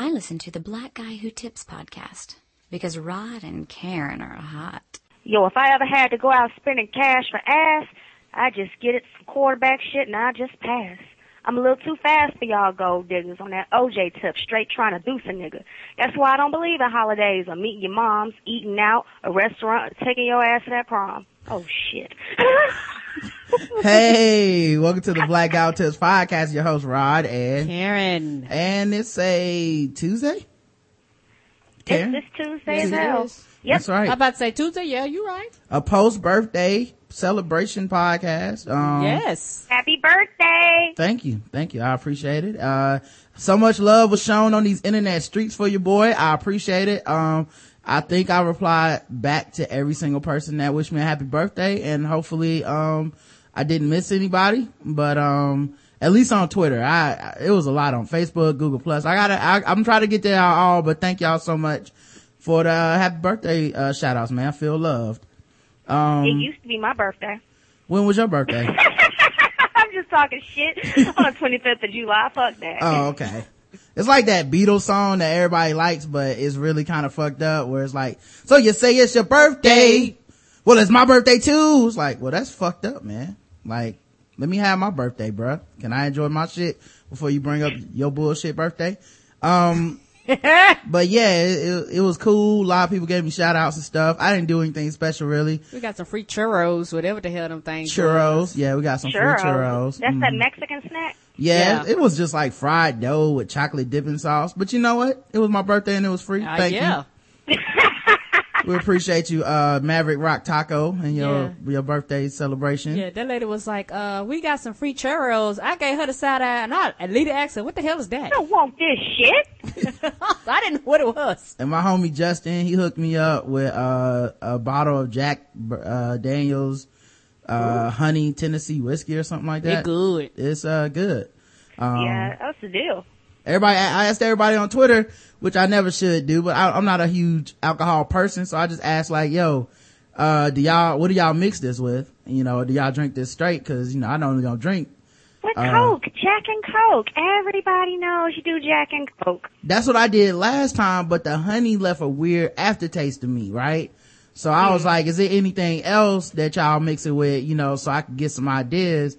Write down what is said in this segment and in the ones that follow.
I listen to the Black Guy Who Tips podcast because Rod and Karen are hot. Yo, if I ever had to go out spending cash for ass, I just get it some quarterback shit and I just pass. I'm a little too fast for y'all gold diggers on that OJ tip, straight trying to deuce a nigga. That's why I don't believe in holidays or meeting your moms, eating out, a restaurant, taking your ass to that prom. Oh shit. hey, welcome to the Black Guy Who Tips podcast. Your host Rod and Karen. and it's a Tuesday. Karen? It's this Tuesday as it hell. Yep. That's right. I'm about to say Tuesday. Yeah, you right. a post birthday celebration podcast. Um, yes. Happy birthday. Thank you. Thank you. I appreciate it. Uh, so much love was shown on these internet streets for your boy. I appreciate it. Um, I think I replied back to every single person that wished me a happy birthday and hopefully, um, I didn't miss anybody, but, um, at least on Twitter, I, it was a lot on Facebook, Google Plus. I gotta, I, I'm trying to get there all, but thank y'all so much for the uh, happy birthday, uh, shout outs, man. I feel loved. it Um, used to be my birthday. when was your birthday? I'm just talking shit on the 25th of July. Fuck that. Oh, okay. It's like that Beatles song that everybody likes, but it's really kind of fucked up where it's like, so you say it's your birthday. Well, it's my birthday too. It's like, well, that's fucked up, man. Like, let me have my birthday, bruh. Can I enjoy my shit before you bring up your bullshit birthday? Um, but yeah, it, it, it was cool. A lot of people gave me shout outs and stuff. I didn't do anything special really. We got some free churros, whatever the hell them things. Churros. was. Yeah, we got some churros. free churros. That's that Mhm. Mexican snack. Yeah, Yeah. it was just like fried dough with chocolate dipping sauce. But you know what? It was my birthday and it was free. Uh, Thank yeah. you. We appreciate you, uh, Maverick Rock Taco and your, your birthday celebration. Yeah, that lady was like, uh, we got some free churros. I gave her the side eye and I, and Lita asked her, what the hell is that? I don't want this shit. I didn't know what it was. And my homie Justin, he hooked me up with, uh, a bottle of Jack, uh, Daniels, uh, honey Tennessee whiskey or something like that. that. good. It's, uh, good. Um, yeah, that's the deal. Everybody, I asked everybody on Twitter, which I never should do, but I, I'm not a huge alcohol person, so I just asked like, yo, uh, do y'all, what do y'all mix this with? You know, do y'all drink this straight? Cause, you know, I don't gonna drink. With Uh, Coke, Jack and Coke. Everybody knows you do Jack and Coke. That's what I did last time, but the honey left a weird aftertaste to me, right? So I was like, is there anything else that y'all mix it with, you know, so I could get some ideas?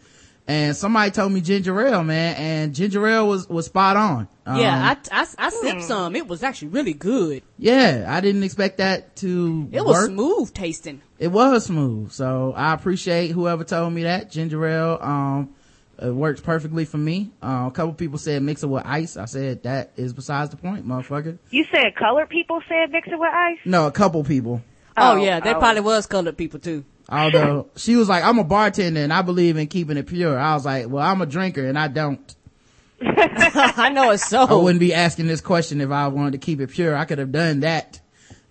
And somebody told me ginger ale, man, and ginger ale was, was spot on. Um, yeah, I, I, I sipped some. It was actually really good. yeah, I didn't expect that to It was work. smooth tasting. It was smooth. So I appreciate whoever told me that. Ginger ale, um, it works perfectly for me. Uh, a couple people said mix it with ice. I said that is besides the point, motherfucker. You said colored people said mix it with ice? No, a couple people. Oh, Oh, yeah, they oh. probably was colored people too. Although she was like, I'm a bartender and I believe in keeping it pure. I was like, well, I'm a drinker and I don't. I know it's so. I wouldn't be asking this question if I wanted to keep it pure. I could have done that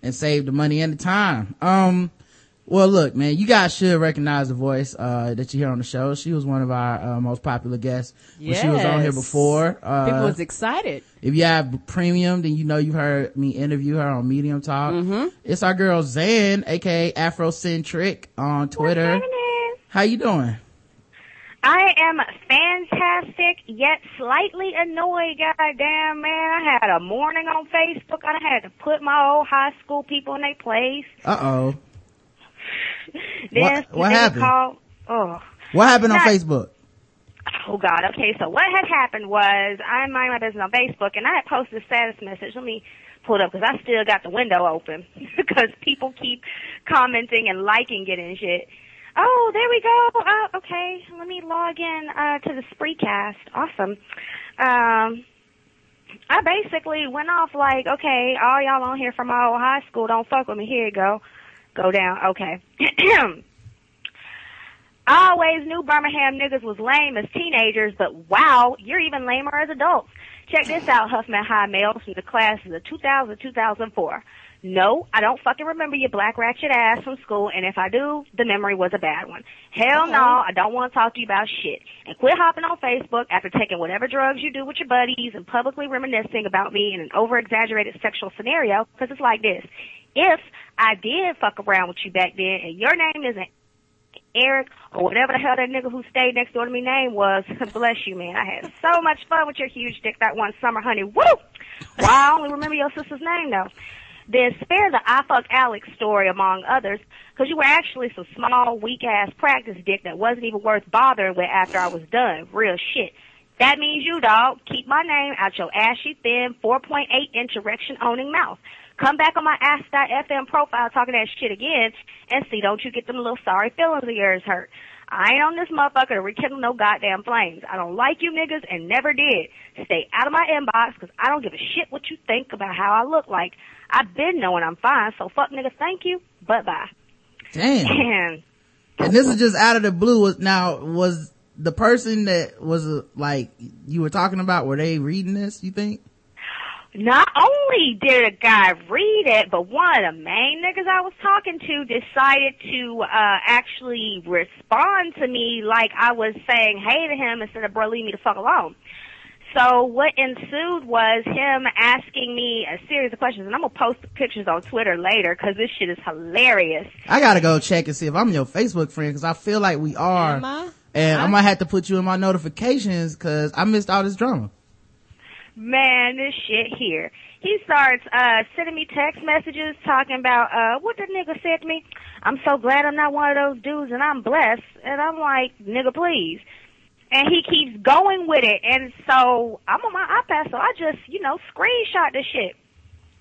and saved the money and the time. Um, well, look, man, you guys should recognize the voice, uh, that you hear on the show. She was one of our, uh, most popular guests when she was on here before. Uh, People was excited. if you have premium, then you know you've heard me interview her on Medium Talk. Mm-hmm. It's our girl Xan, aka Afrosintrick on Twitter. What's happening? How you doing? I am fantastic, yet slightly annoyed. Goddamn, man! I had a morning on Facebook. I had to put my old high school people in their place. Uh oh. Then What- what happened? Called, oh, What happened on Facebook? oh God. Okay, so what had happened was I'm mind my business on Facebook, and I had posted a status message. Let me pull it up because I still got the window open because people keep commenting and liking it and shit. Oh, there we go. Oh, okay. Let me log in uh, to the Spreecast. Awesome. Um, I basically went off like, okay, all y'all on here from my old high school, don't fuck with me. Here you go. Go down. Okay. I always knew Birmingham niggas was lame as teenagers, but wow, you're even lamer as adults. Check this out, Huffman High males from the classes of 2000 to 2004. No, I don't fucking remember your black ratchet ass from school, and if I do, the memory was a bad one. Hell no, I don't want to talk to you about shit. And quit hopping on Facebook after taking whatever drugs you do with your buddies and publicly reminiscing about me in an over-exaggerated sexual scenario, because it's like this. If I did fuck around with you back then, and your name isn't Eric or whatever the hell that nigga who stayed next door to me name was. Bless you, man. I had so much fun with your huge dick that one summer, honey. Woo! Well, I only remember your sister's name though. Then spare the I fuck Alex story among others, because you were actually some small, weak ass practice dick that wasn't even worth bothering with after I was done. Real shit. That means you, dog. Keep my name out your ashy, thin, 4.8 inch erection owning mouth. Come back on my Ask.fm profile talking that shit again and see don't you get them little sorry feelings of yours hurt. I ain't on this motherfucker to rekindle no goddamn flames. I don't like you niggas and never did. Stay out of my inbox because I don't give a shit what you think about how I look like. I've been knowing I'm fine, so fuck niggas, thank you, but bye. Damn. And And this is just out of the blue. Was Now, was the person that was uh, like you were talking about, were they reading this, you think? Not only did a guy read it, but one of the main niggas I was talking to decided to uh actually respond to me like I was saying hey to him instead of bro leave me the fuck alone. So what ensued was him asking me a series of questions, and I'm gonna post the pictures on Twitter later because this shit is hilarious. I gotta go check and see if I'm your Facebook friend because I feel like we are. Am I? And I I- might have to put you in my notifications because I missed all this drama. Man, this shit here. He starts uh sending me text messages talking about uh what the nigga said to me. I'm so glad I'm not one of those dudes and I'm blessed. And I'm like, nigga, please. And he keeps going with it. And so I'm on my iPad, so I just, you know, screenshot the shit.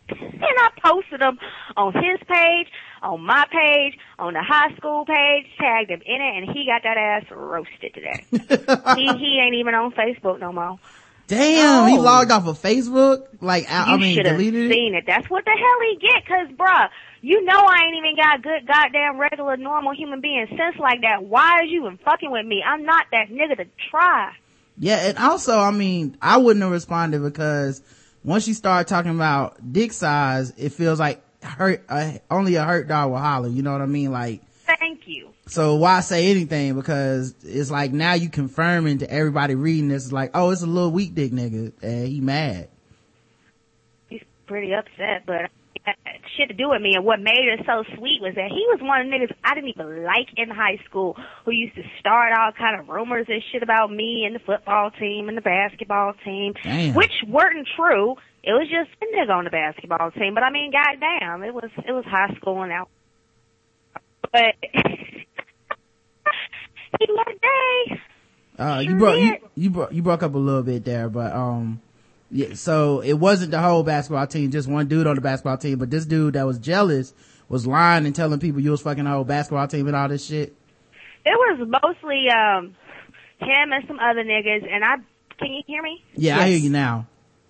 And I posted them on his page, on my page, on the high school page, tagged him in it, and he got that ass roasted today. he he ain't even on Facebook no more. Damn, he logged off of Facebook. Like, I, I mean, deleted it. seen it. That's what the hell he get, cause bruh, you know I ain't even got good goddamn regular normal human being sense like that. Why is you even fucking with me? I'm not that nigga to try. Yeah, and also, I mean, I wouldn't have responded because once you start talking about dick size, it feels like hurt. Uh, only a hurt dog will holler. You know what I mean? Like, Thank you. So why say anything? Because it's like now you confirming to everybody reading this is like, oh, it's a little weak dick nigga, and he mad. He's pretty upset, but shit to do with me. And what made it so sweet was that he was one of the niggas I didn't even like in high school who used to start all kind of rumors and shit about me and the football team and the basketball team, Damn. which weren't true. It was just a nigga on the basketball team. But I mean, goddamn, it was it was high school and out. But day. Uh, you broke you, you broke you broke up a little bit there, but um, yeah. So it wasn't the whole basketball team, just one dude on the basketball team. But this dude that was jealous was lying and telling people you was fucking the whole basketball team and all this shit. It was mostly um him and some other niggas. And I can you hear me? Yeah, I hear you now.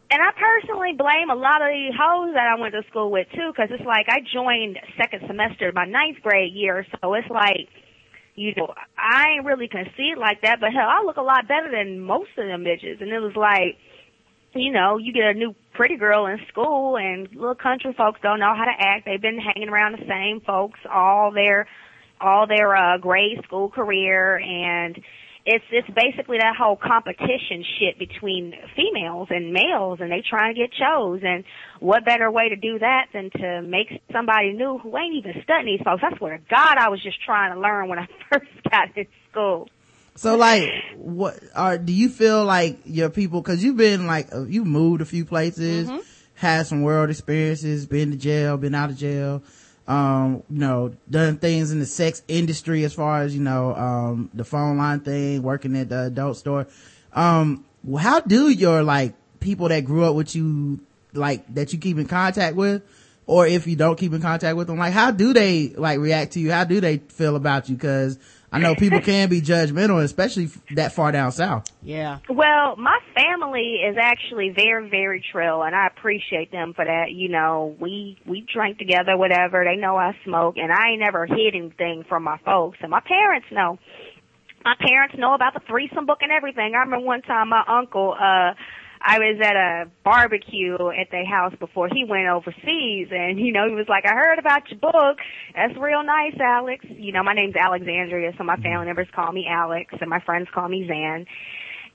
And I personally blame a lot of the hoes that I went to school with too, because it's like I joined second semester my ninth grade year, so it's like, you know, I ain't really conceited like that, but hell, I look a lot better than most of them bitches. And it was like, you know, you get a new pretty girl in school, and little country folks don't know how to act. They've been hanging around the same folks all their, all their uh, grade school career, and it's it's basically that whole competition shit between females and males and they trying to get chose and what better way to do that than to make somebody new who ain't even studying these folks. I swear to God I was just trying to learn when I first got in school. So like, what are do you feel like your people? Because you've been like uh, you moved a few places, had some world experiences, been to jail, been out of jail. Um, you know, done things in the sex industry as far as you know, um, the phone line thing, working at the adult store. Um, how do your like people that grew up with you, like that you keep in contact with, or if you don't keep in contact with them, like how do they like react to you? How do they feel about you? Because I know people can be judgmental, especially that far down south. Yeah. Well, my family is actually very, very trill, and I appreciate them for that. You know, we we drink together, whatever. They know I smoke, and I ain't never hid anything from my folks, and my parents know. My parents know about the threesome book and everything. I remember one time my uncle, uh, I was at a barbecue at their house before he went overseas, and you know he was like, "I heard about your book. That's real nice, Alex." You know, my name's Alexandria, so my family members call me Alex, and my friends call me Xan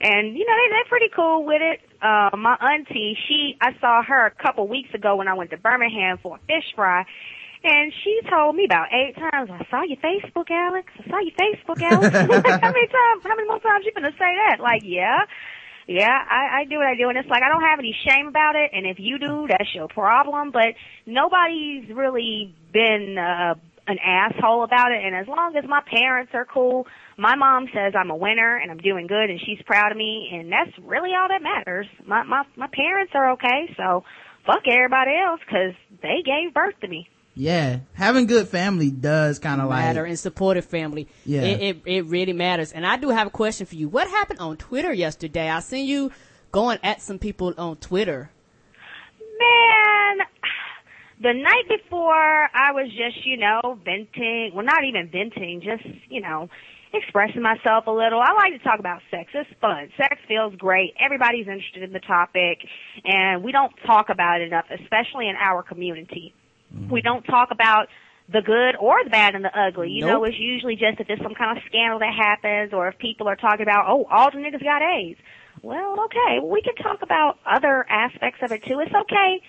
and you know they they're pretty cool with it. Uh, my auntie, she I saw her a couple weeks ago when I went to Birmingham for a fish fry, and she told me about eight times. I saw your Facebook, Alex. I saw your Facebook, Alex. How many times? How many more times you gonna say that? Like, yeah. Yeah, I, I do what I do, and it's like I don't have any shame about it. And if you do, that's your problem. But nobody's really been uh, an asshole about it. And as long as my parents are cool, my mom says I'm a winner and I'm doing good, and she's proud of me, and that's really all that matters. My my my parents are okay, so fuck everybody else because they gave birth to me. Yeah, having good family does kind of like matter and supportive family. Yeah. It, it, it really matters. And I do have a question for you. What happened on Twitter yesterday? I seen you going at some people on Twitter. Man, the night before, I was just, you know, venting. Well, not even venting, just, you know, expressing myself a little. I like to talk about sex. It's fun. Sex feels great. Everybody's interested in the topic, and we don't talk about it enough, especially in our community. We don't talk about the good or the bad and the ugly. You know, it's usually just if there's some kind of scandal that happens or if people are talking about, oh, all the niggas got AIDS. Well, okay, we can talk about other aspects of it too. It's okay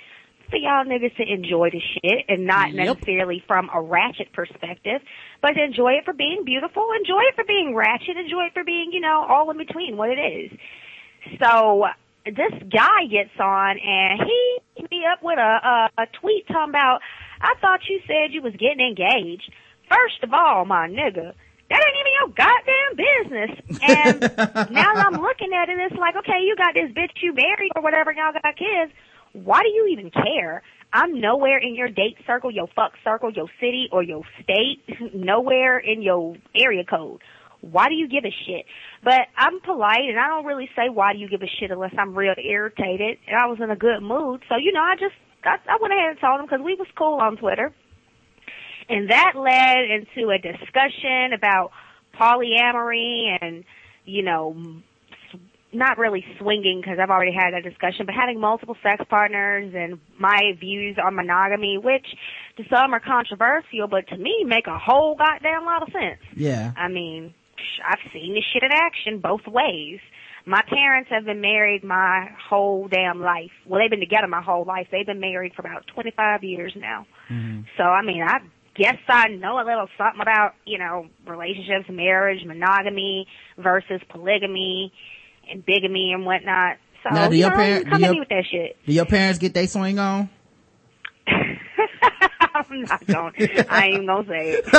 for y'all niggas to enjoy the shit and not Yep. necessarily from a ratchet perspective, but enjoy it for being beautiful, enjoy it for being ratchet, enjoy it for being, you know, all in between what it is. So this guy gets on and he hit me up with a, a, a tweet talking about, I thought you said you was getting engaged. First of all, my nigga, that ain't even your goddamn business. And now that I'm looking at it, it's like, okay, you got this bitch you married or whatever, y'all got kids. Why do you even care? I'm nowhere in your date circle, your fuck circle, your city, or your state. Nowhere in your area code. Why do you give a shit? But I'm polite and I don't really say why do you give a shit unless I'm real irritated and I was in a good mood. So, you know, I just, I, I went ahead and told him because we was cool on Twitter. And that led into a discussion about polyamory and, you know, not really swinging because I've already had that discussion, but having multiple sex partners and my views on monogamy, which to some are controversial, but to me make a whole goddamn lot of sense. yeah. I mean, I've seen this shit in action both ways. My parents have been married my whole damn life. Well, they've been together my whole life. They've been married for about 25 years now. Mm-hmm. So, I mean, I guess I know a little something about, you know, relationships, marriage, monogamy versus polygamy and bigamy and whatnot. So, Now, do you your know, parent- come do at me with that shit. Do your parents get they swing on? I'm not going I ain't gonna say it.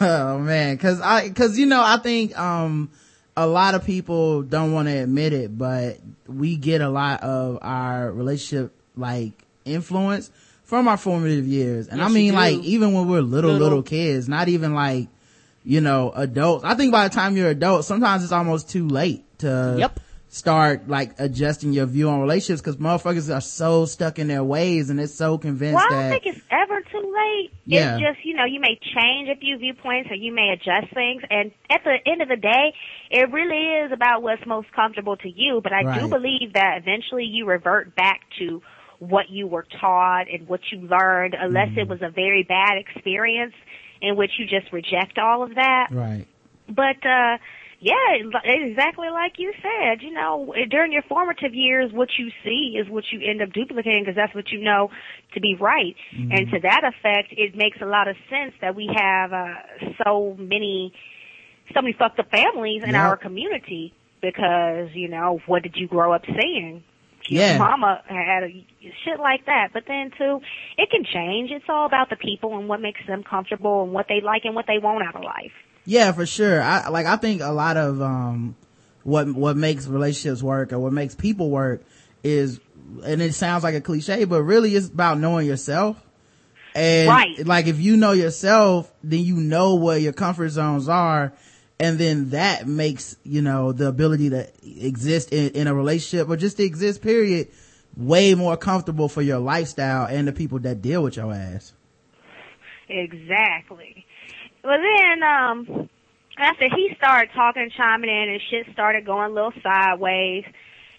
oh man, cause I, cause you know, I think, um, a lot of people don't want to admit it, but we get a lot of our relationship, like, influence from our formative years. And I Yes, you mean, like, even when we're little, little, Little. kids, not even like, you know, adults. I think by the time you're adult, sometimes it's almost too late to Yep. Start, like, adjusting your view on relationships because motherfuckers are so stuck in their ways and it's so convinced Well, I don't that, think it's ever too late. Yeah. It's just, you know, you may change a few viewpoints or you may adjust things. And at the end of the day, it really is about what's most comfortable to you. But I do believe that eventually you revert back to what you were taught and what you learned, unless Mm-hmm. it was a very bad experience in which you just reject all of that. right. But uh yeah, exactly like you said. You know, during your formative years, what you see is what you end up duplicating because that's what you know to be right. And to that effect, it makes a lot of sense that we have uh, so many, so many fucked up families in Yep. our community because you know what did you grow up seeing? Your Yeah. mama had a, shit like that. But then too, it can change. It's all about the people and what makes them comfortable and what they like and what they want out of life. Yeah, for sure. I like I think a lot of um what what makes relationships work or what makes people work is and it sounds like a cliche, but really it's about knowing yourself. And Right. like if you know yourself, then you know where your comfort zones are and then that makes, you know, the ability to exist in, in a relationship or just to exist period way more comfortable for your lifestyle and the people that deal with your ass. Exactly. Well then, um, after he started talking and chiming in and shit started going a little sideways,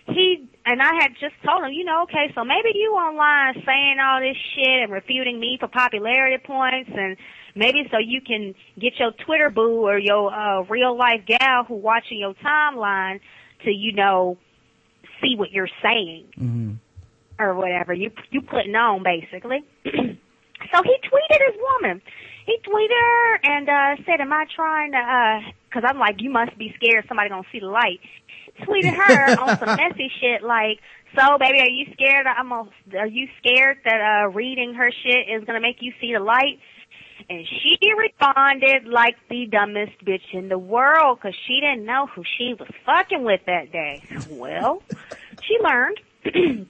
he, and I had just told him, you know, okay, so maybe you online saying all this shit and refuting me for popularity points and maybe so you can get your Twitter boo or your, uh, real life gal who watching your timeline to, you know, see what you're saying hmm or whatever you you putting on basically. so he tweeted his woman. He tweeted her and uh said, "Am I trying to uh cause I'm like, you must be scared somebody gonna see the light. Tweeted her on some messy shit like, so baby, are you scared? I'm a, are you scared that, uh, reading her shit is gonna make you see the light? And she responded like the dumbest bitch in the world because she didn't know who she was fucking with that day. Well, she learned.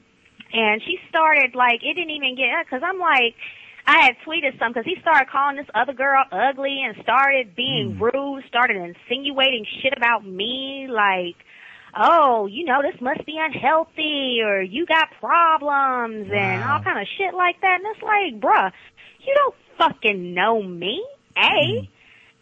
and she started like, it didn't even get, cause I'm like, I had tweeted some because he started calling this other girl ugly and started being hmm. rude, started insinuating shit about me like, oh, you know, this must be unhealthy or you got problems and all kind of shit like that. And it's like, bruh, you don't fucking know me, A. Hmm.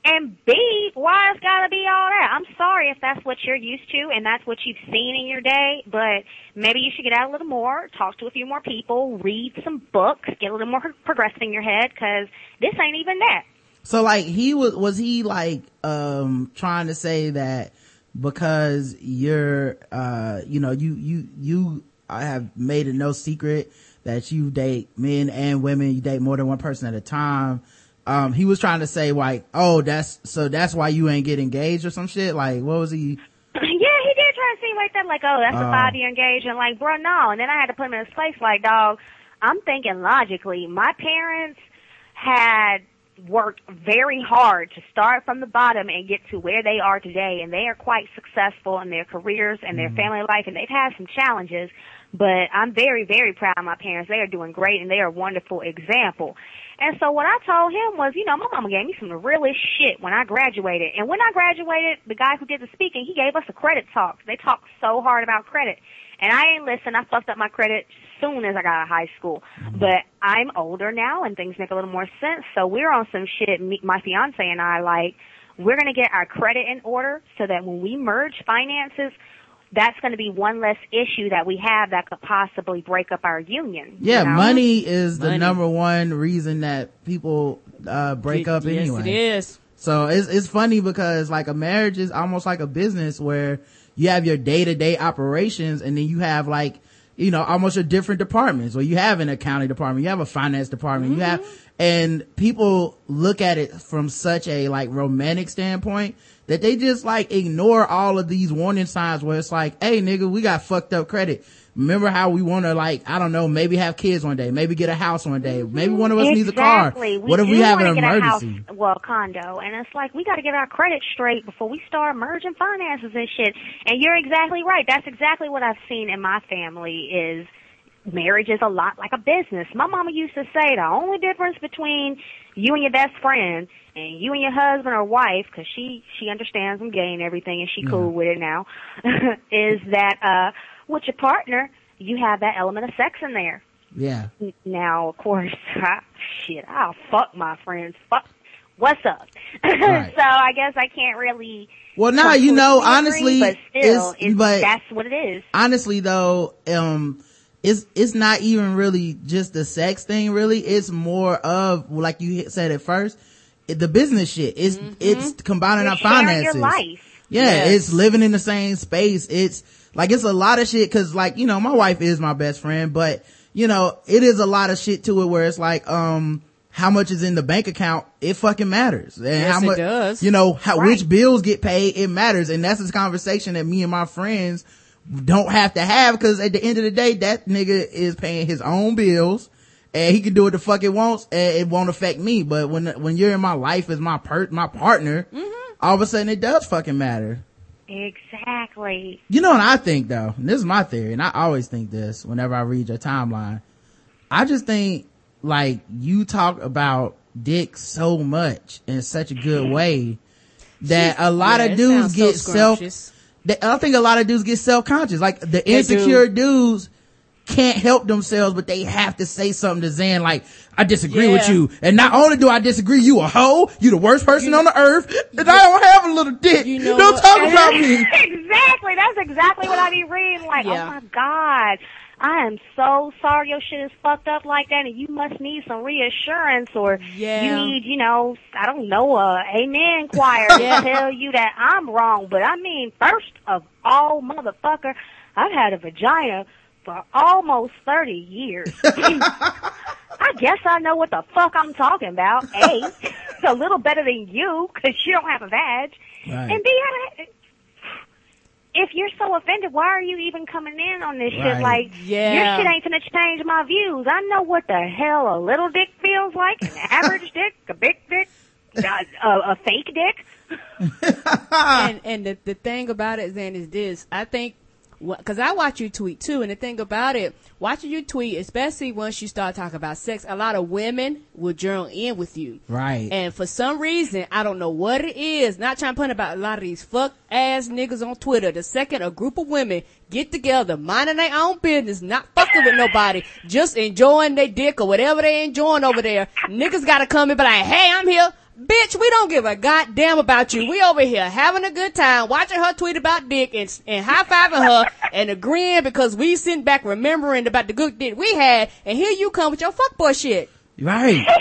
And B, why it's gotta be all that? I'm sorry if that's what you're used to and that's what you've seen in your day, but maybe you should get out a little more, talk to a few more people, read some books, get a little more progressive in your head, cause this ain't even that. So like he was, was he like, um, trying to say that because you're, uh, you know, you, you, you have made it no secret that you date men and women, you date more than one person at a time. Um, he was trying to say like, oh, that's, so that's why you ain't get engaged or some shit. Like, what was he? yeah, he did try to seem like that, like, oh, that's a Oh. five year engagement. Like, bro, no. And then I had to put him in his place, like, dog, I'm thinking logically. My parents had worked very hard to start from the bottom and get to where they are today, and they are quite successful in their careers and their family life, and they've had some challenges. But I'm very, very proud of my parents. They are doing great, and they are a wonderful example. And so what I told him was, you know, my mama gave me some realest shit when I graduated. And when I graduated, the guy who did the speaking, he gave us a credit talk. They talked so hard about credit. And I ain't listen. I fucked up my credit soon as I got out of high school. Mm-hmm. But I'm older now and things make a little more sense. So we're on some shit, me, my fiance and I, like, we're going to get our credit in order so that when we merge finances, that's going to be one less issue that we have that could possibly break up our union. you Yeah, know? money is the Money. number one reason that people, uh, break up yes, anyway. it is. So it's it's funny because like a marriage is almost like a business where you have your day to day operations and then you have like you know almost your different departments. Or you have an accounting department, you have a finance department, you have and people look at it from such a like romantic standpoint that they just like ignore all of these warning signs where it's like, hey nigga, we got fucked up credit. Remember how we want to like, I don't know, maybe have kids one day, maybe get a house one day, mm-hmm. maybe one of us needs a car. We what if we have an a house, emergency? well, condo, and it's like we got to get our credit straight before we start merging finances and shit. And you're exactly right. That's exactly what I've seen in my family is marriage is a lot like a business. My mama used to say the only difference between you and your best friend and you and your husband or wife, because she she understands I'm gay and everything, and she cool with it now, is that uh with your partner you have that element of sex in there. Yeah. Now, of course, I, shit, I'll fuck my friends. Fuck, what's up? Right. so I guess I can't really. Well, now you know, honestly, but still, it's, it's, but that's what it is. honestly though, um, it's, it's not even really just the sex thing, really. It's more of, like you said at first, it- the business shit. It's, it's combining You're our finances. your life. Yeah, Yes. it's living in the same space. It's like, it's a lot of shit cause like, you know, my wife is my best friend, but you know, it is a lot of shit to it where it's like, um, how much is in the bank account? It fucking matters. And Yes, how it does. you know, how, Right. which bills get paid, it matters. And that's this conversation that me and my friends don't have to have because at the end of the day, that nigga is paying his own bills and he can do what the fuck it wants and it won't affect me. But when, when you're in my life as my per, my partner, all of a sudden it does fucking matter. Exactly. You know what I think though? And this is my theory, and I always think this whenever I read your timeline. I just think like you talk about dick so much in such a good way that a lot Yeah, of dudes sounds so get self. Scrumptious. that- I think a lot of dudes get self conscious. Like the They insecure dudes can't help themselves, but they have to say something to Xan like, I disagree with you. And not only do I disagree, you a hoe, you the worst person on the earth, and I don't have a little dick. You know don't what? talk about me. exactly. That's exactly what I be reading. Like, oh Yeah. oh my god, I am so sorry your shit is fucked up like that, and you must need some reassurance, or Yeah. you need, you know, I don't know, a amen choir Yeah. to tell you that I'm wrong. But I mean, first of all, motherfucker, I've had a vagina for almost thirty years. I guess I know what the fuck I'm talking about. A. a little better than you because you don't have a badge. Right. And B, I- if you're so offended, why are you even coming in on this Right. shit? Like, Yeah. your shit ain't gonna change my views. I know what the hell a little dick feels like, an average dick, a big dick, a, a, a fake dick. and and the, the thing about it, Xan, is this. I think, because I watch you tweet too, and the thing about it, watching you tweet, especially once you start talking about sex, a lot of women will journal in with you. Right. And for some reason, I don't know what it is, not trying to put about a lot of these fuck ass niggas on Twitter. The second a group of women get together, minding their own business, not fucking with nobody, just enjoying their dick or whatever they enjoying over there, niggas gotta come and be like, hey, I'm here. Bitch, we don't give a goddamn about you. We over here having a good time, watching her tweet about dick and, and high-fiving her and agreeing because we sitting back remembering about the good dick we had and here you come with your fuckboy shit. right.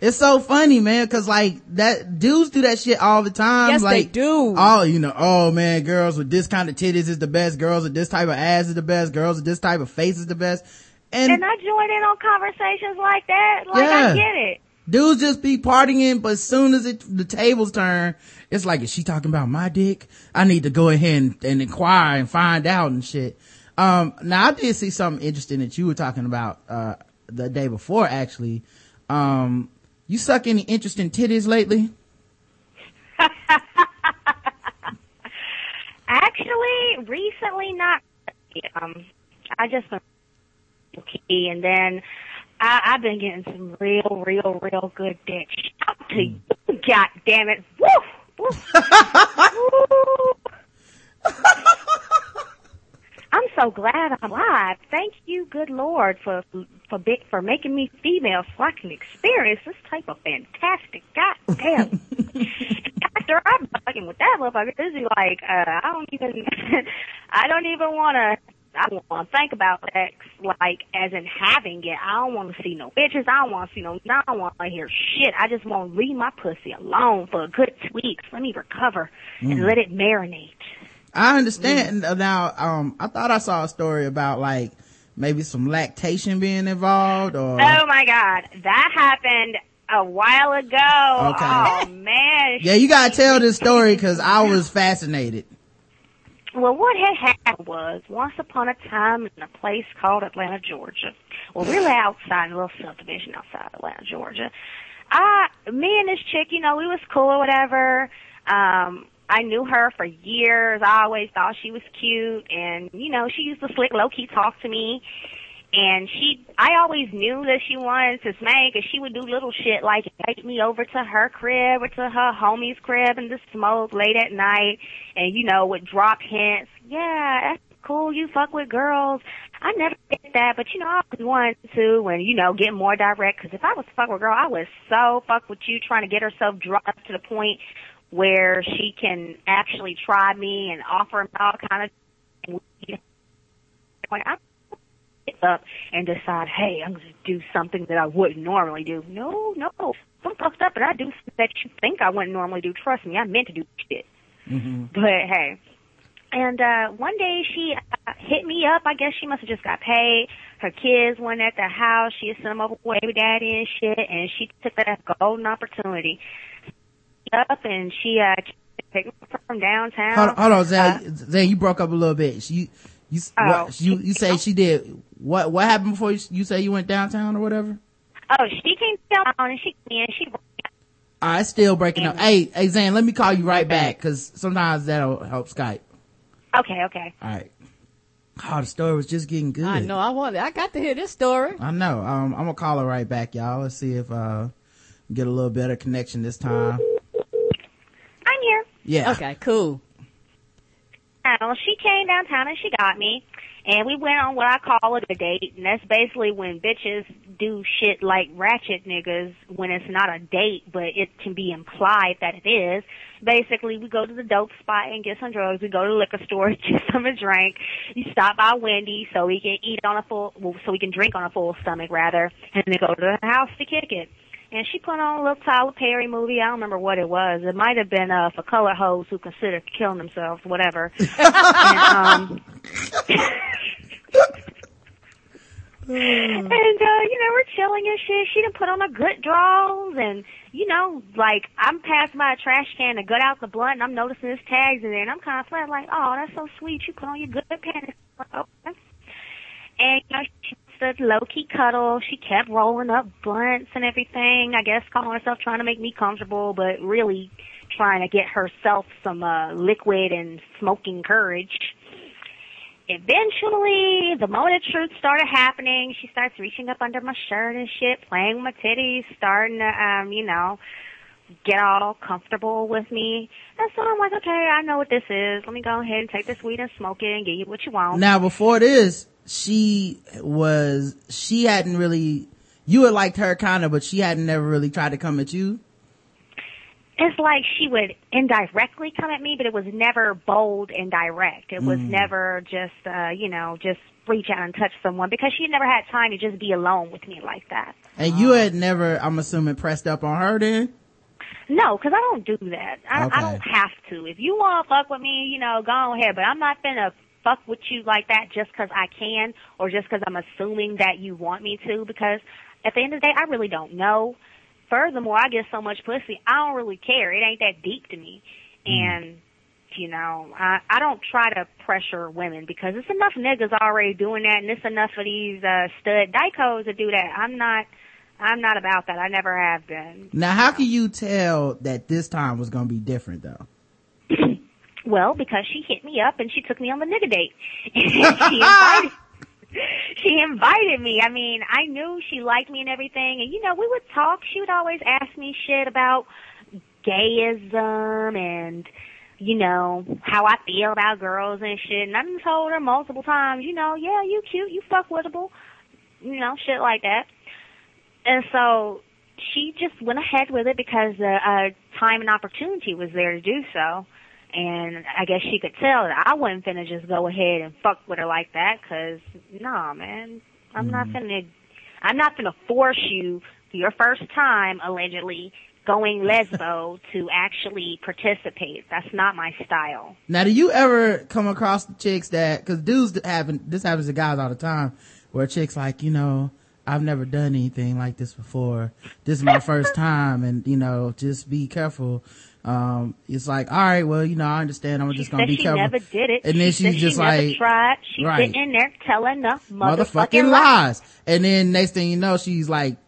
It's so funny, man, cause like that dudes do that shit all the time. Yes, they like, do. Oh, you know, oh man, girls with this kind of titties is the best. Girls with this type of ass is the best. Girls with this type of face is the best. And, And I join in on conversations like that. Like, Yeah. I get it. Dudes just be partying, but as soon as it, the tables turn, it's like, is she talking about my dick? I need to go ahead and, and inquire and find out and shit. Um, now I did see something interesting that you were talking about, uh, the day before actually. Um, you suck any interesting titties lately? Actually, recently not. Um, I just key, and then I, I've been getting some real, real, real good dick. Shout out to you, God damn it! Woo! Woo! Woo! I'm so glad I'm alive. Thank you, good Lord, for for big, for making me female so I can experience this type of fantastic goddamn. After I'm fucking with that motherfucker, this is like uh, I don't even I don't even want to. I don't want to think about sex like as in having it. I don't want to see no bitches. I don't want to see no. I don't want to hear shit. I just want to leave my pussy alone for a good two weeks. Let me recover and let it marinate. I understand now. Um, I thought I saw a story about like maybe some lactation being involved or. Oh my god, that happened a while ago. Okay. Oh man. Yeah, you gotta tell this story because I was fascinated. Well, what had happened was once upon a time in a place called Atlanta, Georgia. Well, really outside a little subdivision outside Atlanta, Georgia. I, me and this chick, you know, we was cool or whatever. Um, I knew her for years. I always thought she was cute, and you know, she used to slick low key talk to me. And she, I always knew that she wanted to smoke, and she would do little shit like take me over to her crib or to her homie's crib and just smoke late at night, and you know, would drop hints. Yeah, that's cool. You fuck with girls. I never did that, but you know, I always wanted to, and you know, get more direct. Because if I was fuck with a girl, I would so fuck with you, trying to get herself drunk to the point where she can actually try me and offer me all kind of. When I get up and decide, hey, I'm going to do something that I wouldn't normally do. No, no, I'm fucked up, and I do something that you think I wouldn't normally do. Trust me, I meant to do shit. But hey, and uh one day she uh, hit me up. I guess she must have just got paid. Her kids weren't at the house. She had sent them over with baby daddy and shit, and she took that golden opportunity. Up and she uh picked me up from downtown. Hold, hold on, Zay. Uh, Zay, you broke up a little bit. She, you, Oh. what, you, you say she did what? What happened before you, you say you went downtown or whatever? oh, she came down and she came in. She All right, still breaking up. Hey, hey, Xan, let me call you right back because sometimes that'll help Skype. okay, okay. All right. Oh, the story was just getting good. I know. I want. I got to hear this story. I know. Um, I'm gonna call her right back, y'all. Let's see if uh get a little better connection this time. I'm here. Yeah. Okay. Cool. Well, she came downtown and she got me, and we went on what I call a date, and that's basically when bitches do shit like ratchet niggas when it's not a date, but it can be implied that it is. Basically, we go to the dope spot and get some drugs. We go to the liquor store, get some to drink. You stop by Wendy so we can eat on a full, well, so we can drink on a full stomach rather, and then go to the house to kick it and she put on a little Tyler Perry movie. I don't remember what it was. It might have been uh for color hoes who consider killing themselves, whatever. and, um, and uh, you know, we're chilling and shit. She done put on a good draws and you know, like I'm passing by a trash can to gut out the blunt and I'm noticing his tags in there and I'm kinda flat like, Oh, that's so sweet, you put on your good pants. And you know, she the low key cuddle. She kept rolling up blunts and everything. I guess calling herself trying to make me comfortable, but really trying to get herself some uh liquid and smoking courage eventually, the moment of truth started happening, she starts reaching up under my shirt and shit, playing with my titties, starting to, um, you know, get all comfortable with me. And so I'm like, okay, I know what this is. Let me go ahead and take this weed and smoke it and get you what you want. Now, before this, she was, she hadn't really, you had liked her kind of, but she hadn't never really tried to come at you it's like she would indirectly come at me, but it was never bold and direct. It was mm. never just, uh, you know, just reach out and touch someone because she never had time to just be alone with me like that. And you had never, I'm assuming, pressed up on her then? No, because I don't do that. I, okay. I don't have to. If you want to fuck with me, you know, go ahead. But I'm not gonna fuck with you like that just because I can or just because I'm assuming that you want me to. Because at the end of the day, I really don't know furthermore, I get so much pussy, I don't really care. It ain't that deep to me. Mm. And, you know, I, I don't try to pressure women because it's enough niggas already doing that and it's enough of these, uh, stud dicos to do that. I'm not, I'm not about that. I never have been. Now, how can you tell that this time was going to be different though? Well, because she hit me up and she took me on the nigga date. she invited, she invited me. I mean, I knew she liked me and everything. And, you know, we would talk. She would always ask me shit about gayism and, you know, how I feel about girls and shit. And I told her multiple times, you know, yeah, you cute, you fuck withable, you know, shit like that. And so she just went ahead with it because the uh, time and opportunity was there to do so. And I guess she could tell that I wasn't finna just go ahead and fuck with her like that, cause nah, man, I'm mm. not mm-hmm. finna, I'm not finna force you for your first time allegedly going lesbo to actually participate. That's not my style. Now, do you ever come across chicks that, cause dudes happen, this happens to guys all the time, where chicks like, you know, I've never done anything like this before. This is my first time and, you know, just be careful um, it's like, all right, well, you know, I understand. I'm she just gonna be she careful. never did it. And then she's she just like, tried. She's right. sitting in there telling the motherfucking, motherfucking lies. And then next thing you know, she's like,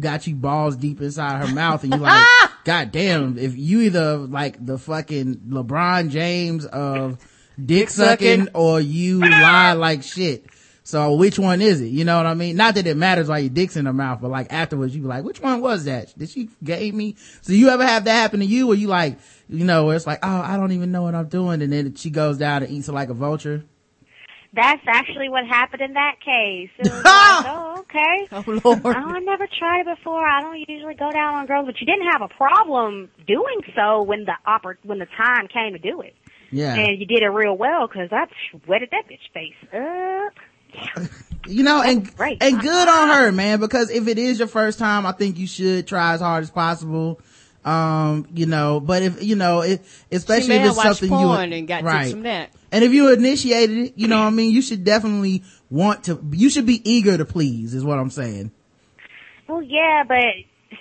got you balls deep inside her mouth, and you're like, God damn! If you either like the fucking LeBron James of dick sucking, or you lie like shit. So which one is it? You know what I mean? Not that it matters why your dick's in her mouth, but like afterwards you be like, which one was that? Did she gave me? So you ever have that happen to you where you like, you know, where it's like, oh, I don't even know what I'm doing. And then she goes down and eats it like a vulture? That's actually what happened in that case. It was like, oh, okay. Oh, Lord. Oh, I never tried it before. I don't usually go down on girls, but you didn't have a problem doing so when the oppor- when the time came to do it. Yeah. And you did it real well because I sweated that bitch face up you know, and right. and good on her, man. Because if it is your first time, I think you should try as hard as possible. Um, you know, but if you know, it, especially if it's something you and got right. from that. And if you initiated it, you know, what I mean, you should definitely want to. You should be eager to please, is what I'm saying. Well, yeah, but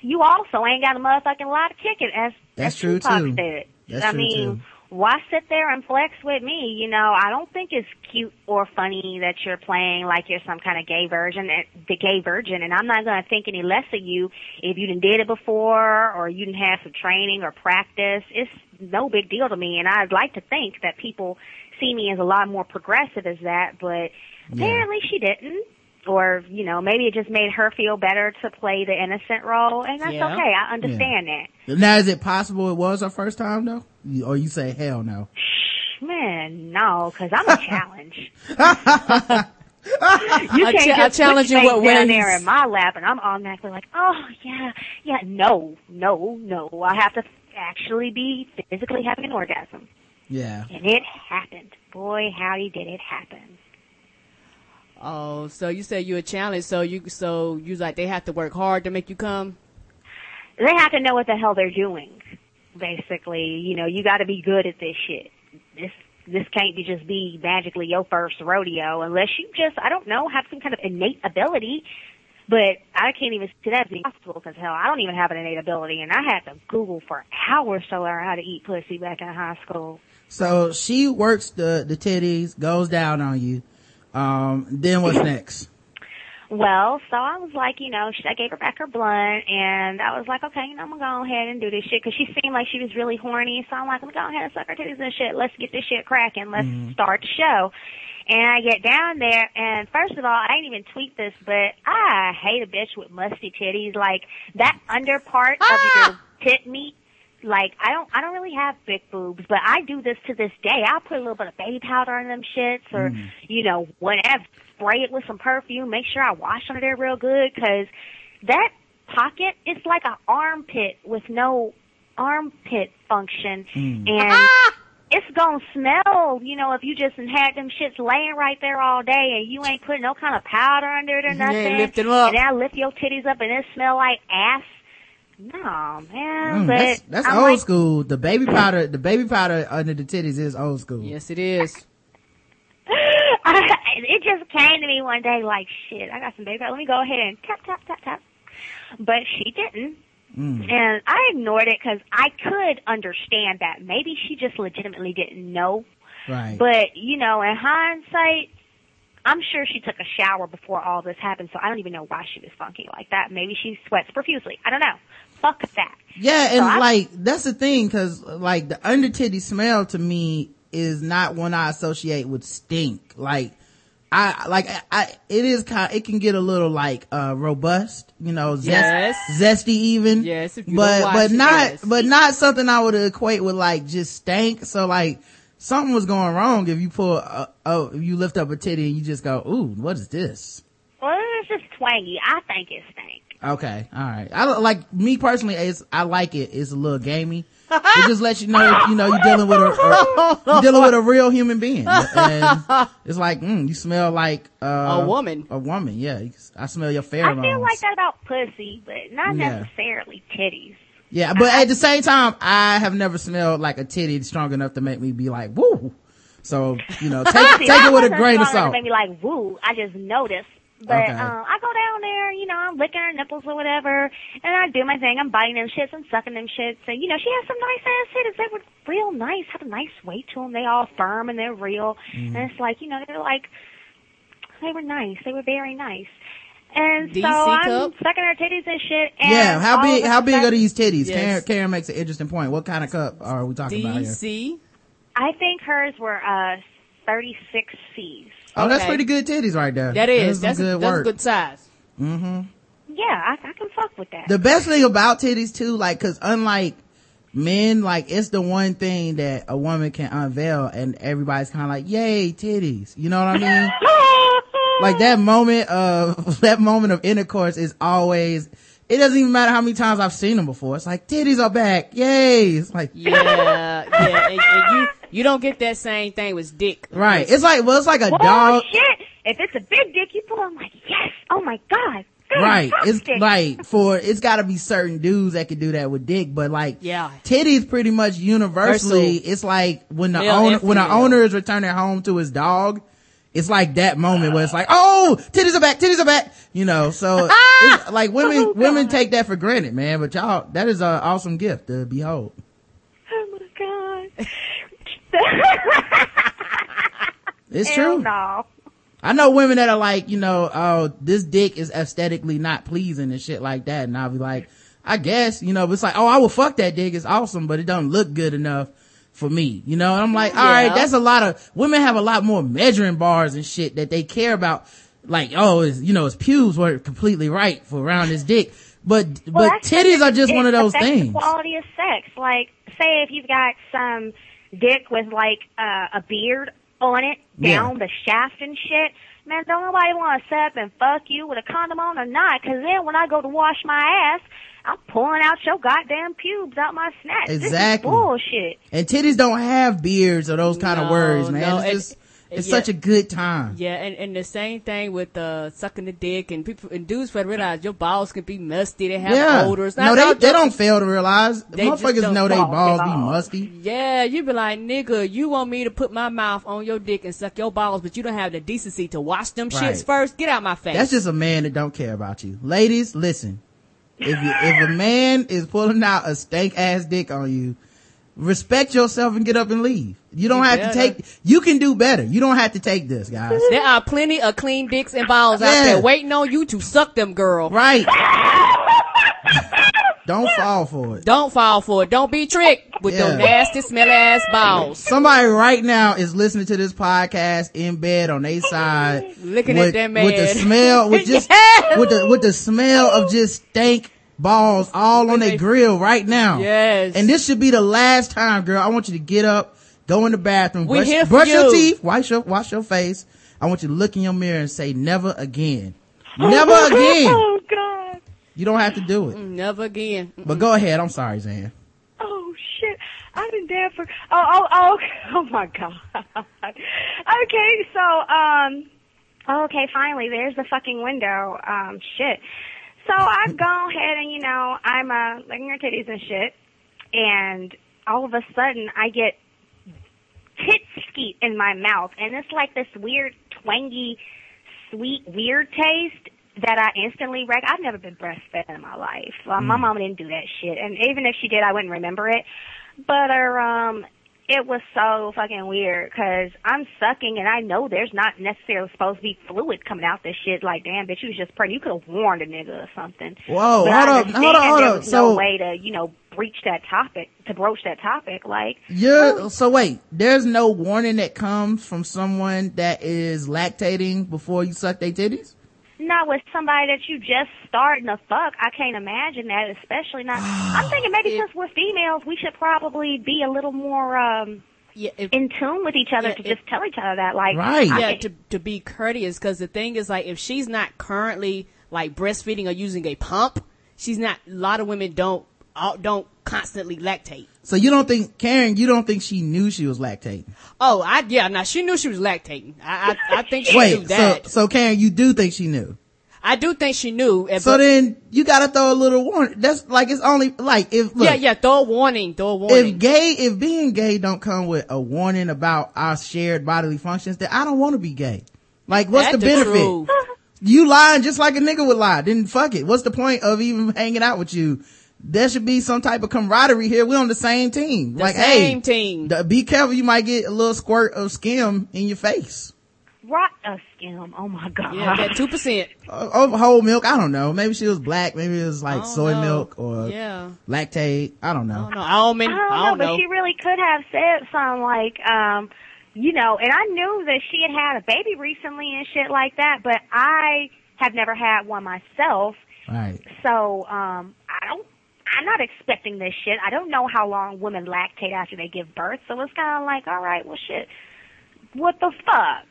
you also ain't got a motherfucking lot of chicken. As that's true too. Said. That's I true mean, too why sit there and flex with me? You know, I don't think it's cute or funny that you're playing like you're some kind of gay virgin, eh, the gay virgin, and I'm not going to think any less of you if you didn't did it before or you didn't have some training or practice. It's no big deal to me, and I'd like to think that people see me as a lot more progressive as that, but apparently she didn't or you know maybe it just made her feel better to play the innocent role and that's yeah. okay. I understand yeah. that now is it possible it was her first time though? Or you say hell no. Shh, man no because i'm a challenge. You can't ch- just challenge you what down there in my lap and i'm automatically like oh yeah yeah no no no. I have to actually be physically having an orgasm. Yeah. And it happened. Boy howdy did it happen Oh, so you said you're a challenge. So you, so you like they have to work hard to make you come. They have to know what the hell they're doing. Basically, you know, you got to be good at this shit. This this can't be just be magically your first rodeo unless you just, I don't know, have some kind of innate ability. But I can't even see that being possible because hell, I don't even have an innate ability, and I had to Google for hours to learn how to eat pussy back in high school. So she works the the titties, goes down on you. Um, then what's next? Well, so I was like, you know, she, I gave her back her blunt, and I was like, okay, you know, I'm gonna go ahead and do this shit because she seemed like she was really horny. So I'm like, I'm gonna go ahead and suck her titties and shit. Let's get this shit cracking. Let's start the show. And I get down there, and first of all, I didn't even tweet this, but I hate a bitch with musty titties. Like that under part of your tit meat like I don't I don't really have big boobs, but I do this to this day. I'll put a little bit of baby powder on them shits or mm. you know, whatever. Spray it with some perfume, make sure I wash under there real good cuz that pocket is like an armpit with no armpit function mm. and ah! it's gonna smell, you know, if you just had them shits laying right there all day and you ain't putting no kind of powder under it or ain't nothing. lifting 'em up. And then I lift your titties up and it smell like ass. No, man. Mm, but that's that's old like, school. The baby powder, the baby powder under the titties is old school. Yes, it is. it just came to me one day like, shit, I got some baby powder. Let me go ahead and tap, tap, tap, tap. But she didn't. Mm. And I ignored it because I could understand that. Maybe she just legitimately didn't know. Right. But, you know, in hindsight, I'm sure she took a shower before all this happened, so I don't even know why she was funky like that. Maybe she sweats profusely. I don't know. Fuck that. Yeah, and So I- like that's the thing, cause like the under titty smell to me is not one I associate with stink. Like I like I, I it is kind it can get a little like uh robust, you know, zest, Yes. zesty even. Yes, if you but don't wash but not yes. but not something I would equate with like just stank. So like something was going wrong if you pull a, oh if you lift up a titty and you just go ooh what is this? Well, it's just twangy. I think it stank. Okay, all right. I like me personally. It's, I like it. It's a little gamey. It just lets you know, you know, you're dealing with a, a you're dealing with a real human being, and it's like, mm, you smell like uh, A woman. A woman, yeah. I smell your pheromones. I feel like that about pussy, but not Yeah. necessarily titties. Yeah, but at the same time, I have never smelled like a titty strong enough to make me be like, woo. So you know, take See, take it with a grain of strong enough to salt. Make me like woo. I just noticed. But Okay. um, I go down there, you know, I'm licking her nipples or whatever, and I do my thing. I'm biting them shits and sucking them shits, and you know, she has some nice ass titties. They were real nice, have a nice weight to them. They all firm and they're real, Mm-hmm. and it's like, you know, they're like, they were nice. They were very nice. And DC so I'm cup? sucking her titties and shit. And Yeah, how big? How big are these titties? Yes. Karen, Karen makes an interesting point. What kind of cup are we talking about here? DC. I think hers were uh 36 C's. Oh, that's pretty good titties right there. That is. some That's, a, good that's a good size. Mm-hmm. Yeah, I, I can fuck with that. the best thing about titties too, like, cause unlike men, like, it's the one thing that a woman can unveil and everybody's kind of like, yay, titties. You know what I mean? like that moment of, that moment of intercourse is always, it doesn't even matter how many times I've seen them before. It's like, titties are back. Yay. It's like, Yeah, yeah. And, and you you don't get that same thing with dick. right. It's like, well, it's like a Whoa, dog. shit! If it's a big dick you pull, I'm like, yes! Oh my god! Right. It's Fantastic. like for it's got to be certain dudes that can do that with dick, but like Yeah. titties pretty much universally. Versatile. It's like when the Male owner and when the owner is returning home to his dog. It's like that moment where it's like, oh, titties are back, titties are back, you know. So like women Oh, women take that for granted, man. But y'all, that is an awesome gift to behold. Oh my god! It's Hell true. no. I know women that are like, you know, oh, this dick is aesthetically not pleasing and shit like that. And I'll be like, I guess, you know, but it's like, oh, I will fuck that dick. It's awesome, but it don't look good enough for me, you know? And I'm like, all right, Yeah. that's a lot of, women have a lot more measuring bars and shit that they care about. Like, oh, it's, you know, his pubes were completely right for around his dick. But, Well, but titties are just one of those things. The quality of sex. Like, say if you've got some dick with like uh, a beard on it Yeah. down the shaft and shit. Man, don't nobody want to set up and fuck you with a condom on or not. Cause then when I go to wash my ass, I'm pulling out your goddamn pubes out my snatch. Exactly. This is bullshit. And titties don't have beards or those kind of words, man. no, it's and- just, It's Yeah. such a good time. Yeah, and, and the same thing with uh, sucking the dick and people and dudes fail to realize your balls can be musty. They have Yeah. odors. No, they, they don't fail to realize. They Motherfuckers know they balls balls be musty. Yeah, you be like, nigga, you want me to put my mouth on your dick and suck your balls, but you don't have the decency to wash them Right. shits first. Get out my face. That's just a man that don't care about you. Ladies, listen. If you, if a man is pulling out a stank ass dick on you, respect yourself and get up and leave. You don't You have better. to take, you can do better. You don't have to take this, guys. there are plenty of clean dicks and balls out there waiting on you to suck them, girl. Right. don't fall for it. Don't fall for it. Don't be tricked with Yeah. your nasty, smelly ass balls. Somebody right now is listening to this podcast in bed on their side. Looking at with, man. With the smell, with just, Yeah. with the, with the smell of just stank balls all on their grill right now. Yes. And this should be the last time, girl. I want you to get up, go in the bathroom, We brush, here for brush your teeth, wash your, wash your face. I want you to look in your mirror and say, never again. Never again. God. You don't have to do it. Never again. But go ahead. I'm sorry, Xan. Oh shit! I've been dead for. Oh oh oh. okay. Oh my god. okay, so um. Okay, finally, there's the fucking window. Um, shit. So I've gone ahead and you know I'm uh licking her titties and shit, and all of a sudden I get tit skeet in my mouth, and it's like this weird twangy, sweet, weird taste that I instantly rec. I've never been breastfed in my life. Well, My mama didn't do that shit, and even if she did, I wouldn't remember it. But uh, um, it was so fucking weird because I'm sucking, and I know there's not necessarily supposed to be fluid coming out this shit. Like, damn, bitch, you was just pregnant. You could have warned a nigga or something. Whoa, But hold up, hold up, hold up. So- no way to, you know, breach that topic, to broach that topic. Like, You're, so wait, there's no warning that comes from someone that is lactating before you suck their titties? Not with somebody that you just starting to fuck. I can't imagine that, especially not. I'm thinking maybe It- since we're females, we should probably be a little more um Yeah, if, in tune with each other Yeah, to it- just tell each other that. Like, Right. I yeah, to to be courteous, because the thing is, like, if she's not currently like breastfeeding or using a pump, she's not. A lot of women don't uh, don't constantly lactate. So you don't think, Karen, you don't think she knew she was lactating? Oh, I yeah, now she knew she was lactating. I I, I think she knew Wait, so, that. so Karen, you do think she knew? I do think she knew. and- So but- then you gotta throw a little warning. That's like, it's only, like, if, look, yeah, yeah, throw a warning, throw a warning. if gay, if being gay don't come with a warning about our shared bodily functions, then I don't want to be gay. Like, what's That's the benefit? truth. You lying just like a nigga would lie. Then fuck it. What's the point of even hanging out with you? There should be some type of camaraderie here. We're on the same team. The like, same hey, team. the- be careful. You might get a little squirt of skim in your face. rot a skim. Oh my god. Yeah, that two percent. Uh, Of whole milk. I don't know. Maybe she was black. Maybe it was like soy milk or yeah. lactate. I don't know. I don't know. I don't, I don't, I know, but she really could have said something like, um, you know, and I knew that she had had a baby recently and shit like that, but I have never had one myself. Right. So, um, I don't, I'm not expecting this shit. I don't know how long women lactate after they give birth. So it's kind of like, all right, well shit. What the fuck?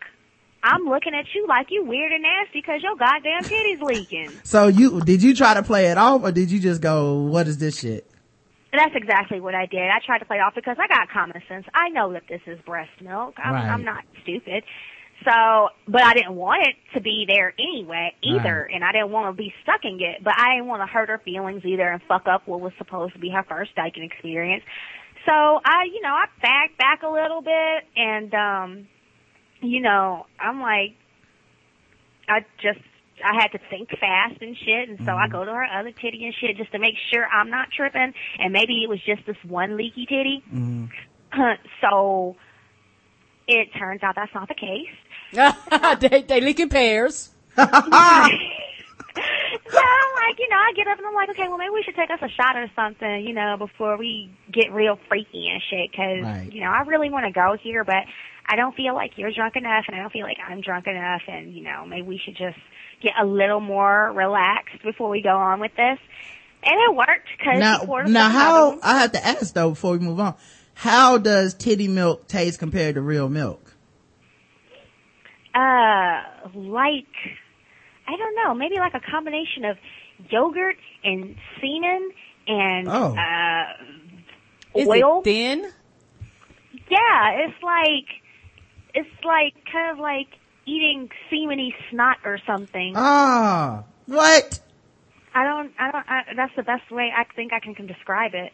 I'm looking at you like you weird and nasty because your goddamn titties leaking. So you, did you try to play it off or did you just go, what is this shit? That's exactly what I did. I tried to play it off because I got common sense. I know that this is breast milk. I'm, Right. I'm not stupid. So, but I didn't want it to be there anyway either, Right. and I didn't want to be stuck in it. But I didn't want to hurt her feelings either and fuck up what was supposed to be her first dyking experience. So I, you know, I backed back a little bit, and um, you know, I'm like, I just I had to think fast and shit, and so I go to her other titty and shit just to make sure I'm not tripping, and maybe it was just this one leaky titty. so it turns out that's not the case. they they leak in pairs. So I'm like, you know, I get up and I'm like, okay, well maybe we should take us a shot or something, you know, before we get real freaky and shit, because Right. you know I really want to go here, but I don't feel like you're drunk enough, and I don't feel like I'm drunk enough, and you know maybe we should just get a little more relaxed before we go on with this. And it worked because Now, now how, I have to ask though before we move on, how does titty milk taste compared to real milk? Uh, like, I don't know, maybe like a combination of yogurt and semen and Oh. uh, Is oil. it thin? Yeah, it's like it's like kind of like eating semeny snot or something. Ah, what? I don't, I don't, I, that's the best way I think I can, can describe it.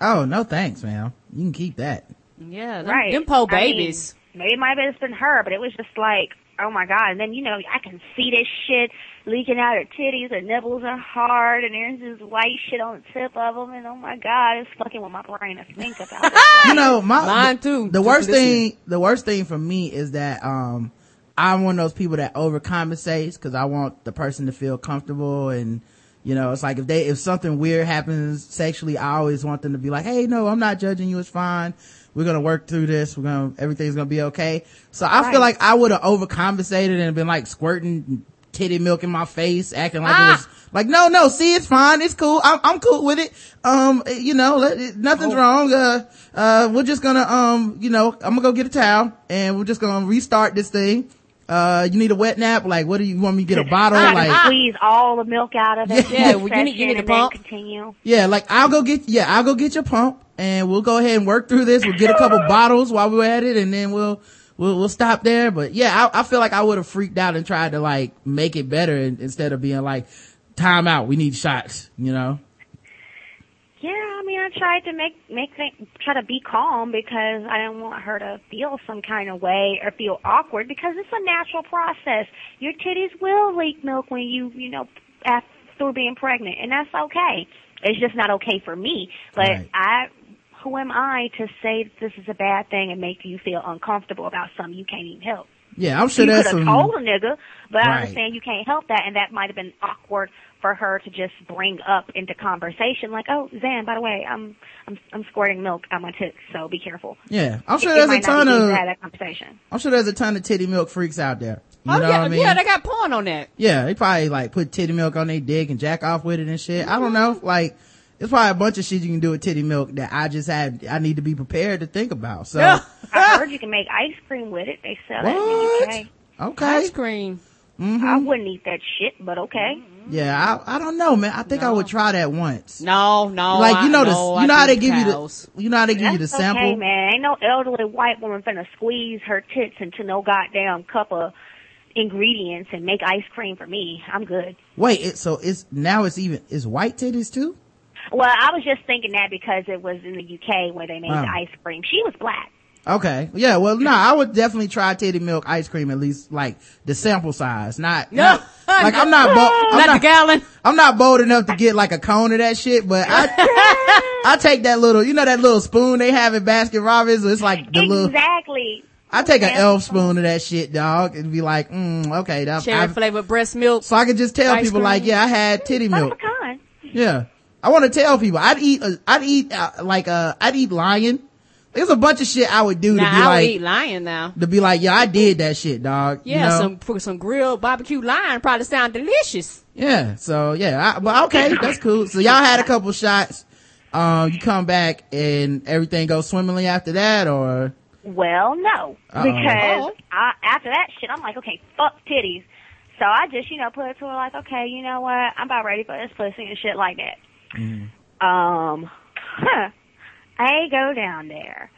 Oh, no thanks, man. You can keep that. Yeah, them, right. them poor I mean, babies. maybe it might have been her, but it was just like, oh my god. And then, you know, I can see this shit leaking out her titties, her nipples are hard, and there's this white shit on the tip of them, and oh my god, it's fucking with my brain to think about it. You know, my, Mine too. The Just worst listen. thing, the worst thing for me is that, um, I'm one of those people that overcompensates because I want the person to feel comfortable and, you know, it's like if they, if something weird happens sexually, I always want them to be like, hey, no, I'm not judging you. It's fine. We're gonna work through this. We're gonna, everything's gonna be okay. So I feel like I would have overcompensated and been like squirting titty milk in my face, acting like Ah. it was like, no, no, see, it's fine. It's cool. I'm, I'm cool with it. Um, you know, let, nothing's Oh. wrong. Uh, uh, we're just gonna, um, you know, I'm gonna go get a towel and we're just gonna restart this thing. Uh, you need a wet nap? Like, what do you, you want me to get a bottle? To Like, squeeze all the milk out of it. Yeah, well, you need- you need a pump. Continue. yeah, like I'll go get, yeah, I'll go get your pump and we'll go ahead and work through this. We'll get a couple bottles while we're at it and then we'll, we'll, we'll stop there. But yeah, I, I feel like I would have freaked out and tried to like make it better instead of being like, time out. We need shots, you know? I mean, I tried to make make th- try to be calm because I didn't want her to feel some kind of way or feel awkward because it's a natural process. Your titties will leak milk when you you know after being pregnant, and that's okay. It's just not okay for me. But Right. I, who am I to say that this is a bad thing and make you feel uncomfortable about something you can't even help? Yeah, I'm sure you there's could have some, told a nigga, but Right. I understand you can't help that, and that might have been awkward for her to just bring up into conversation, like, "Oh, Xan, by the way, I'm I'm I'm squirting milk out my tits, so be careful." yeah, I'm sure It- it there's a ton of, that conversation. I'm sure there's a ton of titty milk freaks out there. You oh know yeah, what I mean? yeah, they got porn on that. Yeah, they probably like put titty milk on their dick and jack off with it and shit. I don't mm-hmm. know. Like, there's probably a bunch of shit you can do with titty milk that I just had, I need to be prepared to think about. So, I heard you can make ice cream with it. They sell it in what? the UK. Okay. Ice cream. Mm-hmm. I wouldn't eat that shit, but okay. Mm-hmm. Yeah, I, I don't know, man. I think I would try that once. No, no. like, you know, I, the, no, you know I how they think give you the, you know how they give you the sample? okay, man. Ain't no elderly white woman finna squeeze her tits into no goddamn cup of ingredients and make ice cream for me. I'm good. Wait, it, so it's, now it's even, is white titties too? Well, I was just thinking that because it was in the UK where they made Oh. the ice cream. She was black. Okay. Yeah, well, no, I would definitely try titty milk ice cream at least, like, the sample size. Not, No. not like, I'm not, bo- I'm Not, not, the gallon. I'm not bold enough to get like a cone of that shit, but I, I take that little, you know that little spoon they have in Baskin Robbins? It's like the little, exactly. I take an elf spoon of that shit, dog, and be like, mm, okay, that, Cherry I, flavored breast milk. so I can just tell people like, yeah, I had titty of milk. a. Yeah. I want to tell people, I'd eat, uh, I'd eat, uh, like, uh, I'd eat lion. There's a bunch of shit I would do Now to be I would like, eat lion now. to be like, yeah, I did that shit, dog. You Yeah, know? some put some grilled barbecue lion probably sound delicious. Yeah. So yeah, I, but okay, that's cool. So y'all had a couple shots. Um, you come back and everything goes swimmingly after that, or Well, no, Uh-oh. because Oh. I, after that shit, I'm like, okay, fuck titties. So I just, you know, put it to her like, okay, you know what? I'm about ready for this pussy and shit like that. Um, huh. I go down there.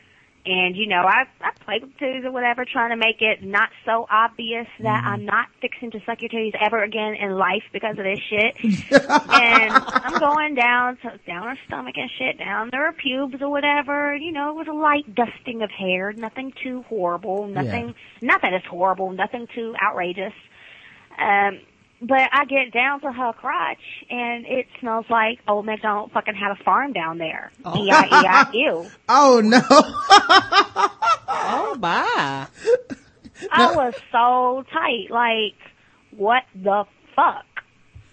And, you know, I, I play with titties or whatever, trying to make it not so obvious that I'm not fixing to suck your titties ever again in life because of this shit. and I'm going down to, down her stomach and shit, down there her pubes or whatever. You know, it was a light dusting of hair, nothing too horrible, nothing, nothing is horrible, nothing too outrageous. Um, but I get down to her crotch and it smells like oh, old McDonald fucking had a farm down there. Oh. E-I-E-I-U. oh no, Oh, bye. I was so tight. Like, what the fuck?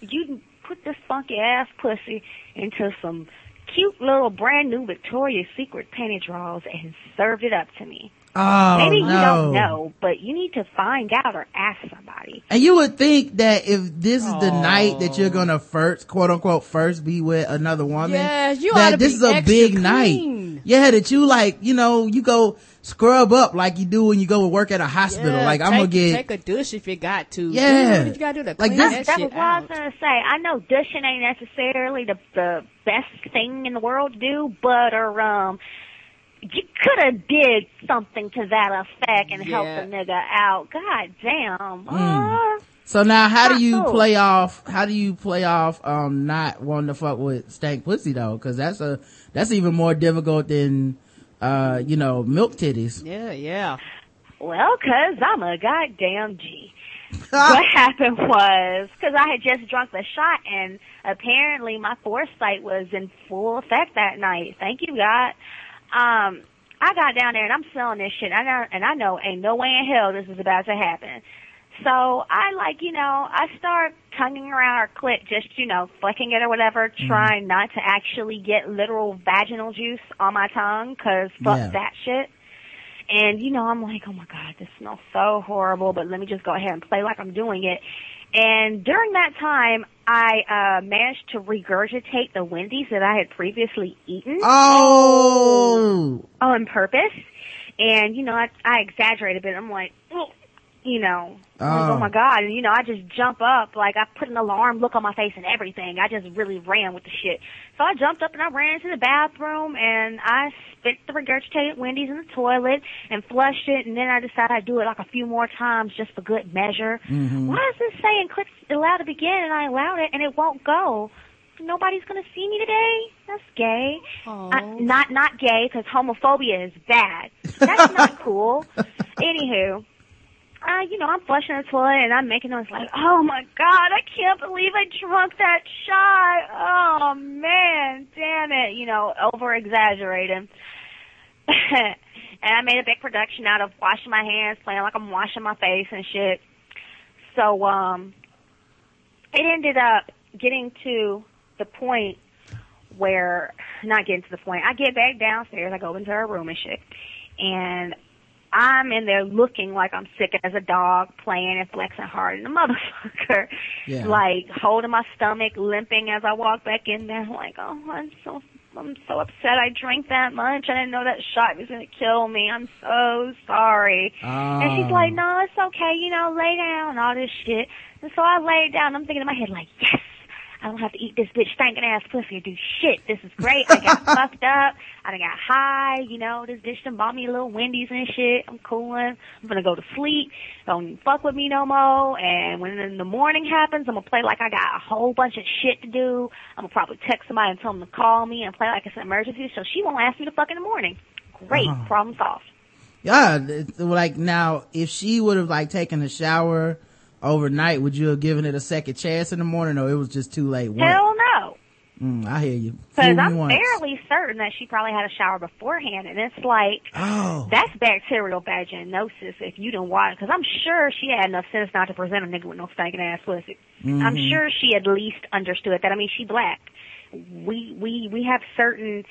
You put this funky ass pussy into some cute little brand new Victoria's Secret panty drawers and served it up to me. Oh Maybe no. you don't know, but you need to find out or ask somebody. And you would think that if this is the Oh. night that you're gonna first, quote unquote, first be with another woman, Yes, you ought that to this be is a extra big clean. night. Yeah, that you like, you know, you go scrub up like you do when you go to work at a hospital. Yeah, like I'm take, gonna get, take a douche if you got to. Yeah. Do what you gotta do to Like clean this- that That shit was what I was gonna say. I know douching ain't necessarily the the best thing in the world to do, but or um, you could have did something to that effect and helped the nigga out. God damn. Uh, So now how do you cool. play off, how do you play off, um, not wanting to fuck with stank pussy though? Cause that's a, that's even more difficult than, uh, you know, milk titties. Yeah, yeah. well, cause I'm a goddamn G. what happened was because I had just drunk the shot, and apparently my foresight was in full effect that night. Thank you, God. Um, I got down there and I'm selling this shit. I know, and I know, ain't no way in hell this is about to happen. So I like, you know, I start tonguing around her clit, just you know, flicking it or whatever, trying not to actually get literal vaginal juice on my tongue, cause fuck Yeah. that shit. And you know, I'm like, oh my god, this smells so horrible, but let me just go ahead and play like I'm doing it. And during that time, I uh managed to regurgitate the Wendy's that I had previously eaten Oh, on purpose. And you know, I, I exaggerate a bit. I'm like, "Oh," you know, I'm like, Oh. oh my god, and you know, I just jump up, like I put an alarm look on my face and everything. I just really ran with the shit. So I jumped up and I ran to the bathroom and I spit the regurgitated Wendy's in the toilet and flushed it, and then I decided I'd do it like a few more times just for good measure. Why is this saying click allowed to begin and I allowed it and it won't go? Nobody's gonna see me today. That's gay. Aw. Uh, not not gay because homophobia is bad. That's not cool. Anywho, uh, you know, I'm flushing the toilet and I'm making noise like, oh my god, I can't believe I drunk that shot. Oh man, damn it. You know, over exaggerating. and I made a big production out of washing my hands, playing like I'm washing my face and shit. So, um, it ended up getting to the point where, not getting to the point, I get back downstairs, I go into her room and shit, and I'm in there looking like I'm sick as a dog, playing and flexing hard in the motherfucker. Yeah. Like holding my stomach, limping as I walk back in there, like, oh, I'm so, I'm so upset I drank that much. I didn't know that shot was gonna kill me. I'm so sorry. And she's Oh. like, no, it's okay, you know, lay down, all this shit. And so I laid down. I'm thinking in my head, like, yes, I don't have to eat this bitch stinking ass pussy or do shit. This is great. I got fucked up. I done got high, you know, this bitch done bought me a little Wendy's and shit. I'm cooling. I'm gonna go to sleep. Don't fuck with me no more. And when in the morning happens, I'm gonna play like I got a whole bunch of shit to do. I'm gonna probably text somebody and tell them to call me and play like it's an emergency so she won't ask me to fuck in the morning. Great. Uh-huh. Problem solved. Yeah, like now, if she would have like taken a shower overnight, would you have given it a second chance in the morning, or it was just too late? Once? Hell no. Mm, I hear you. Because I'm once. fairly certain that she probably had a shower beforehand, and it's like Oh, that's bacterial vaginosis if you don't watch. Because I'm sure she had enough sense not to present a nigga with no stinking ass pussy. I'm sure she at least understood that. I mean, she black. We we we have certain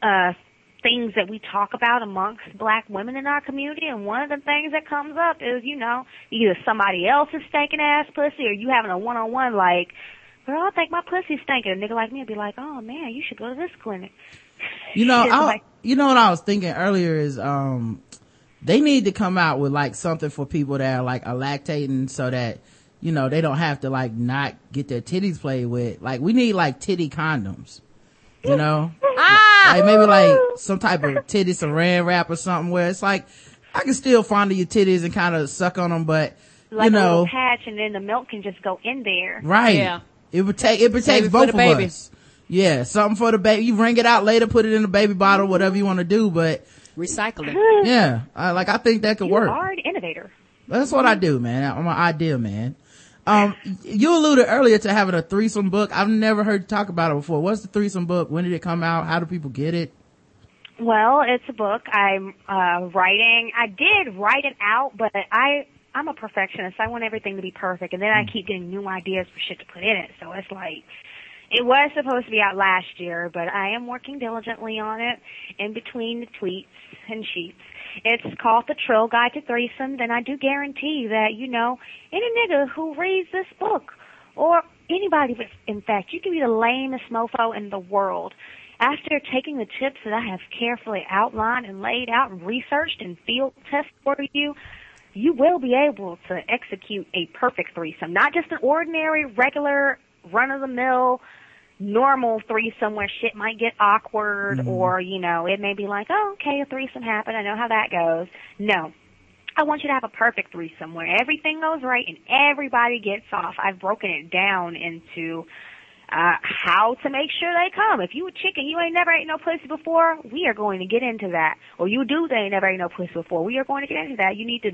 uh things that we talk about amongst black women in our community, and one of the things that comes up is you know either somebody else's stinking ass pussy or you having a one on one like. Girl, I think my pussy's stinking. A nigga like me would be like, "Oh man, you should go to this clinic." you know, I, like- you know what I was thinking earlier is, um, they need to come out with like something for people that are like are lactating so that, you know, they don't have to like not get their titties played with. Like we need like titty condoms, you know? Like maybe like some type of titty saran wrap or something where it's like, I can still fondle your titties and kind of suck on them, but like you know, little patch, and then the milk can just go in there. right. Yeah. It would take, it would take it for both the of baby. us. Yeah, something for the baby. You wring it out later, put it in the baby bottle, whatever you want to do, but Recycling. yeah, I, like I think that could You work. are an innovator. That's what I do, man. I'm an idea, man. Um, you alluded earlier to having a threesome book. I've never heard you talk about it before. What's the threesome book? When did it come out? How do people get it? Well, it's a book I'm uh writing. I did write it out, but I I'm a perfectionist. I want everything to be perfect, and then I keep getting new ideas for shit to put in it. So it's like it was supposed to be out last year, but I am working diligently on it in between the tweets and sheets. It's called The Trill Guide to Threesomes, and I do guarantee that, you know, any nigga who reads this book, or anybody, in fact, you can be the lamest mofo in the world. After taking the tips that I have carefully outlined and laid out and researched and field tested for you, you will be able to execute a perfect threesome. Not just an ordinary, regular, run-of-the-mill, normal threesome where shit might get awkward or, you know, it may be like, oh, okay, a threesome happened. I know how that goes. No. I want you to have a perfect threesome where everything goes right and everybody gets off. I've broken it down into uh, how to make sure they come. If you a chicken, you ain't never ate no pussy before, we are going to get into that. Or you do, they ain't never ate no pussy before, we are going to get into that. You need to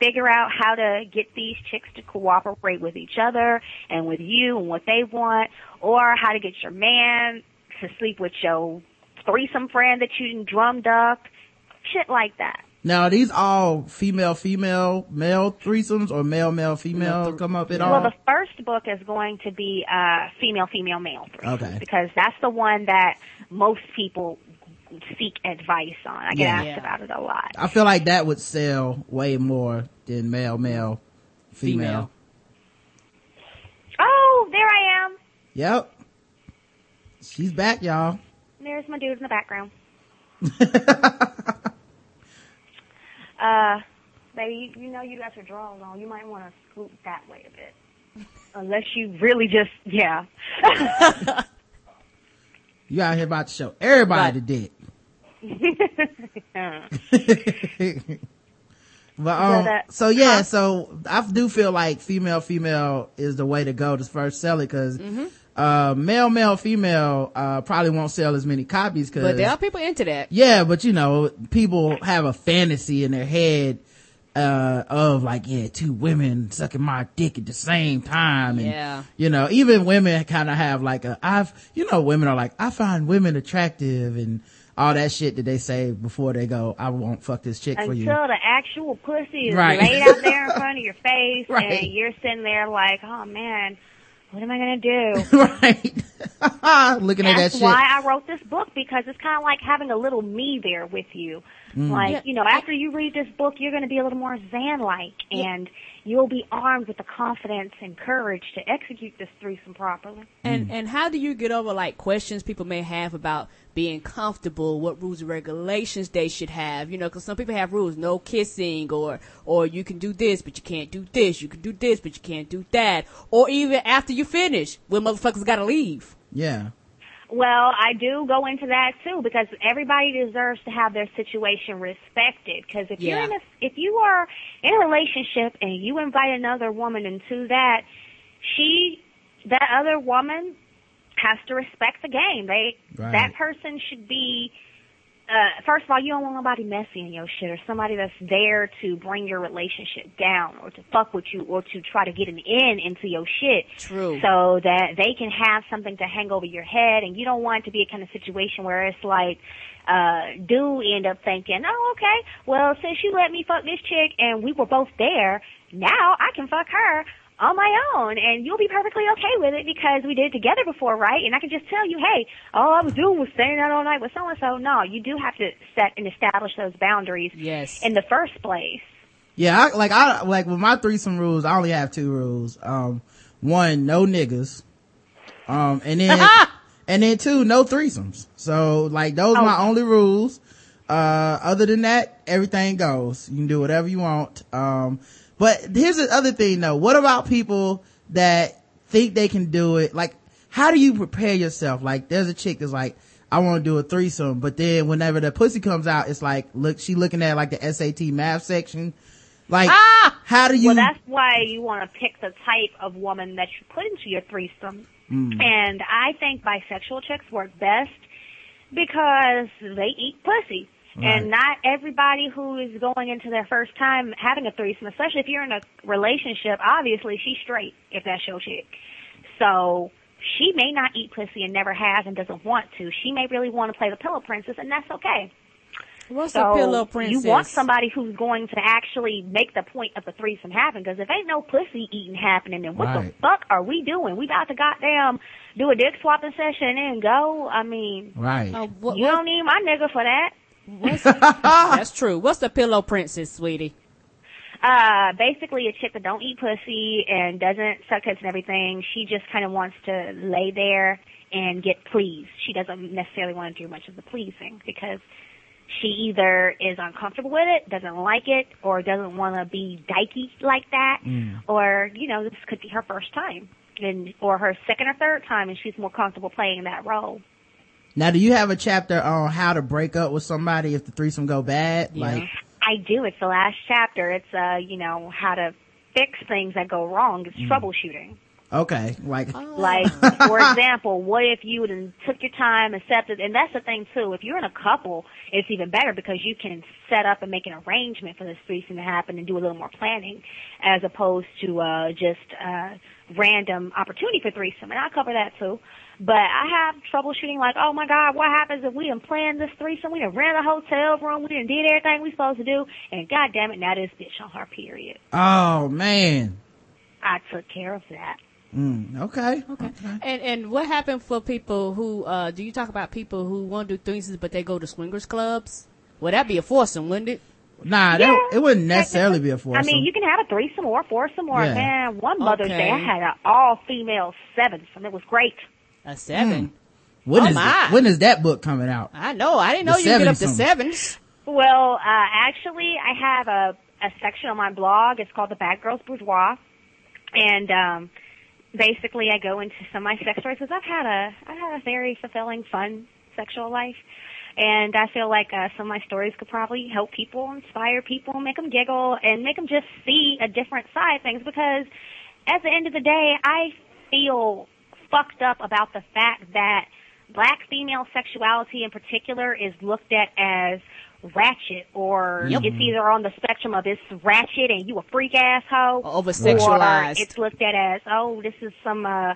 figure out how to get these chicks to cooperate with each other and with you and what they want, or how to get your man to sleep with your threesome friend that you drummed up, shit like that. Now, are these all female, female, male threesomes or male, male, female come up at all? Well, the first book is going to be uh, female, female, male Okay. because that's the one that most people seek advice on. I get Yeah. asked Yeah. about it a lot. I feel like that would sell way more than male, male, female. Female. Oh, there I am. Yep. She's back, y'all. There's my dude in the background. uh, baby, you, you know you got your drawers on. You might want to scoot that way a bit. Unless you really just, yeah. You out here about to show everybody Right. the dick. But um, But, uh, so yeah, so I do feel like female female is the way to go to first sell it because Mm-hmm. uh, male male female uh probably won't sell as many copies because But there are people into that. yeah, but you know people have a fantasy in their head uh of like yeah two women sucking my dick at the same time and Yeah. you know even women kind of have like a i've you know women are like i find women attractive and all that shit that they say before they go i won't fuck this chick for you. Until the actual pussy is Right. laid out there in front of your face Right. and you're sitting there like, oh man, what am I gonna do? right looking at that shit. That's why I wrote this book because it's kind of like having a little me there with you. Mm. Like, Yeah. you know, after you read this book, you're going to be a little more Xan-like and you'll be armed with the confidence and courage to execute this threesome properly. And Mm. and how do you get over like questions people may have about being comfortable, what rules and regulations they should have? You know, because some people have rules, no kissing, or or you can do this but you can't do this, you can do this but you can't do that, or even after you finish, when motherfuckers got to leave. yeah Well, I do go into that too because everybody deserves to have their situation respected. Because if you're in a, if you are in a relationship and you invite another woman into that, she, that other woman has to respect the game. They, Right. that person should be, uh, first of all, you don't want nobody messy in your shit or somebody that's there to bring your relationship down or to fuck with you or to try to get an in into your shit. True. so that they can have something to hang over your head and you don't want it to be a kind of situation where it's like uh do end up thinking oh okay. Well since you let me fuck this chick and we were both there now i can fuck her on my own and you'll be perfectly okay with it because we did it together before right and i can just tell you hey all i was doing was staying out all night with so and so no you do have to set and establish those boundaries Yes. in the first place Yeah, I, like I like with my threesome rules, I only have two rules. Um, one, no niggas. Um, and then and then two, no threesomes. So like those are my only rules. Uh, other than that, everything goes. You can do whatever you want. Um, but here's the other thing though. What about people that think they can do it? Like, how do you prepare yourself? Like, there's a chick that's like, I want to do a threesome, but then whenever the pussy comes out, it's like, look, she looking at like the SAT math section. Like, ah! how do you? Well, that's why you want to pick the type of woman that you put into your threesome. And I think bisexual chicks work best because they eat pussy. Right. And not everybody who is going into their first time having a threesome, especially if you're in a relationship, obviously she's straight if that's your chick. So she may not eat pussy and never has and doesn't want to. She may really want to play the pillow princess and that's okay. What's So a pillow princess? you want somebody who's going to actually make the point of the threesome happen. Because if ain't no pussy eating happening, then what Right. the fuck are we doing? We about to goddamn do a dick swapping session and go. I mean, right. Uh, what, you what- don't need my nigga for that. that's true. What's the pillow princess, sweetie? Uh, basically a chick that don't eat pussy and doesn't suck tits and everything. She just kind of wants to lay there and get pleased. She doesn't necessarily want to do much of the pleasing because she either is uncomfortable with it, doesn't like it, or doesn't want to be dykey like that, or, you know, this could be her first time. and or her second or third time, and she's more comfortable playing that role. Now, do you have a chapter on how to break up with somebody if the threesome go bad? Yeah. Like, I do. It's the last chapter. It's uh, you know, how to fix things that go wrong. It's troubleshooting. okay, like, Oh. Like, for example, what if you would have took your time, accepted, and that's the thing too. If you're in a couple, it's even better because you can set up and make an arrangement for this threesome to happen and do a little more planning, as opposed to uh, just uh, random opportunity for threesome. And I cover that too. But I have troubleshooting like, oh my God, what happens if we done planned this threesome? We done rented a hotel room, we done did everything we supposed to do, and God damn it, now this bitch on her period. oh man. I took care of that. Mm, okay. Okay. And and what happened for people who uh do you talk about people who want to do threesomes but they go to swingers clubs? Well, that'd be a foursome, wouldn't it? Nah, Yeah, that, it wouldn't necessarily be a foursome. I mean, you can have a threesome or a foursome or Yeah. man, one Mother's Okay. Day I had an all female sevensome. It was great. A seven. when oh is my. when is that book coming out? I know. I didn't know The you could get up to seven-some. sevens. Well, uh, actually, I have a, a section on my blog. It's called the Bad Girls Bourgeois, and um, basically, I go into some of my sex stories because I've had a I've had a very fulfilling, fun sexual life, and I feel like uh, some of my stories could probably help people, inspire people, make them giggle, and make them just see a different side of things. Because at the end of the day, I feel fucked up about the fact that black female sexuality in particular is looked at as ratchet or Yep. it's either on the spectrum of it's ratchet and you a freak asshole Over or sexualized. it's looked at as oh this is some uh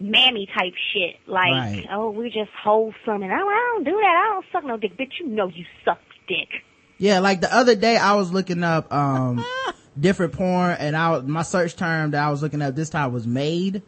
mammy type shit like Right. oh we're just wholesome and oh, I don't do that I don't suck no dick bitch you know you suck dick Yeah, like the other day I was looking up um different porn and I was- my search term that I was looking up this time was maid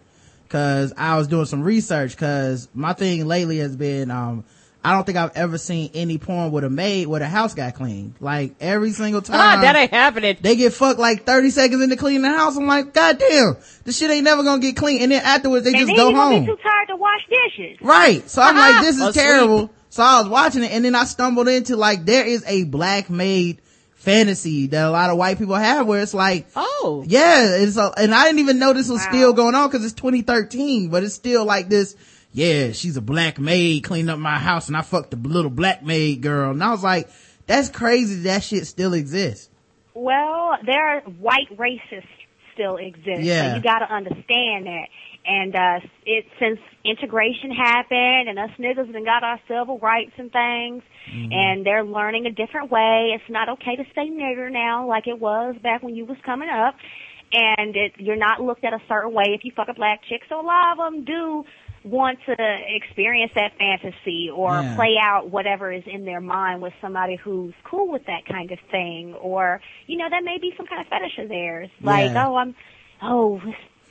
cuz I was doing some research cuz my thing lately has been um I don't think I've ever seen any porn with a maid where the house got cleaned. Like every single time Ah, that ain't happening. they get fucked like 30 seconds into cleaning the house. I'm like, God damn, this shit ain't never gonna get clean. And then afterwards they and just then go you gonna home. be too tired to wash dishes Right. So I'm like, this is Asleep. terrible. So I was watching it and then I stumbled into like, there is a black maid fantasy that a lot of white people have where it's like, Oh. yeah, it's a, and I didn't even know this was Wow. still going on because it's 2013, but it's still like this, yeah, she's a black maid cleaning up my house and I fucked the little black maid girl. And I was like, that's crazy that shit still exists. Well, there are white racists still exist. Yeah. So you got to understand that. And uh it since integration happened and us niggas done got our civil rights and things and they're learning a different way. It's not okay to say nigger now like it was back when you was coming up. And it, you're not looked at a certain way if you fuck a black chick. So a lot of them do want to experience that fantasy or Yeah. play out whatever is in their mind with somebody who's cool with that kind of thing or you know that may be some kind of fetish of theirs like Yeah. oh i'm oh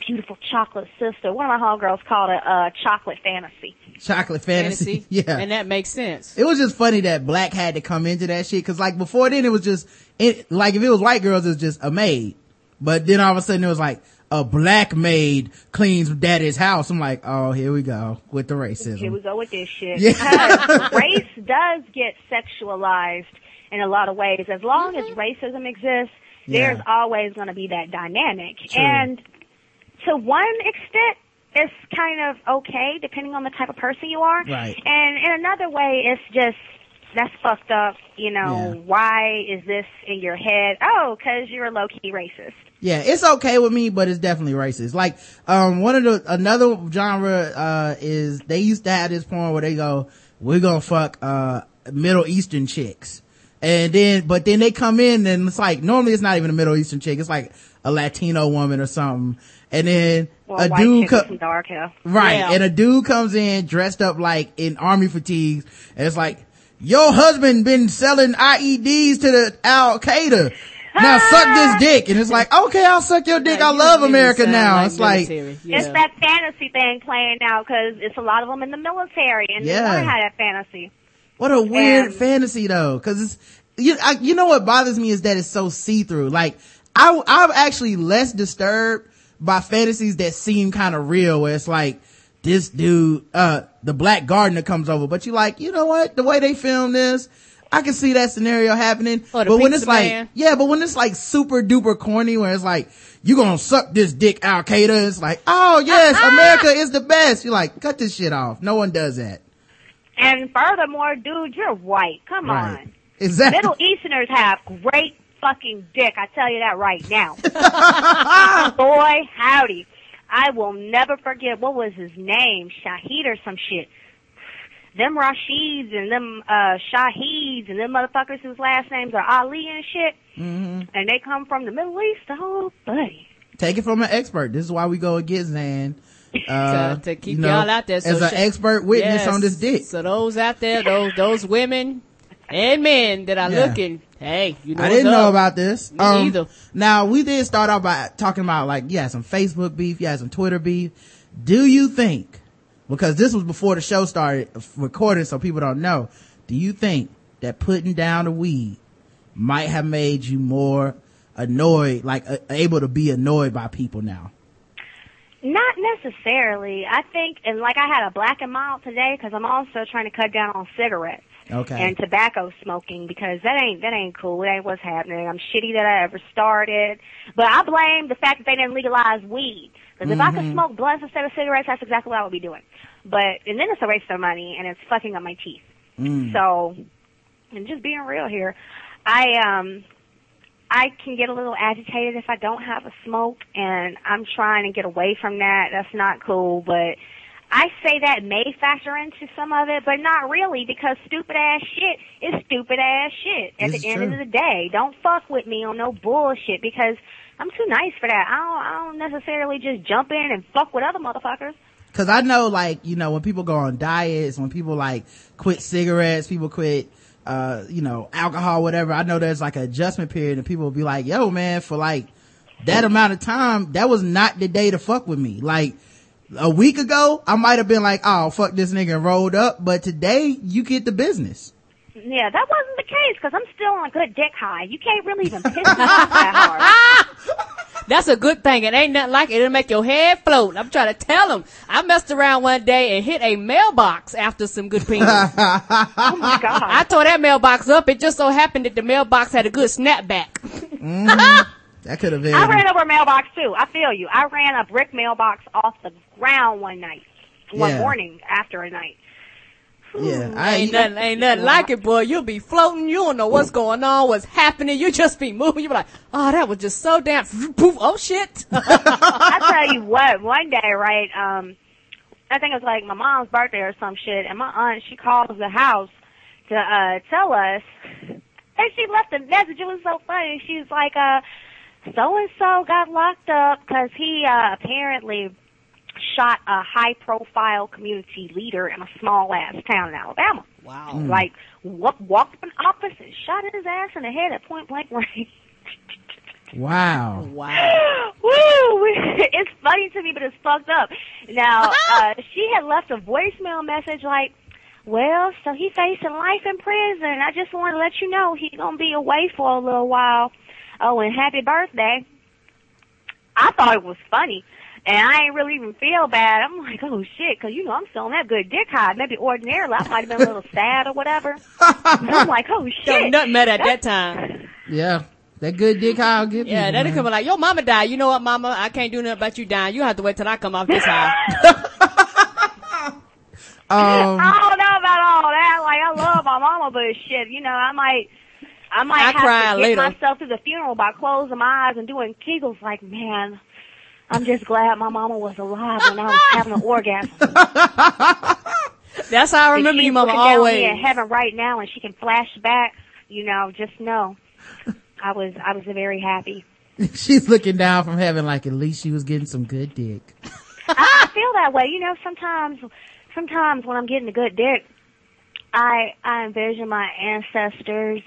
beautiful chocolate sister one of my homegirls called it uh chocolate fantasy Chocolate fantasy. Fantasy. yeah. And that makes sense. It was just funny that black had to come into that shit because like before then it was just it like if it was white girls it was just a maid, but then all of a sudden it was like a black maid cleans daddy's house. I'm like, oh here we go with the racism. here we go with this shit Yeah. race does get sexualized in a lot of ways as long as racism exists there's always going to be that dynamic True. and to one extent it's kind of okay depending on the type of person you are Right. and in another way it's just that's fucked up you know Yeah. why is this in your head oh because you're a low-key racist Yeah, it's okay with me, but it's definitely racist. Like, um, one of the, another genre, uh, is they used to have this porn where they go, we're gonna fuck, uh, Middle Eastern chicks. And then, but then they come in and it's like, normally it's not even a Middle Eastern chick, it's like a Latino woman or something. And then or a dude co- some dark hair Right. Yeah. And a dude comes in dressed up like in army fatigues and it's like, your husband been selling IEDs to the Al Qaeda. Now suck this dick. And it's like, okay, I'll suck your dick. Like, I you love America now. like it's like. Yeah. It's that fantasy thing playing out because it's a lot of them in the military and Yeah. they want to that fantasy. what a weird And- fantasy though. Cause it's, you, I, you know what bothers me is that it's so see-through. Like, I, I'm actually less disturbed by fantasies that seem kind of real where it's like, this dude, uh, the black gardener comes over, but you like, you know what? The way they film this, I can see that scenario happening. Or but when pizza it's like, man. yeah, but when it's like super duper corny, where it's like, you gonna suck this dick, Al Qaeda. It's like, oh yes, America is the best. You're like, cut this shit off. No one does that. And furthermore, dude, you're white. Come Right. on. Exactly. Middle Easterners have great fucking dick. I tell you that right now. Boy, howdy. I will never forget, what was his name? Shahid or some shit. Them Rashids and them, uh, Shahids and them motherfuckers whose last names are Ali and shit. Mm-hmm. And they come from the Middle East. Oh, buddy. Take it from an expert. This is why we go against Xan. Uh, to, to keep you know, y'all out there. So as an expert witness Yes. on this dick. So those out there, those those women and men that are Yeah. looking, hey, you know I didn't know about this. Me Um, either. Now we did start off by talking about like, yeah, some Facebook beef, yeah, some Twitter beef. Do you think, because this was before the show started recording so people don't know, do you think that putting down the weed might have made you more annoyed, like uh, able to be annoyed by people now? Not necessarily. I think, and like I had a black and mild today because I'm also trying to cut down on cigarettes. Okay. and tobacco smoking because that ain't that ain't cool. That ain't what's happening. I'm shitty that I ever started, but I blame the fact that they didn't legalize weed. Because if I could smoke blunts instead of cigarettes, that's exactly what I would be doing. But and then it's a waste of money and it's fucking up my teeth. So, and just being real here, I um. I can get a little agitated if I don't have a smoke and I'm trying to get away from that. That's not cool, but I say that may factor into some of it, but not really because stupid ass shit is stupid ass shit. At This the end true. of the day, don't fuck with me on no bullshit because I'm too nice for that. I don't, I don't necessarily just jump in and fuck with other motherfuckers. Cause I know like, you know, when people go on diets, when people like quit cigarettes, people quit, uh, you know, alcohol, whatever, I know there's like an adjustment period and people will be like, yo man, for like that amount of time, that was not the day to fuck with me. Like a week ago, I might have been like, oh fuck this nigga and rolled up, but today you get the business. Yeah, that wasn't the case because I'm still on a good dick high. You can't really even piss me off that hard. That's a good thing. It ain't nothing like it. It'll make your head float. I'm trying to tell them. I messed around one day and hit a mailbox after some good penis. Oh my god. I tore that mailbox up. It just so happened that the mailbox had a good snapback. Mm. That could have been. I ran over a mailbox too. I feel you. I ran a brick mailbox off the ground one night, one Yeah. morning after a night. yeah, I Ain't nothing, ain't nothing like it, boy. You'll be floating. You don't know what's going on, what's happening. You just be moving. You be like, oh, that was just so damn. Poof. Oh shit. I tell you what, one day, right, um, I think it was like my mom's birthday or some shit, and my aunt, she calls the house to, uh, tell us, and she left a message. It was so funny. She's like, uh, so and so got locked up because he, uh, apparently shot a high profile community leader in a small ass town in Alabama. wow. Like, wa- walked up in office and shot his ass in the head at point blank range. wow. Wow. Woo! It's funny to me, but it's fucked up. Now, uh, she had left a voicemail message like, well, so he facing life in prison. I just want to let you know he's gonna be away for a little while. Oh, and happy birthday. I thought it was funny. And I ain't really even feel bad. I'm like, oh shit, 'cause you know I'm still on that good dick high. Maybe ordinarily I might have been a little sad or whatever. I'm like, oh Don't shit. nothing matter at that time. Yeah. That good dick high will give Yeah, people, that'll come like, yo, mama died. You know what, mama? I can't do nothing about you dying. You have to wait till I come off this high. Um, I don't know about all that. Like I love my mama, but shit, you know, I might, I might I have to get later. myself to the funeral by closing my eyes and doing kegels. Like, man, I'm just glad my mama was alive when I was having an orgasm. That's how I remember you, mama, down always. me in heaven right now, and she can flash back. You know, just know, I was, I was very happy. she's looking down from heaven like at least she was getting some good dick. I, I feel that way. You know, sometimes, sometimes when I'm getting a good dick, I I envision my ancestors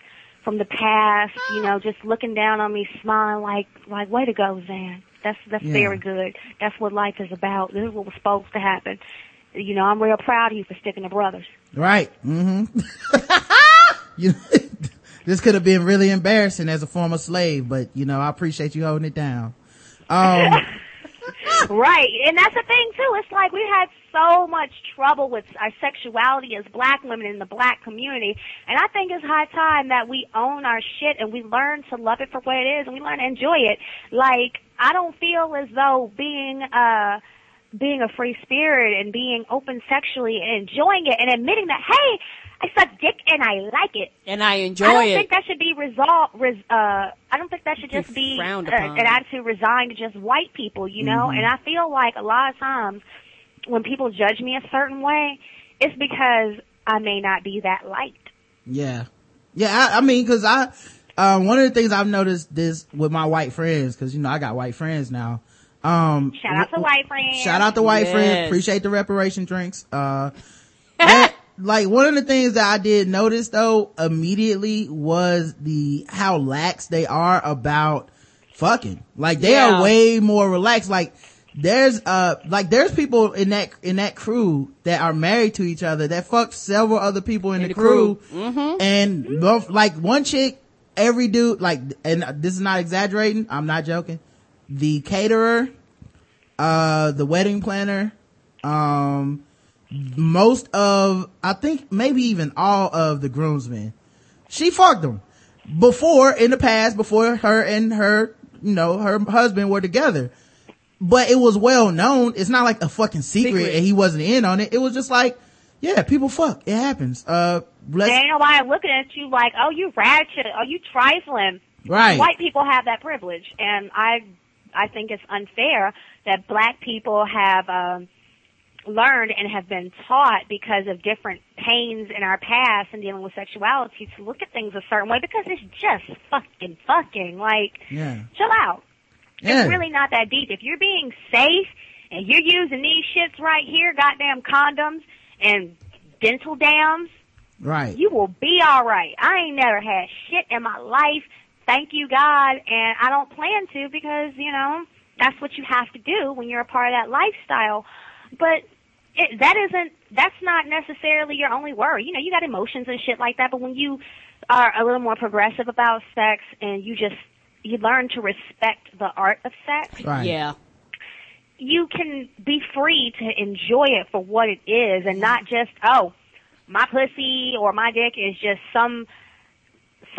from the past. You know, just looking down on me, smiling like like way to go, Xan. That's that's Yeah. very good. That's what life is about. This is what was supposed to happen. You know, I'm real proud of you for sticking to brothers. Right. Mm-hmm. you, this could have been really embarrassing as a former slave, but you know, I appreciate you holding it down. Um, right. And that's the thing too. It's like we had so much trouble with our sexuality as black women in the black community. And I think it's high time that we own our shit and we learn to love it for what it is and we learn to enjoy it. Like, I don't feel as though being, uh, being a free spirit and being open sexually and enjoying it and admitting that, hey, I suck dick and I like it. And I enjoy it. I don't it. think that should be resolved. Res, uh, I don't think that should just be uh, an attitude resigned to just white people, you know. Mm-hmm. And I feel like a lot of times when people judge me a certain way, it's because I may not be that liked. Yeah. Yeah, I, I mean, cause I, um, one of the things I've noticed this with my white friends, cause you know, I got white friends now. Um, Shout out to white friends. shout out to white Yes. friends. Appreciate the reparation drinks. Uh, and, like one of the things that I did notice though immediately was the, how lax they are about fucking. Like they Yeah. are way more relaxed. Like, there's uh like there's people in that in that crew that are married to each other that fuck several other people in, the, the crew, crew. Mm-hmm. and both like one chick every dude like and this is not exaggerating i'm not joking the caterer uh the wedding planner um most of i think maybe even all of the groomsmen. She fucked them before in the past before her and her you know her husband were together. But it was well known. It's not like a fucking secret, Secret. and he wasn't in on it. It was just like yeah people fuck. It happens. Uh let's There ain't nobody looking at you like, oh, you ratchet, oh, you trifling. right. White people have that privilege, and I, I think it's unfair that black people have um, learned and have been taught because of different pains in our past and dealing with sexuality to look at things a certain way because it's just fucking fucking like yeah chill out. yeah It's really not that deep. If you're being safe and you're using these shits right here, goddamn condoms and dental dams, right you will be all right. I ain't never had shit in my life. Thank you, God, and I don't plan to because you know that's what you have to do when you're a part of that lifestyle. But it, that isn't. That's not necessarily your only worry. You know, you got emotions and shit like that. But when you are a little more progressive about sex and you just you learn to respect the art of sex, right Yeah. you can be free to enjoy it for what it is and not just, oh, my pussy or my dick is just some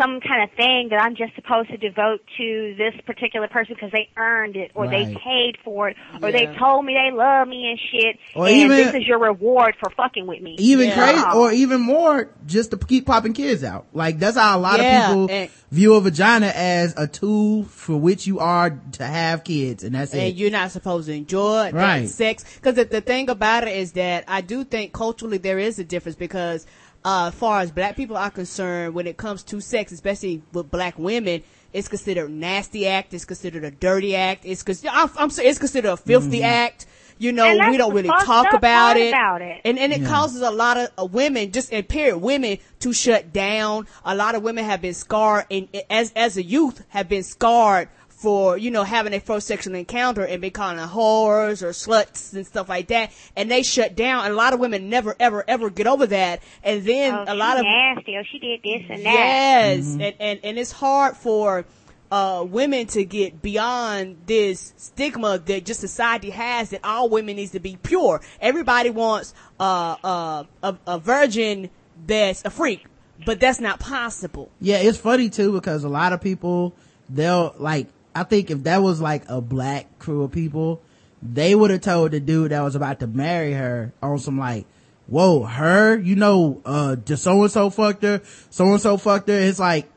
some kind of thing that I'm just supposed to devote to this particular person because they earned it or they paid for it or Yeah. they told me they love me and shit Or and even- this is your reward for fucking with me. even Yeah. crazy or even more just to keep popping kids out like that's how a lot Yeah, of people and- view a vagina as a tool for which you are to have kids and that's and it you're not supposed to enjoy that Right. sex. Because the, the thing about it is that I do think culturally there is a difference because uh, as far as black people are concerned, when it comes to sex, especially with black women, it's considered a nasty act. It's considered a dirty act. It's considered, I'm, I'm sorry, it's considered a filthy act. You know, we don't really talk about it. about it. And, and it Yeah. causes a lot of uh, women, just impaired women to shut down. A lot of women have been scarred and as, as a youth have been scarred for, you know, having a first sexual encounter and be calling them whores or sluts and stuff like that. And they shut down. And a lot of women never, ever, ever get over that. And then oh, a lot of, nasty. Oh, she did this and that. Yes, Mm-hmm. and, and and it's hard for uh women to get beyond this stigma that just society has that all women needs to be pure. Everybody wants uh uh a, a virgin that's a freak, but that's not possible. yeah it's funny too because a lot of people they'll like i think if that was like a black crew of people they would have told the dude that was about to marry her on some like whoa her you know uh just so and so fucked her so and so fucked her it's like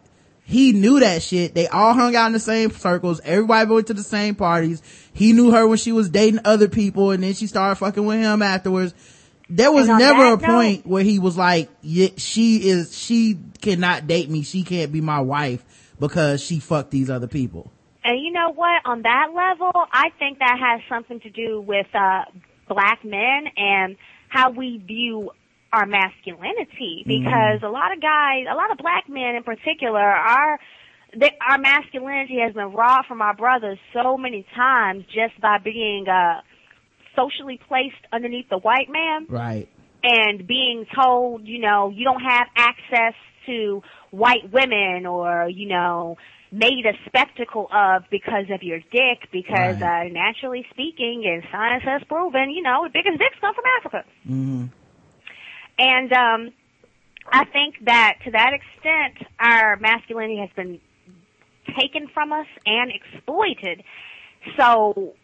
he knew that shit. They all hung out in the same circles. Everybody went to the same parties. He knew her when she was dating other people and then she started fucking with him afterwards. There was never a note- point where he was like, yeah, she is, she cannot date me. She can't be my wife because she fucked these other people. And you know what? On that level, I think that has something to do with uh black men and how we view our masculinity. Because a lot of guys, a lot of black men in particular, are they, our masculinity has been robbed from our brothers so many times just by being uh socially placed underneath the white man Right. and being told, you know, you don't have access to white women or, you know, made a spectacle of because of your dick, because Right. uh, naturally speaking, and science has proven, you know, the biggest dicks come from Africa. hmm And um, I think that to that extent, our masculinity has been taken from us and exploited. So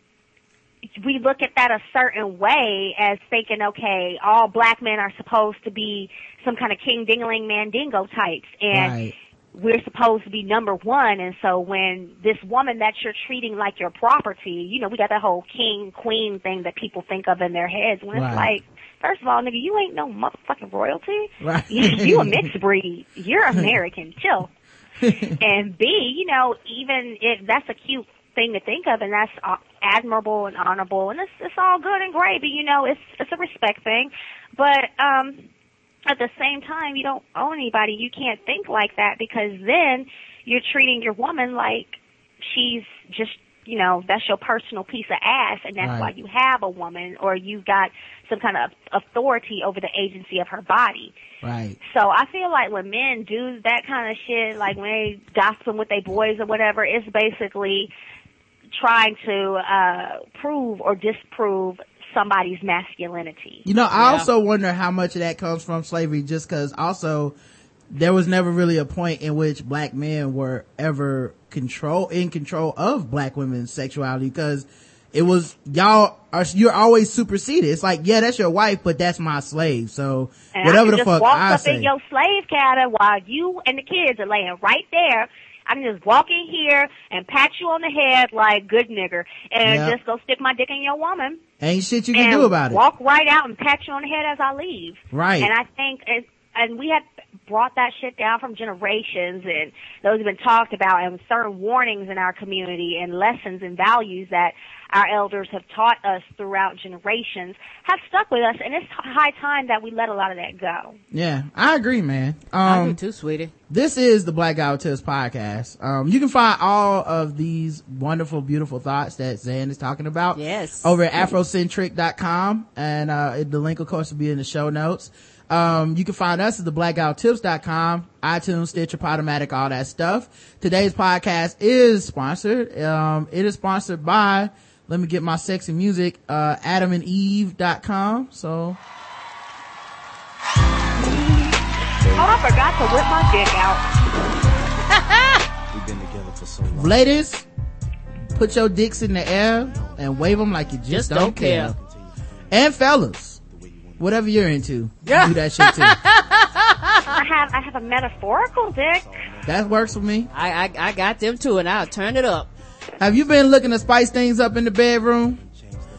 we look at that a certain way as thinking, okay, all black men are supposed to be some kind of king dingling mandingo types, and Right. We're supposed to be number one. And so when this woman that you're treating like your property, you know, we got that whole king queen thing that people think of in their heads. When it's like, first of all, nigga, you ain't no motherfucking royalty. Right. You, you a mixed breed. You're American. Chill. and B, you know, even if that's a cute thing to think of, and that's uh, admirable and honorable, and it's it's all good and great. But you know, it's it's a respect thing. But um, at the same time, you don't own anybody. You can't think like that because then you're treating your woman like she's just you know that's your personal piece of ass, and that's Right. why you have a woman or you've got some kind of authority over the agency of her body. Right. So I feel like when men do that kind of shit, like when they gossip with their boys or whatever, it's basically trying to uh prove or disprove somebody's masculinity. You know, I Yeah. also wonder how much of that comes from slavery just cause also there was never really a point in which black men were ever control, in control of black women's sexuality because it was, y'all are, you're always superseded. It's like, yeah, that's your wife, but that's my slave. So And whatever I the can fuck just walk I up say. in your slave cabin while you and the kids are laying right there. I can just walk in here and pat you on the head like good nigger and Yeah. just go stick my dick in your woman. Ain't shit you can do about it. walk right out and pat you on the head as I leave. Right. And I think, it, and we have brought that shit down from generations, and those have been talked about, and certain warnings in our community and lessons and values that our elders have taught us throughout generations have stuck with us, and it's high time that we let a lot of that go. yeah, I agree, man. I Um, do too, sweetie. This is the Black Guy Who Tips podcast. Um, you can find all of these wonderful, beautiful thoughts that Xan is talking about. Yes. Over at afrosintrick.com. And, uh, it- the link, of course, will be in the show notes. Um, you can find us at the blackguywhotips.com, iTunes, Stitcher, Podomatic, all that stuff. Today's podcast is sponsored. Um, it is sponsored by, let me get my sexy music, uh, adamandeve.com. So, Oh, I forgot to whip my dick out. We've been together for so long. ladies, put your dicks in the air and wave them like you just, Just don't, don't care. care. And fellas, whatever you're into, Yeah. do that shit too. I have I have a metaphorical dick. that works for me. I, I I got them too, and I'll turn it up. Have you been looking to spice things up in the bedroom?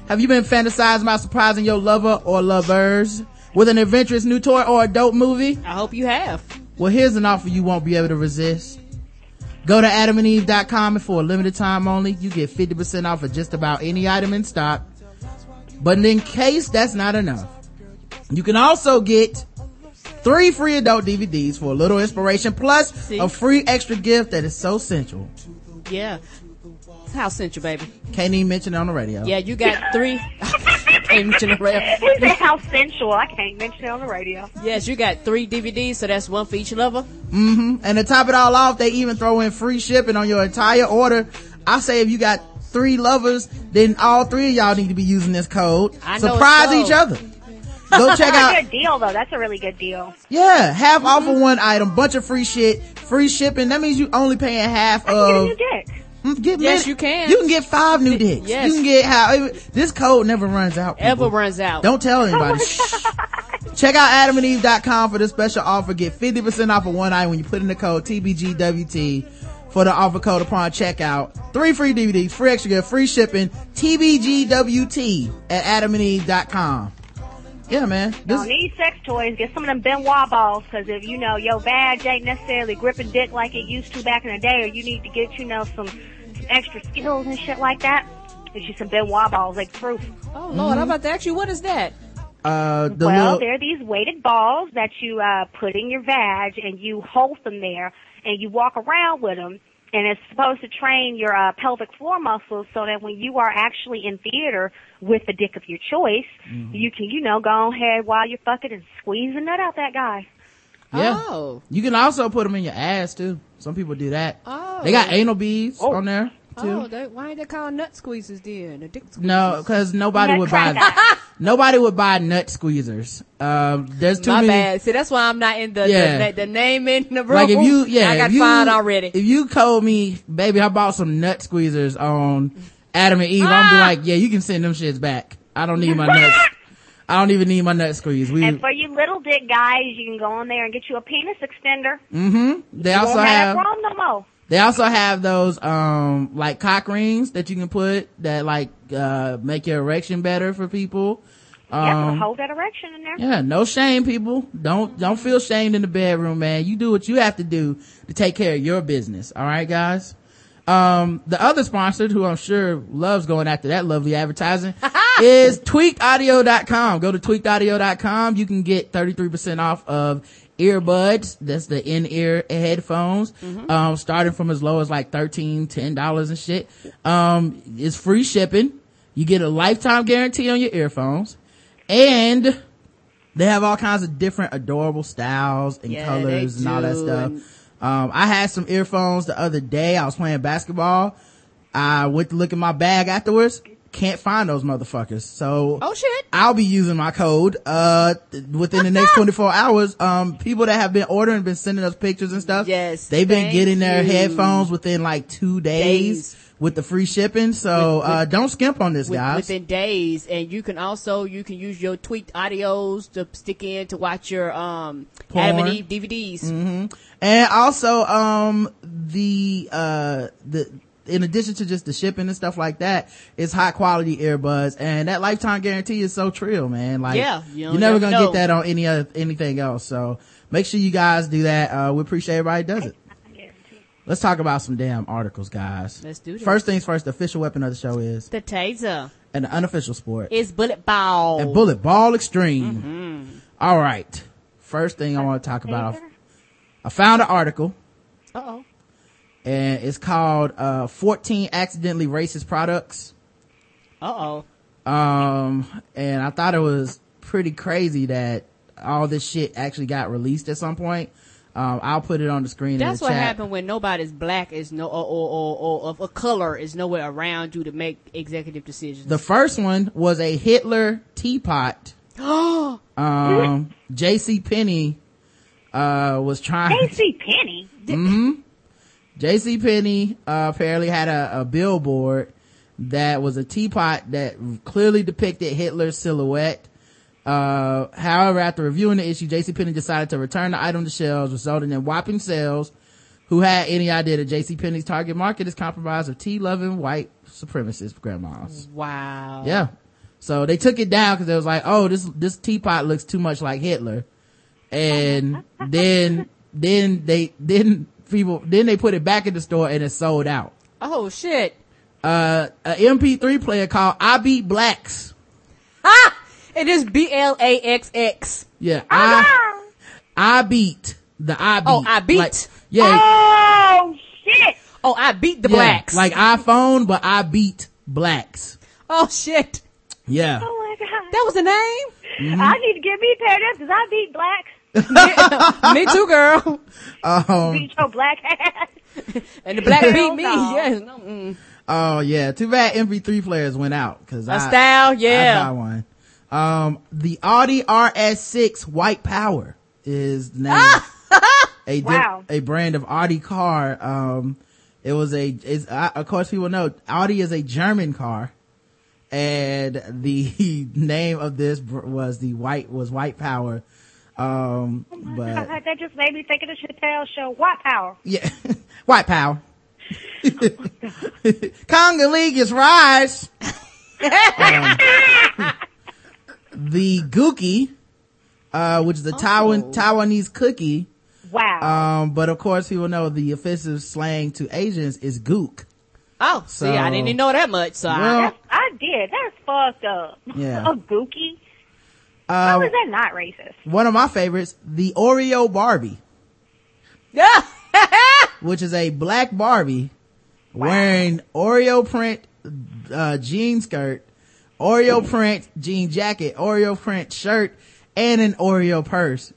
Have you been fantasizing about surprising your lover or lovers with an adventurous new toy or a dope movie? I hope you have. Well, here's an offer you won't be able to resist. Go to adamandeve.com and for a limited time only, you get 50% off of just about any item in stock. But in case that's not enough, you can also get three free adult DVDs for a little inspiration plus See? a free extra gift that is so sensual. Yeah. It's House Central, baby. Can't even mention it on the radio. Yeah, you got three. Can't mention the rail. He said how sensual. I can't mention it on the radio. Yes, you got three DVDs, so that's one for each lover. Mm-hmm. And to top it all off, they even throw in free shipping on your entire order. I say if you got three lovers, then all three of y'all need to be using this code. I know Surprise it's so. each other. Go check That's a out, good deal, though. That's a really good deal. yeah, half off of one item, bunch of free shit, free shipping. That means you only paying half I of. get a new dick. Mm, Get Yes, many- you can. You can get five new dicks. Yes. You can get how this code never runs out. Ever runs out. Don't tell anybody. Shh. Check out adamandeve.com for this special offer. Get 50% off of one item when you put in the code TBGWT for the offer code upon checkout. Three free DVDs, free extra gift, free shipping, TBGWT at adamandeve.com. Yeah, man. This, Don't need sex toys. Get some of them Ben Wa balls, because if you know your vag ain't necessarily gripping dick like it used to back in the day, or you need to get you know some, some extra skills and shit like that, get you some Ben Wa balls, like proof. Oh Lord, I'm about to ask you, what is that? uh, the well, little, they're these weighted balls that you uh, put in your vag, and you hold them there, and you walk around with them. And it's supposed to train your uh, pelvic floor muscles so that when you are actually in theater with the dick of your choice, Mm-hmm. you can, you know, go ahead while you're fucking and squeeze the nut out that guy. Yeah. Oh. You can also put them in your ass too. Some people do that. Oh. They got anal beads Oh. on there too. Oh, they, why ain't they called nut squeezers then? The dick squeezers? No, because nobody Nut would buy cracker. nobody would buy nut squeezers. Um, there's too My many. bad. See, that's why I'm not in the, Yeah. the, the name in the room. Like if you, yeah, I got if you, fined already. If you told me, baby, I bought some nut squeezers on Adam and Eve, I'm be Ah! like, yeah, you can send them shits back. I don't need my nuts. I don't even need my nut squeeze. We, And for you little dick guys, you can go on there and get you a penis extender. mm-hmm. They You also won't have have, no more. They also have those, um, like cock rings that you can put that like, uh, make your erection better for people. yeah, Um, hold that erection in there. Yeah, no shame, people. Don't don't feel shamed in the bedroom, man. You do what you have to do to take care of your business. All right, guys. Um, the other sponsor, who I'm sure loves going after that lovely advertising, is tweakedaudio.com. Go to tweakedaudio.com. You can get 33% off of earbuds. That's the in-ear headphones. Um, starting from as low as like 13 $10 and shit. Um, it's free shipping. You get a lifetime guarantee on your earphones. And they have all kinds of different adorable styles and Yeah, colors and all that stuff. Um, I had some earphones the other day. I was playing basketball. I went to look in my bag afterwards. Can't find those motherfuckers. So oh shit. I'll be using my code, uh, th- within the next 24 hours. Um, people that have been ordering, been sending us pictures and stuff. Yes, They've been getting their you. headphones within like two days, Days. with the free shipping. So, With- uh, don't skimp on this, with- guys. within days and you can also you can use your tweaked audios to stick in to watch your um Adam and Eve DVDs. Mm-hmm. And also, um, the, uh, the, in addition to just the shipping and stuff like that, it's high quality earbuds and that lifetime guarantee is so trill, man. Like, Yeah, you you're never never gonna know. get that on any other, anything else. So make sure you guys do that. Uh, we appreciate everybody does it. Let's talk about some damn articles, guys. Let's do this. First things first, the official weapon of the show is, The taser and the unofficial sport, is bullet ball. and bullet ball extreme. Mm-hmm. All right. First thing I want to talk about, I found an article Uh oh. And it's called uh 14 accidentally racist products Uh oh. um and i thought it was pretty crazy that all this shit actually got released at some point um i'll put it on the screen That's in the what chat. happened when nobody's black is no or or, or, or of a color is nowhere around you to make executive decisions. the first one was a hitler teapot um jc Penney uh was trying Casey Penny. JC Penney uh, apparently had a, a billboard that was a teapot that clearly depicted Hitler's silhouette. Uh, however, after reviewing the issue, JC Penney decided to return the item to shelves, resulting in whopping sales. Who had any idea that JC Penney's target market is comprised of tea-loving white supremacist grandmas? wow. Yeah. So they took it down because it was like, oh, this this teapot looks too much like Hitler, and then then they then people then they put it back in the store and it sold out. Oh shit. Uh, a MP3 player called "I Beat Blacks." Ah! It is B L A X X. Yeah, I I beat the I beat. Oh, I beat. Like, yeah, Oh shit! Oh, I beat the yeah, blacks. like iPhone, but I beat blacks. oh shit. Yeah. Oh my god! That was the name? Mm-hmm. I need to get me paired up because I beat blacks. Me too, girl. Um, beat your black ass. And the black beat me. no. Yes. No, mm. oh yeah. Too bad MP3 players went out because A I style, I yeah. got one. Um, the Audi RS6 White Power is now name. a, di- Wow. a brand of Audi car. Um, it was a, it's, uh, of course people know Audi is a German car. And the name of this was the white, was White Power. Um, but God, that just made me think of the Chappelle show. White Power. yeah, White Power. Congolese rise. Um, the Gookie, uh, which is a Taiwan, Oh. Taiwanese cookie. Wow. Um, but of course people know the offensive slang to Asians is gook. Oh, see, I didn't even know that much. So I, Well, That's, I did. That's fucked up. Yeah. A gookie. How uh, is that not racist? one of my favorites, the Oreo Barbie, yeah. which is a black Barbie wearing Oreo print, uh, jean skirt, Oreo print jean jacket, Oreo print shirt, and an Oreo purse.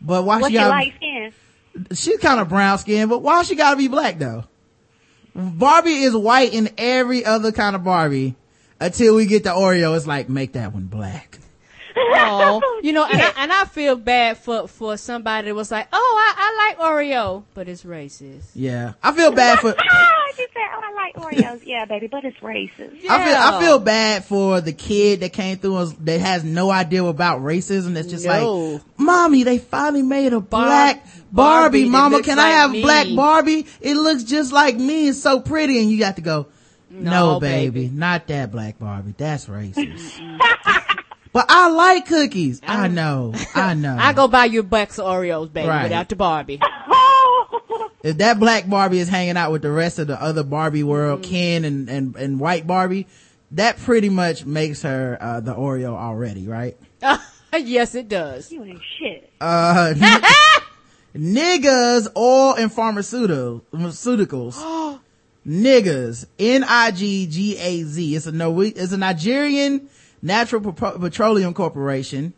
But why What's she your got light skin? she's kind of brown skin, but why she gotta be black though? Barbie is white in every other kind of Barbie until we get to Oreo. It's like, make that one black. Oh, you know, and I, and I feel bad for for somebody that was like, oh, I, I like Oreo, but it's racist. Yeah. I feel bad for, Ah, she said, "Oh, I like Oreos." yeah, baby, but it's racist. Yeah. I feel, I feel bad for the kid that came through us that has no idea about racism. That's just No. like, mommy, they finally made a Bar- black Barbie. Barbie Mama, looks can I have me." black Barbie? It looks just like me. It's so pretty. And you got to go, no, No, baby, baby. not that black Barbie. That's racist. but I like cookies. I know. I know. I go buy you a box of Oreos, baby, Right. without the Barbie. if that black Barbie is hanging out with the rest of the other Barbie world, Mm-hmm. Ken and, and, and white Barbie, that pretty much makes her, uh, the Oreo already, right? yes, it does. you ain't shit. Uh, niggas, oil and pharmaceuticals. niggas, N-I-G-G-A-Z. It's a no, it's a Nigerian natural petroleum corporation.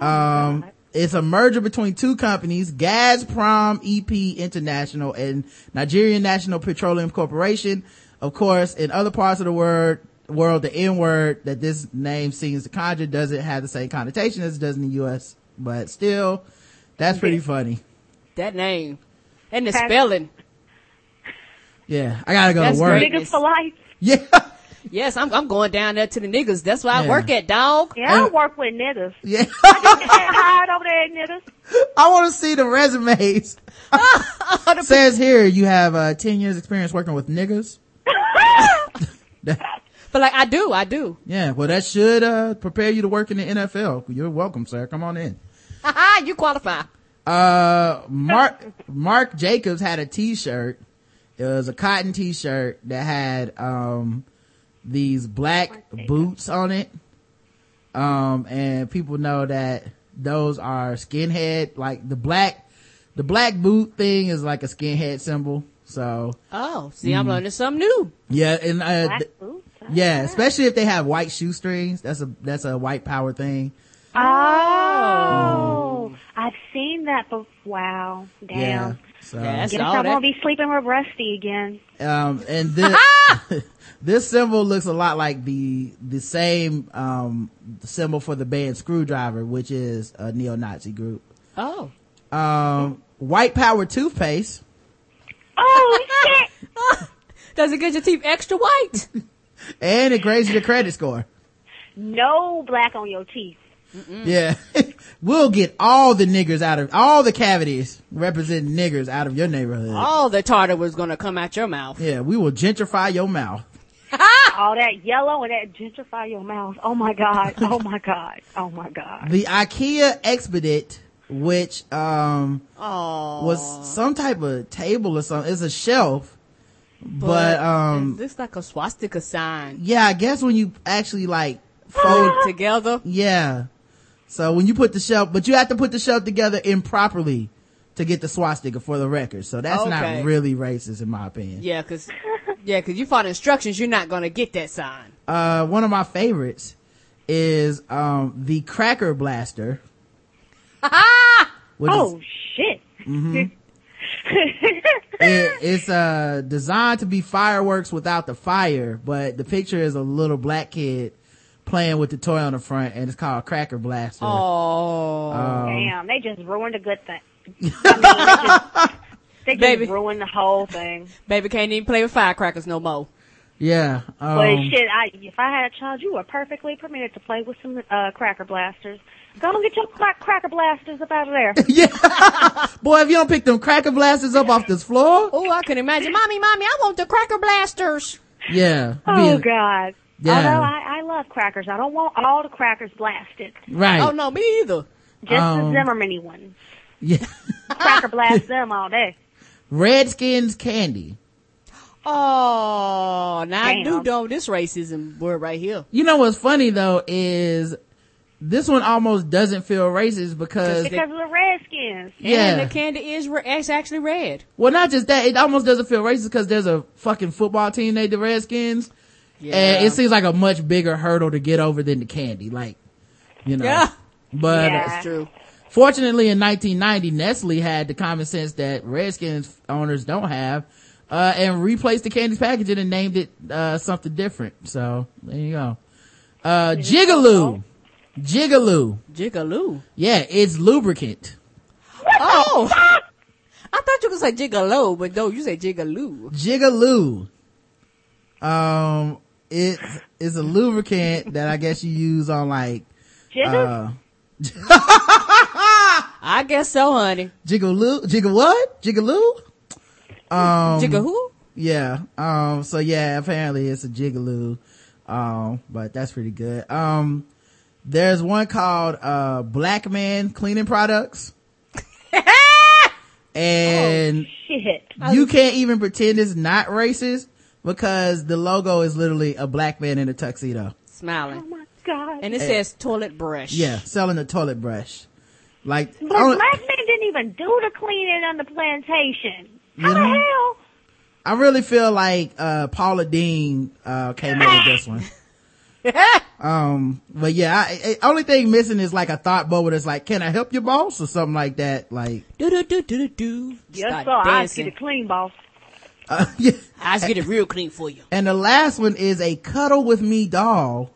Um, it's a merger between two companies, Gazprom EP International and Nigerian National Petroleum Corporation. Of course, in other parts of the world, world, the N word that this name seems to conjure doesn't have the same connotation as it does in the U.S., but still, that's pretty funny. That name. And the spelling. Yeah, I gotta go That's to work. great. Niggas for life. Yeah, Yes, I'm, I'm going down there to the niggas. That's where I work at, dog. Yeah, I work with niggas. yeah. Hide over there, niggas. I want to see the resumes. Says here you have uh, ten years experience working with niggas. But like, I do, I do. Yeah, well, that should uh, prepare you to work in the NFL. You're welcome, sir. Come on in. Haha, you qualify. Uh, Marc Marc Jacobs had a T-shirt. It was a cotton T-shirt that had um these black boots on it. Um, and people know that those are skinhead. Like the black, the black boot thing is like a skinhead symbol. So Oh, see, I'm learning something new. yeah, and uh, Black th- boots. yeah, especially if they have white shoestrings. That's a that's a white power thing. Oh, I've seen that. But wow, damn. Yeah. So Yeah, that's Guess all I that. won't be sleeping with Rusty again. um and this this symbol looks a lot like the the same um symbol for the band Skrewdriver, which is a neo-Nazi group. Oh. Um white power toothpaste. Oh shit! Does it get your teeth extra white? And it raises your credit score. No black on your teeth. Yeah. we'll get all the niggers out of all the cavities representing niggers out of your neighborhood. All the tartar was gonna come out your mouth. Yeah, we will gentrify your mouth. All that yellow and that gentrify your mouth. Oh my god. Oh my god. Oh my god. The IKEA Expedit, which um Oh. was some type of table or something. It's a shelf. But, um it looks like a swastika sign. yeah, I guess when you actually like fold Together. yeah. So when you put the shelf, but you have to put the shelf together improperly to get the swastika for the record. So that's Okay. not really racist in my opinion. Yeah, cause, yeah, cause you follow instructions, you're not gonna get that sign. Uh one of my favorites is um the Cracker Blaster. which is- Oh shit. it, it's uh designed to be fireworks without the fire, but the picture is a little black kid playing with the toy on the front, and it's called Cracker Blaster. Oh. Um, Damn, they just ruined a good thing. I mean, they just, they just Baby. ruined the whole thing. Baby can't even play with firecrackers no more. yeah. Um, But shit, I if I had a child, you were perfectly permitted to play with some uh, cracker blasters. Go and get your crack- cracker blasters up out of there. yeah. Boy, if you don't pick them Cracker Blasters up off this floor, Oh, I can imagine. Mommy, mommy, I want the cracker blasters. yeah. Oh Being- God. Yeah. Although I, I love crackers, I don't want all the crackers blasted. Right. Oh no, me either. Just Um, the Zimmerman ones. Yeah. Cracker blast them all day. Redskins candy. Oh, now I do Damn. know this racism word right here. You know what's funny though is this one almost doesn't feel racist because Because of the Redskins. yeah. And the candy is it's actually red. Well, not just that, it almost doesn't feel racist because there's a fucking football team named the Redskins. Yeah. And it seems like a much bigger hurdle to get over than the candy. Like, you know. Yeah. But Yeah. uh, That's true. Fortunately, in 1990, Nestle had the common sense that Redskins owners don't have, uh, and replaced the candy's packaging and named it, uh, something different. So, there you go. Uh, Jigaloo. Jigaloo. Jigaloo. Yeah, it's lubricant. Oh. I thought you could say gigolo, but no, you say jigaloo. Jigaloo. Um, it is a lubricant that I guess you use on like, Jigga? uh, I guess so, honey. Jigaloo, Jigga what? Jigaloo? Um, Jigga who? yeah. Um, so yeah, apparently it's a Jigaloo. Um, but that's pretty good. Um, there's one called, uh, Black Man Cleaning Products. and Shit. you can't even pretend it's not racist because the logo is literally a black man in a tuxedo. Oh Smiling. my god. And it says toilet brush. Yeah, selling a toilet brush. Like, but I, black men didn't even do the cleaning on the plantation. How You the hell? I really feel like, uh, Paula Deen, uh, came up with this one. Um, but yeah, I, I, only thing missing is like a thought bubble that's like, can I help your boss or something like that? Like, Do do do do do do. Yes, Start sir. I dancing. get it clean, boss. Uh, yeah. I just get it real clean for you. And the last one is a cuddle with me doll.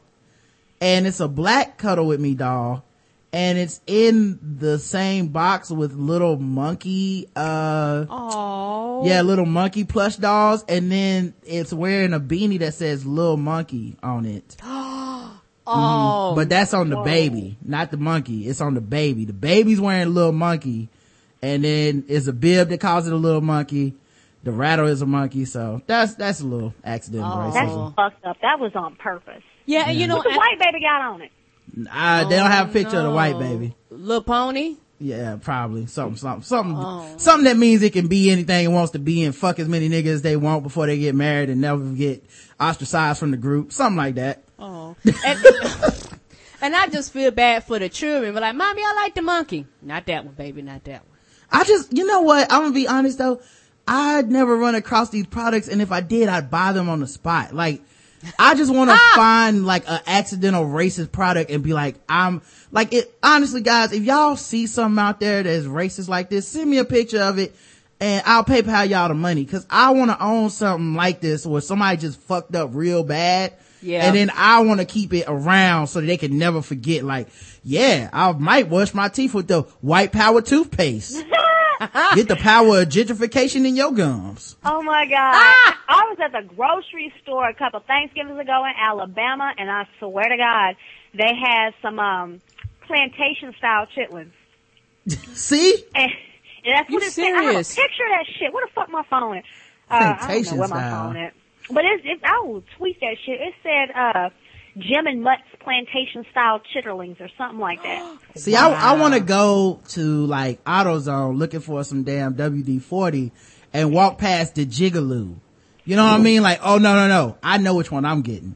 And it's a black cuddle with me doll. And it's in the same box with little monkey, uh, Oh. yeah, little monkey plush dolls. And then it's wearing a beanie that says little monkey on it. Oh. But that's on the baby, not the monkey. It's on the baby. The baby's wearing a little monkey. And then it's a bib that calls it a little monkey. The rattle is a monkey. So that's, that's a little accidental Oh. That's fucked up. That was on purpose. yeah, and you know, What the white baby got on it? Uh, they don't have a picture of the white baby. Little pony. Yeah, probably something, something, something, Oh. something that means it can be anything it wants to be and fuck as many niggas as they want before they get married and never get ostracized from the group. Something like that. Oh. And, and I just feel bad for the children. But like, mommy, I like the monkey. Not that one, baby. Not that one. I just, you know what? I'm gonna be honest though. I'd never run across these products and if I did, I'd buy them on the spot. Like, I just want to ah! find like an accidental racist product and be like, I'm like it. Honestly, guys, if y'all see something out there that's racist like this, send me a picture of it and I'll PayPal y'all the money because I want to own something like this where somebody just fucked up real bad. Yeah. And then I want to keep it around so that they can never forget. Like, yeah, I might wash my teeth with the white power toothpaste. Get the power of gentrification in your gums. Oh my god. I was at the grocery store a couple Thanksgivings ago in Alabama and I swear to God, they had some um plantation style chitlins. See? And, and that's what You it said. I have a picture of that shit. Where the fuck my phone at? Uh, I don't know Plantation where my style. phone at. But it's, it, I will tweet that shit. It said, uh, Jim and Mutt's plantation style chitterlings or something like that. See, I, I want to go to like AutoZone looking for some damn WD-40 and walk past the Jigaloo. You know what I mean? Like, oh no, no, no. I know which one I'm getting.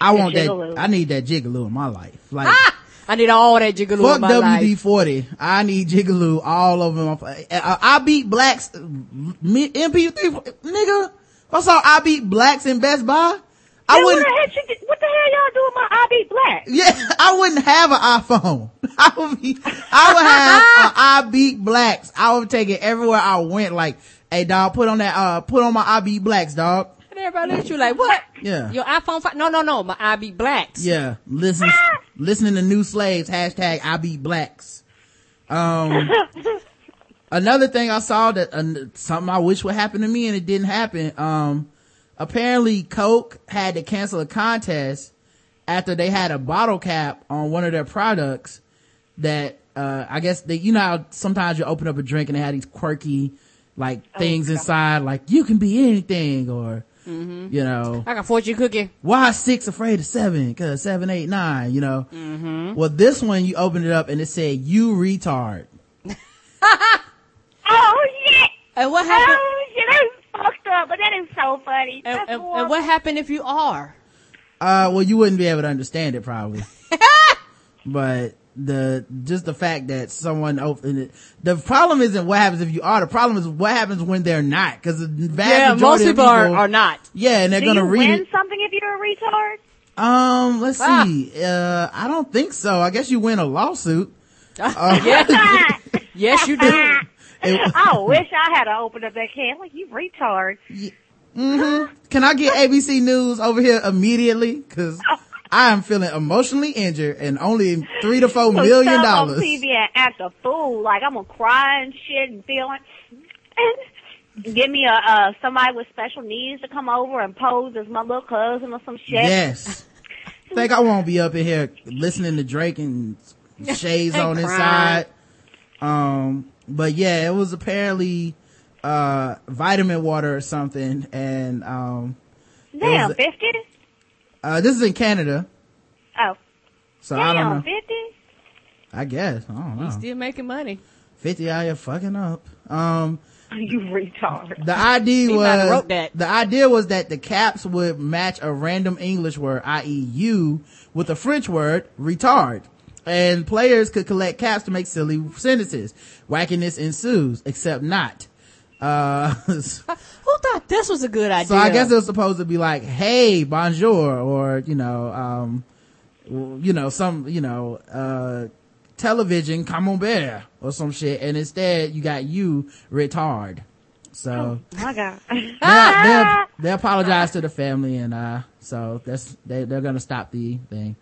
I want Jigaloo. that. I need that Jigaloo in my life. Like, ah! I need all that jigaloo fuck in my life. WD-40. I need Jigaloo all over my, I, I beat blacks, MP3, nigga. I saw I beat blacks in Best Buy. I wouldn't, the hell what the hell y'all do with my I Beat Black? Yeah, I wouldn't have an iPhone. I would be, I would have a I beat blacks. I would take it everywhere I went. Like, hey dog, put on that, uh, put on my I beat blacks, dog. And everybody look at you like, what? Yeah. Your iPhone 5? No, no, no. My IB Blacks. Yeah, listen, listening to new slaves, hashtag I beat blacks. Um, another thing I saw that, uh, something I wish would happen to me and it didn't happen. Um, apparently Coke had to cancel a contest after they had a bottle cap on one of their products that, uh, I guess they, you know how sometimes you open up a drink and they have these quirky, like things inside, like you can be anything or, you know, I got fortune cookie. why six afraid of seven? Cause seven, eight, nine, you know? Well, this one you opened it up and it said, you retard. Oh shit! And what happened? Oh shit! That's fucked up, but that is so funny. And, and, and what happened if you are? Uh, well, you wouldn't be able to understand it probably. but the, just the fact that someone opened it, the problem isn't what happens if you are, the problem is what happens when they're not. Cause the vast Yeah, most majority of people are, are not. Yeah, and they're Do gonna you read win it. something if you're a retard? Um, let's Ah. see. Uh, I don't think so. I guess you win a lawsuit. yes, yes, you do. I wish I had to open up that can. Like you retard. Mhm. Can I get ABC News over here immediately? Cause I am feeling emotionally injured and only three to four million Stuff on dollars. TV and act a fool. Like I'm gonna cry and shit and feeling. And give me a uh somebody with special needs to come over and pose as my little cousin or some shit. Yes. Think I won't be up in here listening to Drake and shades on inside. Um, but yeah, it was apparently, uh, vitamin water or something. And, um, Damn, was- fifty. uh, this is in Canada. Oh, So I don't damn, know. fifty. I guess. I don't know. Still making money. 50 out here fucking up. Um, You retard. the idea He was wrote that. the idea was that the caps would match a random English word, i.e., you, with a French word, retard, and players could collect caps to make silly sentences. Wackiness ensues, except not. Uh, Who thought this was a good idea? So I guess it was supposed to be like, "Hey, bonjour," or you know, um, you know, some, you know, uh, television camembert or some shit, and instead you got you retard. So My God. they, they, they apologize to the family and uh so that's they, they're gonna stop the thing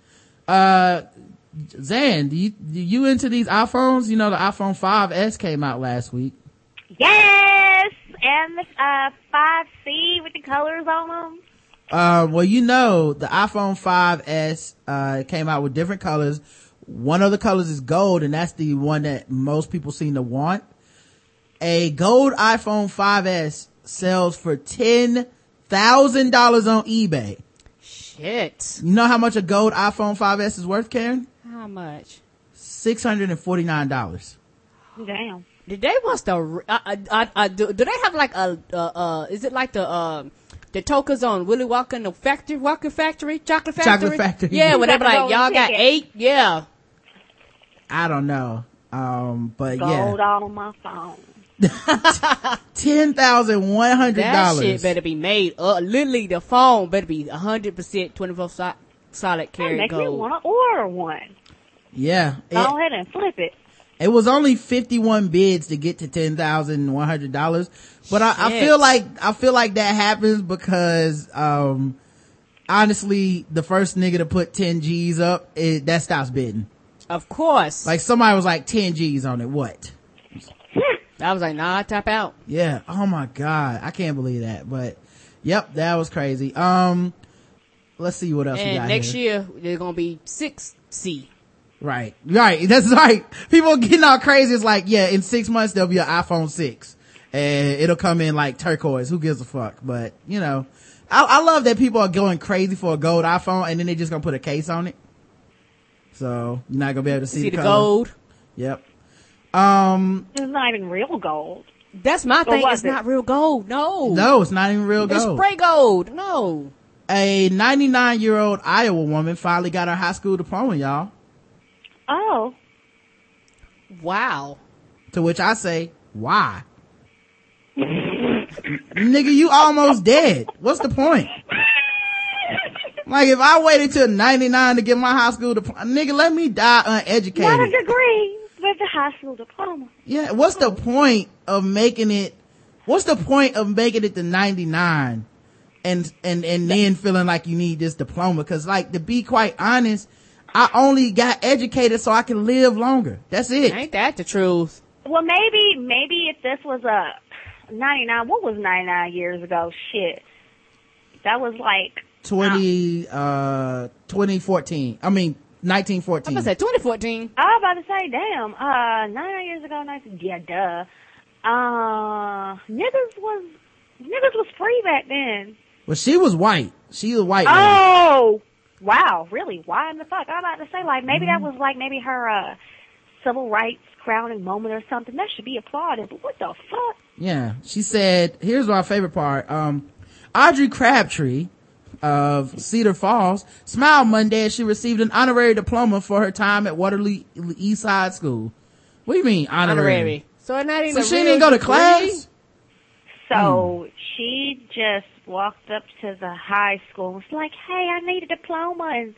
uh Xan do you do you into these iphones you know the iphone 5s came out last week yes, and the uh, five C with the colors on them. uh well you know the iphone 5s uh came out with different colors one of the colors is gold and that's the one that most people seem to want a gold iphone 5s sells for ten thousand dollars on ebay Shit. You know how much a gold iPhone 5S is worth, Karen? How much? $649. Damn. Did they want have? Uh, uh, uh, uh, do, do they have like a? Uh, uh, is it like the uh, the tokens on Willy Wonka and the factory, Walker Factory, Chocolate Factory? Chocolate Factory. Yeah, You when they be like, y'all got ticket. eight. Yeah. I don't know. Um, but Gold yeah. on my phone. $10,100. That shit better be made. Uh, literally, the phone better be hundred percent twenty four solid That carry makes me want to order one. Yeah. Go It, ahead and flip it. it was only 51 bids to get to $10,100. But I, I feel like, I feel like that happens because, um, honestly, the first nigga to put 10 G's up, it, that stops bidding. Of course. Like somebody was like 10 G's on it. What? I was like, nah, tap out. Yeah. Oh my God. I can't believe that. But yep, that was crazy. Um, let's see what else we And got next here. year they're gonna be six C. Right. Right. That's right. People getting all crazy. It's like, yeah, in six months there'll be an iPhone 6 and it'll come in like turquoise. Who gives a fuck? But you know, I, I love that people are going crazy for a gold iPhone and then they're just gonna put a case on it. So you're not gonna be able to see, See the color. gold. Yep. Um, It's not even real gold. That's my thing. It's it? not real gold. No. no, it's not even real gold. It's gold. spray gold. No. a 99 year old Iowa woman finally got her high school diploma, y'all. Oh. Wow. To which I say, why? Nigga, you almost dead. What's the point? Like if I waited till 99 to get my high school diploma, nigga, let me die uneducated. Not a uneducated. degree, with a high school diploma. Yeah, what's the point of making it, what's the point of making it to 99 and, and, and then feeling like you need this diploma? Cause like, to be quite honest, I only got educated so I can live longer. That's it. Ain't that the truth? Well, maybe, maybe if this was a 99, what was 99 years ago? Shit. That was like, 20, uh, 2014. I mean, 1914. I'm 1914. gonna say 2014. I was about to say, damn, uh, 99 years ago, 19, yeah, duh. Uh, niggas was, niggas was free back then. Well, she was white. She was white. lady. Oh, wow, really? Why in the fuck? I'm about to say, like, maybe that was like maybe her, uh, civil rights crowning moment or something. That should be applauded, but what the fuck? Yeah. She said, here's my favorite part. Um, Audrey Crabtree of Cedar Falls smiled Monday as she received an honorary diploma for her time at Waterloo East Side School. What do you mean honorary? Honorary. So it not even. So she didn't go to class? So she just walked up to the high school and was like, "Hey, I need a diploma." And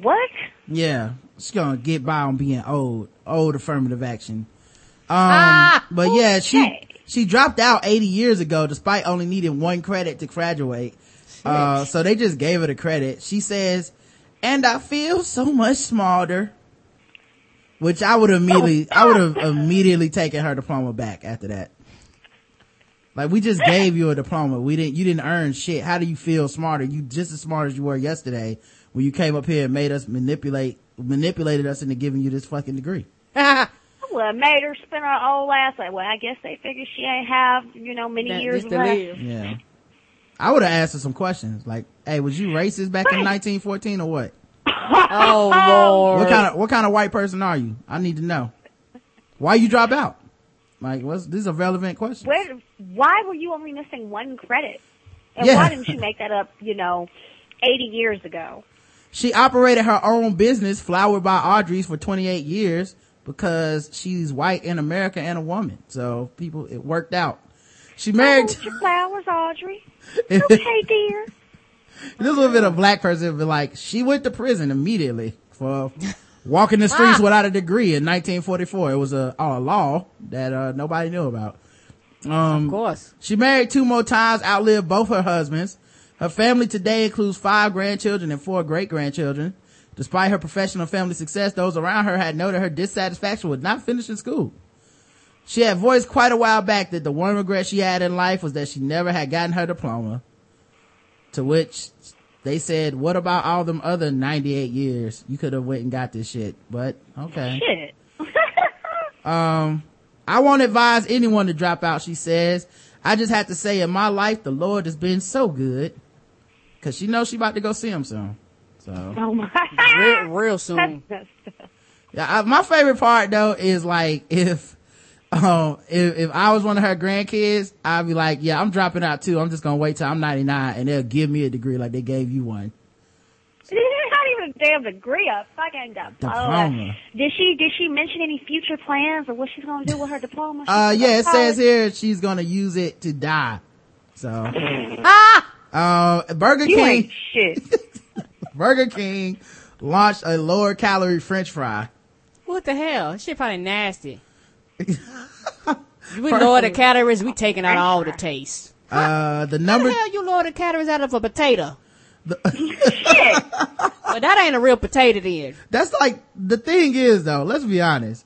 what? Yeah. She's gonna get by on being old. old affirmative action. Um, Ah, but yeah, she, she dropped out 80 years ago despite only needing one credit to graduate. Uh, so they just gave her the credit. She says, and I feel so much smarter. Which I would immediately, I would have immediately taken her diploma back after that. Like we just gave you a diploma. We didn't, you didn't earn shit. How do you feel smarter? You just as smart as you were yesterday when you came up here and made us manipulate, manipulated us into giving you this fucking degree. Well, made her spend her old ass like, well, I guess they figure she ain't have, you know, many That- years just left. live. Yeah. I would have asked her some questions like, hey, was you racist back in 1914 or what? Oh lord. What kind of, what kind of white person are you? I need to know. Why you drop out? Like, what's, this is a relevant question. Where, why were you only missing one credit? And Yeah. why didn't you make that up, you know, 80 years ago? She operated her own business, Flowered by Audrey's, for 28 years because she's white in America and a woman. So people, it worked out. She married, want your flowers, Audrey. Okay, dear. this would have been a black person be like, she went to prison immediately for walking the streets without a degree in 1944. It was a, a law that, uh, nobody knew about. Um, Of course. She married two more times, outlived both her husbands. Her family today includes five grandchildren and four great grandchildren. Despite her professional family success, those around her had noted her dissatisfaction with not finishing school. She had voiced quite a while back that the one regret she had in life was that she never had gotten her diploma. To which they said, what about all them other 98 years? You could have went and got this shit. But, okay. Shit. Um, I won't advise anyone to drop out, she says. I just have to say in my life, the Lord has been so good. Cause she knows she about to go see him soon. So, Oh my. Real, real soon. yeah, I, my favorite part though is like if, um, if, if I was one of her grandkids, I'd be like, yeah, I'm dropping out too. I'm just gonna wait till I'm 99 and they'll give me a degree like they gave you one. Not even a damn degree, a fucking diploma. Diploma. Did she did she mention any future plans or what she's gonna do with her diploma? Uh, yeah, gonna it says here she's gonna use it to die. So, Ah! uh, Burger You King. shit. Burger King launched a lower calorie french fry. What the hell? Shit probably nasty. We lower the calories, we taking out all the taste. Uh, the How number, the hell you lower the calories out of a potato? shit. Well, that ain't a real potato then. that's like, the thing is though, let's be honest.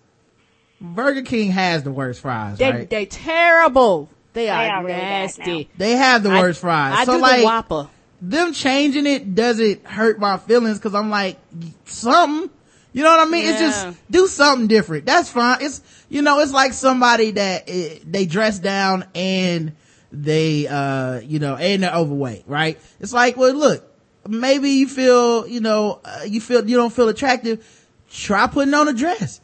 Burger King has the worst fries, They right? they terrible. They are, are really bad nasty. They have the I- worst fries. I so do like, the Whopper. them changing it doesn't hurt my feelings cause I'm like, something, you know what I mean? It's just, do something different. That's fine. It's, you know, it's like somebody that eh, they dress down and they, uh, you know, and they're overweight, right? It's like, well, look, maybe you feel, you know, uh, you feel, you don't feel attractive. Try putting on a dress.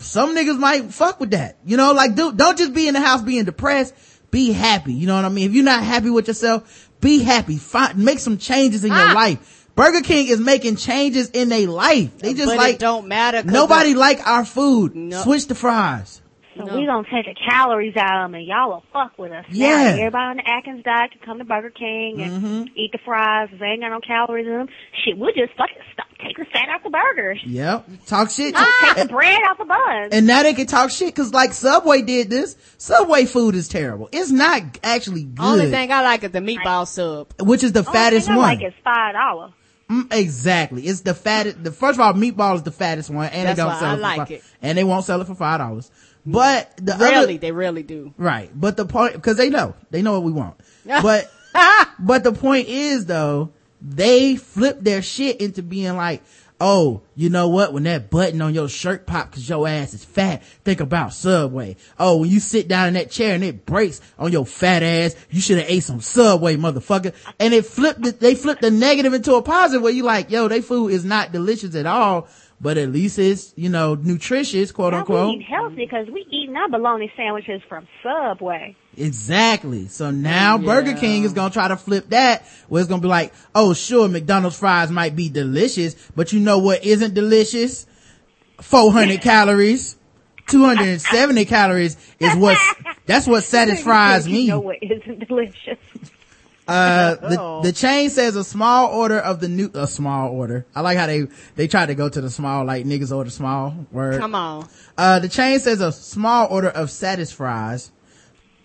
Some niggas might fuck with that. You know, like, do, don't just be in the house being depressed. Be happy. You know what I mean? If you're not happy with yourself, be happy. Find, make some changes in your Ah. life. Burger King is making changes in their life. They just but like, it don't matter. nobody like our food. No. Switch the fries. So No. we gonna take the calories out of them and y'all will fuck with us. Yeah. Now, everybody on the Atkins diet can come to Burger King and Mm-hmm. eat the fries. They ain't got no calories in them. Shit, we'll just fucking stop. Take the fat out the burgers. Yep. Talk shit. Take the bread out the buns. And now they can talk shit cause like Subway did this. Subway food is terrible. It's not actually good. Only thing I like is the meatball sub. which is the Only fattest thing I one. like is five dollars. Mm, exactly. It's the fattest. The first of all, meatball is the fattest one, and That's they don't sell I it for like five, it. and they won't sell it for five dollars. But the Really, other, they really do. right? But the point, because they know, they know what we want. but but the point is though, they flip their shit into being like, oh, you know what? When that button on your shirt pop because your ass is fat, think about Subway. Oh, when you sit down in that chair and it breaks on your fat ass, you should have ate some Subway, motherfucker. And it flipped, it, they flipped the negative into a positive where you like, yo, they food is not delicious at all, but at least it's, you know, nutritious, quote Now we unquote. eat healthy because we eating our bologna sandwiches from Subway. Exactly. So now Burger King is gonna try to flip that where it's gonna be like, oh sure, McDonald's fries might be delicious, but you know what isn't delicious? 400 calories. 270 calories is what, that's what satisfies You me. know what isn't delicious. Uh, the, Oh. the chain says a small order of the new, a small order. I like how they, they tried to go to the small, like niggas order small word. Come on. Uh, the chain says a small order of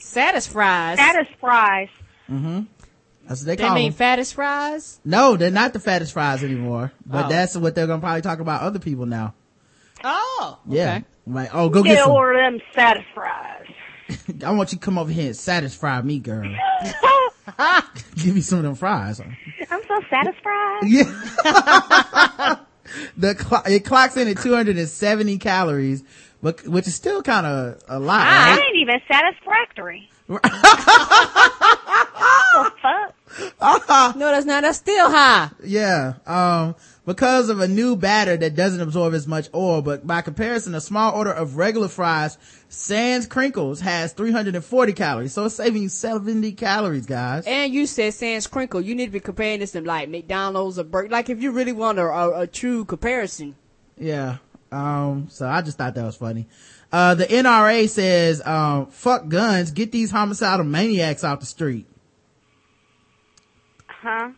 Satisfries. Satis fries. Status fries. That's what they They call mean them. fattest fries? No, they're not the fattest fries anymore. But Oh. that's what they're gonna probably talk about other people now. Oh. Yeah. Okay. Like, oh, go Get get some. order them status fries. I want you to come over here and satisfy me, girl. Give me some of them fries. I'm so satisfied. Yeah. the clock, it clocks in at 270 calories, but, which is still kind of a lot, I right? ain't even satisfactory. the fuck? No, that's not. That's still high. Yeah. Um, because of a new batter that doesn't absorb as much oil, but by comparison, a small order of regular fries, Sans Crinkles has 340 calories. So it's saving you 70 calories, guys. And you said sans crinkle. You need to be comparing this to like McDonald's or Burger. Like if you really want a, a, a true comparison. Yeah. Um, so I just thought that was funny. Uh, the NRA says, um, fuck guns, get these homicidal maniacs off the street. Huh?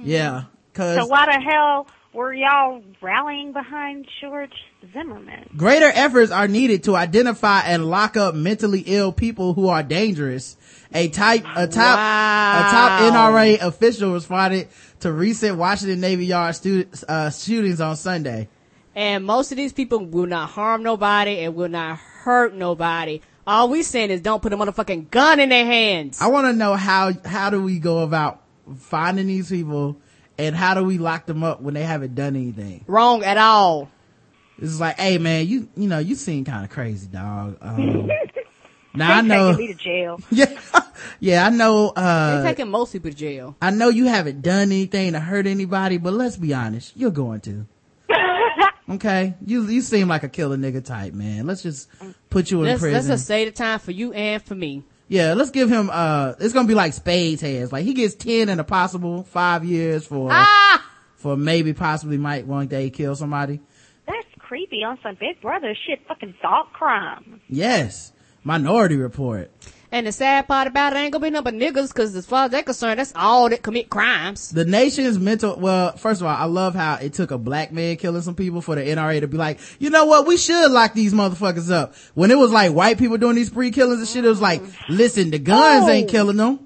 Yeah. Cause So why the hell were y'all rallying behind George Zimmerman? greater efforts are needed to identify and lock up mentally ill people who are dangerous. A type, a top, a top NRA official responded to recent Washington Navy Yard stu- uh, shootings on Sunday. And most of these people will not harm nobody and will not hurt nobody. All we saying is don't put a motherfucking gun in their hands. I want to know how, how do we go about finding these people and how do we lock them up when they haven't done anything? Wrong at all. It's like, hey man, you, you know, you seem kind of crazy, dog. Um, now I They know, taking me to jail. yeah, yeah, I know, They're uh, taking most people to jail. I know you haven't done anything to hurt anybody, but let's be honest, you're going to. Okay, you you seem like a killer nigga type, man. Let's just put you in Let's, let's prison. just say the time for you and for me. yeah, let's give him. uh It's gonna be like Spades has. Like he gets ten and a possible five years for Ah! for maybe possibly might one day kill somebody. That's creepy on some Big Brother shit. Fucking thought crime. Yes, Minority Report. And the sad part about it ain't gonna be nothing but niggas, cause as far as they're concerned, that's all that commit crimes. The nation's mental, well, first of all, I love how it took a black man killing some people for the NRA to be like, you know what, we should lock these motherfuckers up. When it was like white people doing these spree killings and shit, it was like, listen, the guns Oh. ain't killing them.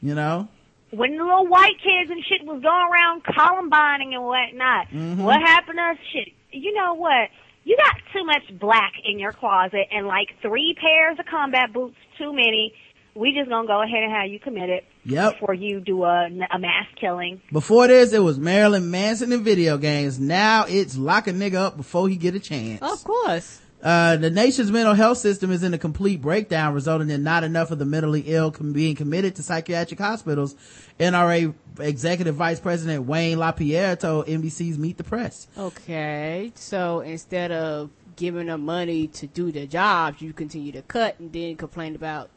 You know? When the little white kids and shit was going around columbining and whatnot, Mm-hmm. what happened to us? Shit, you know what? You got too much black in your closet and like three pairs of combat boots too many. We just gonna go ahead and have you committed Yep. before you do a, a mass killing. Before this, it was Marilyn Manson in video games. Now it's lock a nigga up before he get a chance. Of course. Uh, the nation's mental health system is in a complete breakdown, resulting in not enough of the mentally ill com- being committed to psychiatric hospitals. NRA Executive Vice President Wayne LaPierre told NBC's Meet the Press. Okay, so instead of giving them money to do their jobs, you continue to cut and then complain about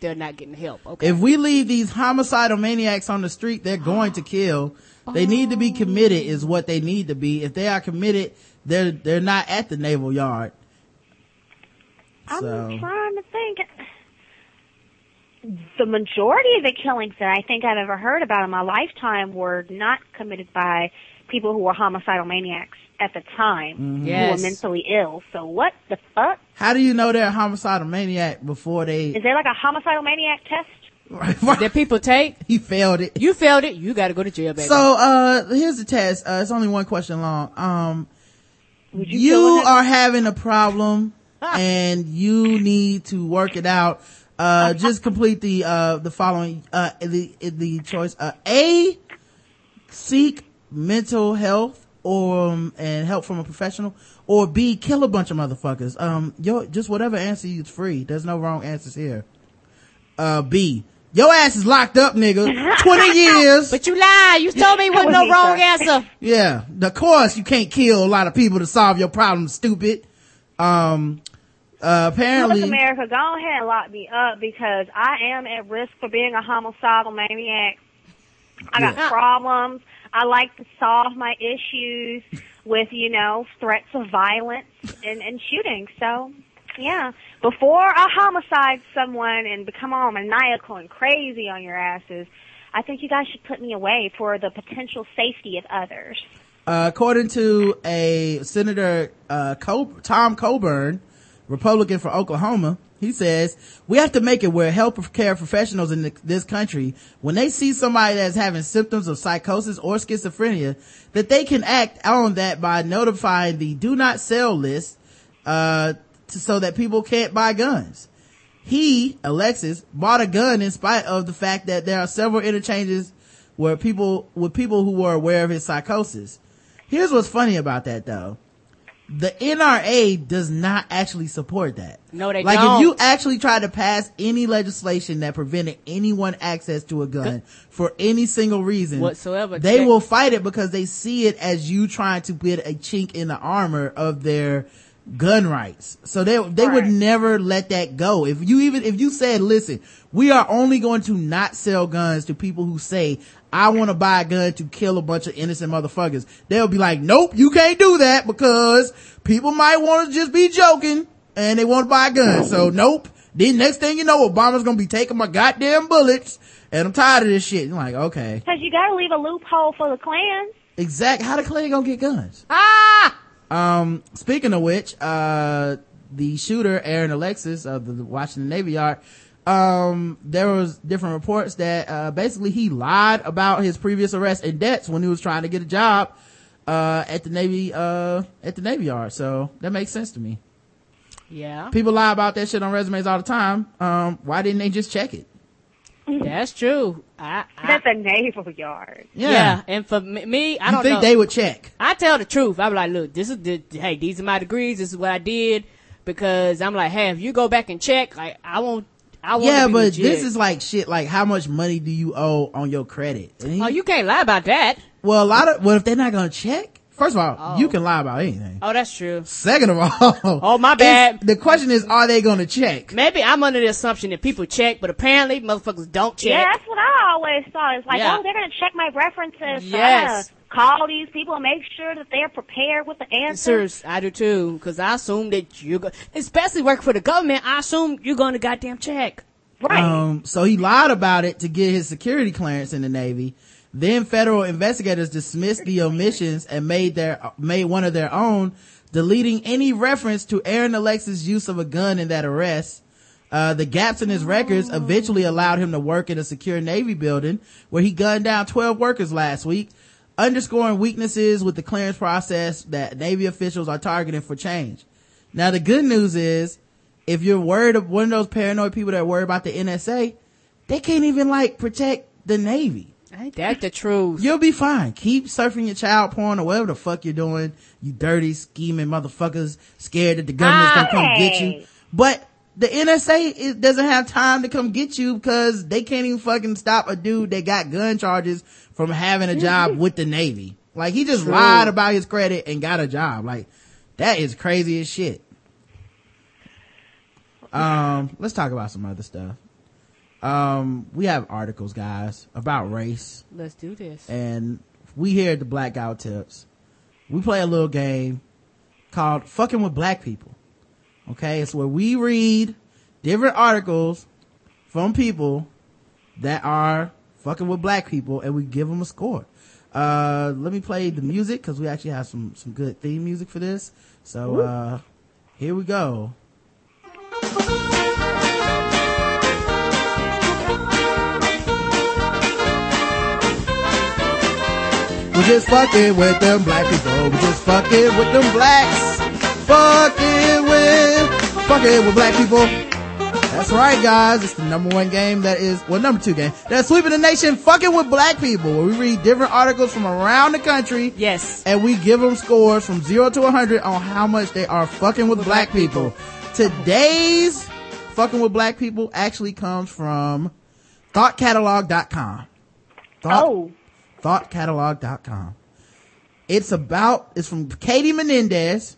they're not getting help. Okay. If we leave these homicidal maniacs on the street, they're going to kill. They need to be committed is what they need to be. If they are committed, they're, they're not at the naval yard. I'm So, trying to think. The majority of the killings that I think I've ever heard about in my lifetime were not committed by people who were homicidal maniacs at the time, who Yes. were mentally ill. So what the fuck? how do you know they're a homicidal maniac before they, Is there like a homicidal maniac test? that people take, he failed it? you failed it, you gotta go to jail, baby. So, uh, here's the test. Uh, it's only one question long. Um, Would you, you, are having a problem and you need to work it out. Uh, just complete the, uh, the following, uh, the, the choice, uh, A, seek mental health or, um, and help from a professional or B, kill a bunch of motherfuckers. Um, yo, just whatever answer you is free. There's no wrong answers here. Uh, B, your ass is locked up, nigga. 20 years. but you lied. You told me it wasn't no wrong answer. Yeah, of course you can't kill a lot of people to solve your problem, stupid. Um, uh, Look, apparently, America, go ahead and lock me up because I am at risk for being a homicidal maniac. I got Yeah. problems. I like to solve my issues with, you know, threats of violence and, and shooting. So, yeah. Before I homicide someone and become all maniacal and crazy on your asses, I think you guys should put me away for the potential safety of others. Uh, according to a Senator uh, Tom Coburn, Republican for Oklahoma, he says we have to make it where health care professionals in this country, when they see somebody that's having symptoms of psychosis or schizophrenia, that they can act on that by notifying the do not sell list, uh, to, so that people can't buy guns. He, Alexis, bought a gun in spite of the fact that there are several interchanges where people, with people who were aware of his psychosis. Here's what's funny about that though. The NRA does not actually support that. No, they like don't. Like, if you actually try to pass any legislation that prevented anyone access to a gun for any single reason Whatsoever, they will fight it because they see it as you trying to put a chink in the armor of their gun rights. So they they would never let that go. If you even if you said, listen, we are only going to not sell guns to people who say I want to buy a gun to kill a bunch of innocent motherfuckers. They'll be like, nope, you can't do that because people might want to just be joking and they want to buy a gun. So nope. Then next thing you know, Obama's going to be taking my goddamn bullets and I'm tired of this shit. I'm like, okay. Because you got to leave a loophole for the Klan. Exact. How the Klan gonna get guns? Ah! Um, speaking of which, uh, the shooter, Aaron Alexis of the Washington Navy Yard, um, there was different reports that, uh, basically he lied about his previous arrest and debts when he was trying to get a job, uh, at the Navy, uh, at the Navy Yard. So that makes sense to me. Yeah, People lie about that shit on resumes all the time. Um, why didn't they just check it? that's true. I, I, That's a naval yard. yeah. and for me, me I You don't think know. they would check? I tell the truth. I'm like, look, this is the, hey, these are my degrees. This is what I did because I'm like, hey, if you go back and check, like, I won't, I want Yeah, be but legit. this is like shit, like how much money do you owe on your credit? Oh, he- oh, you can't lie about that. Well, a lot of, well, if they're not gonna check, first of all, Oh. you can lie about anything. Oh, that's true. Second of all, Oh, my bad. The question is, are they gonna check? Maybe I'm under the assumption that people check, but apparently motherfuckers don't check. Yeah, that's what I always thought. It's like, Yeah. oh, they're going to check my references. Yes. I'm gonna call these people and make sure that they're prepared with the answers. Answers, I do too, because I assume that you're, go- especially working for the government, I assume you're going to goddamn check. Right. Um, so he lied about it to get his security clearance in the Navy. Then federal investigators dismissed the omissions and made their, made one of their own, deleting any reference to Aaron Alexis' use of a gun in that arrest. Uh, the gaps in his records eventually allowed him to work in a secure Navy building where he gunned down 12 workers last week, underscoring weaknesses with the clearance process that Navy officials are targeting for change. Now the good news is, if you're worried of one of those paranoid people that worry about the NSA, they can't even like protect the Navy. Ain't that the truth? You'll be fine. Keep surfing your child porn or whatever the fuck you're doing. You dirty, scheming motherfuckers scared that the government's gonna come get you. But the NSA is, doesn't have time to come get you because they can't even fucking stop a dude that got gun charges from having a job with the Navy. Like he just True. lied about his credit and got a job. Like that is crazy as shit. Um, let's talk about some other stuff. Um, we have articles, guys, about race Let's do this. and we here at the Black Guy Who Tips, we play a little game called Fucking with Black People. Okay, it's where we read different articles from people that are fucking with black people and we give them a score. Uh, let me play the music because we actually have some, some good theme music for this. So, uh, here we go. We're just fucking with them black people. We're just fucking with them blacks. Fucking with, fucking with black people. That's right, guys. It's the number one game that is, well, number two game that's sweeping the nation. Fucking with black people. Where we read different articles from around the country Yes. and we give them scores from zero to 100 on how much they are fucking with, black, black people. Today's fucking with black people actually comes from thoughtcatalog.com. Thought, oh, thoughtcatalog.com. It's about, it's from Katie Menendez.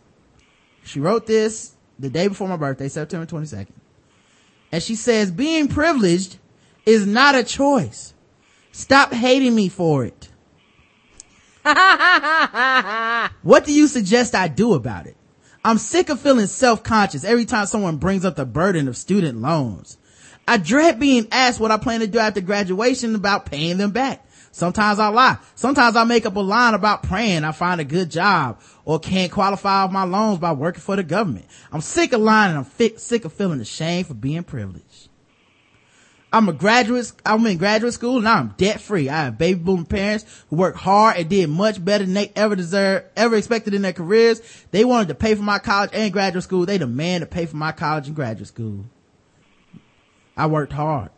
She wrote this the day before my birthday, September 22nd. And she says, being privileged is not a choice. Stop hating me for it. What do you suggest I do about it? I'm sick of feeling self-conscious every time someone brings up the burden of student loans. I dread being asked what I plan to do after graduation about paying them back. Sometimes I lie. Sometimes I make up a line about praying I find a good job or can't qualify off my loans by working for the government. I'm sick of lying and I'm fi- sick of feeling ashamed for being privileged. I'm a graduate, I'm in graduate school now I'm debt free. I have baby boom parents who worked hard and did much better than they ever deserved, ever expected in their careers. They wanted to pay for my college and graduate school. They demand to pay for my college and graduate school. I worked hard.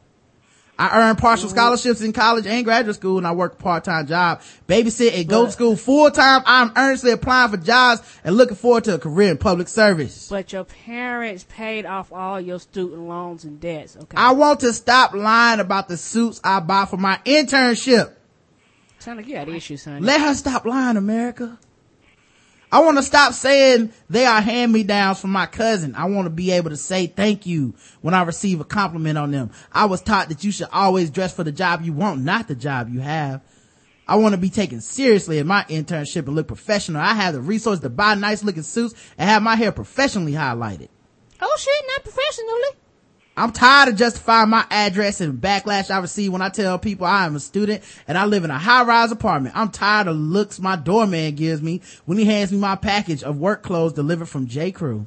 I earned partial mm-hmm. scholarships in college and graduate school and I work a part-time job. Babysit and go to school full-time. I'm earnestly applying for jobs and looking forward to a career in public service. But your parents paid off all your student loans and debts. Okay. I want to stop lying about the suits I buy for my internship. Sound like you got issues, honey. Let her stop lying, America. I want to stop saying they are hand-me-downs from my cousin. I want to be able to say thank you when I receive a compliment on them. I was taught that you should always dress for the job you want, not the job you have. I want to be taken seriously in my internship and look professional. I have the resources to buy nice looking suits and have my hair professionally highlighted. oh shit, not professionally. I'm tired of justifying my address and backlash I receive when I tell people I am a student and I live in a high rise apartment. I'm tired of looks my doorman gives me when he hands me my package of work clothes delivered from J. Crew.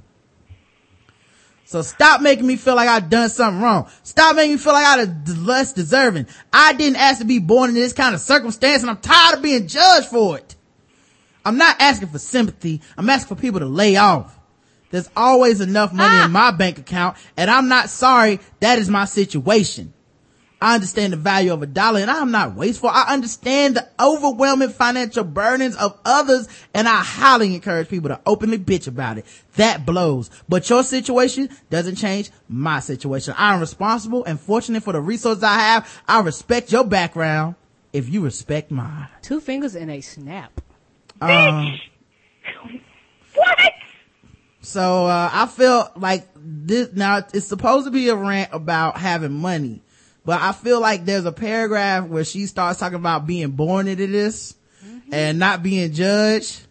So stop making me feel like I've done something wrong. Stop making me feel like I'm less deserving. I didn't ask to be born in this kind of circumstance and I'm tired of being judged for it. I'm not asking for sympathy. I'm asking for people to lay off. There's always enough money Ah. in my bank account and I'm not sorry that is my situation. I understand the value of a dollar and I'm not wasteful. I understand the overwhelming financial burdens of others and I highly encourage people to openly bitch about it. That blows. But your situation doesn't change my situation. I am responsible and fortunate for the resources I have. I respect your background if you respect mine. Two fingers and a snap. Um, What? So uh, I felt like this now it's supposed to be a rant about having money, but I feel like there's a paragraph where she starts talking about being born into this and not being judged.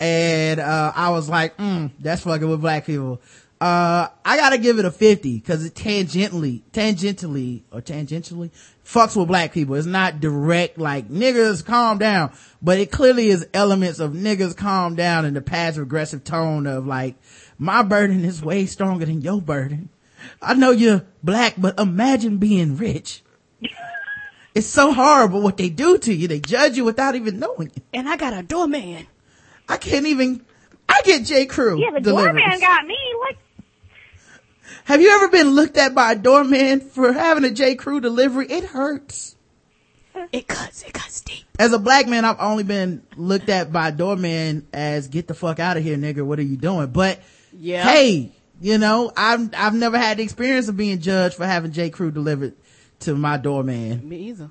And uh, I was like, mm, that's fucking with black people. Uh, I gotta give it a 50 cause it tangentially, tangentially or tangentially fucks with black people. It's not direct like niggas calm down, but it clearly is elements of niggas calm down in the passive aggressive tone of like, my burden is way stronger than your burden. I know you're black, but imagine being rich. It's so horrible what they do to you. They judge you without even knowing you. And I got a doorman. I can't even, I get J. Crew. Yeah, the deliveries. doorman got me. Like, Have you ever been looked at by a doorman for having a J. Crew delivery? It hurts. It cuts. It cuts deep. As a black man, I've only been looked at by a doorman as get the fuck out of here, nigga. What are you doing? But Yeah. hey, you know, I've, I've never had the experience of being judged for having J. Crew delivered to my doorman. Me either.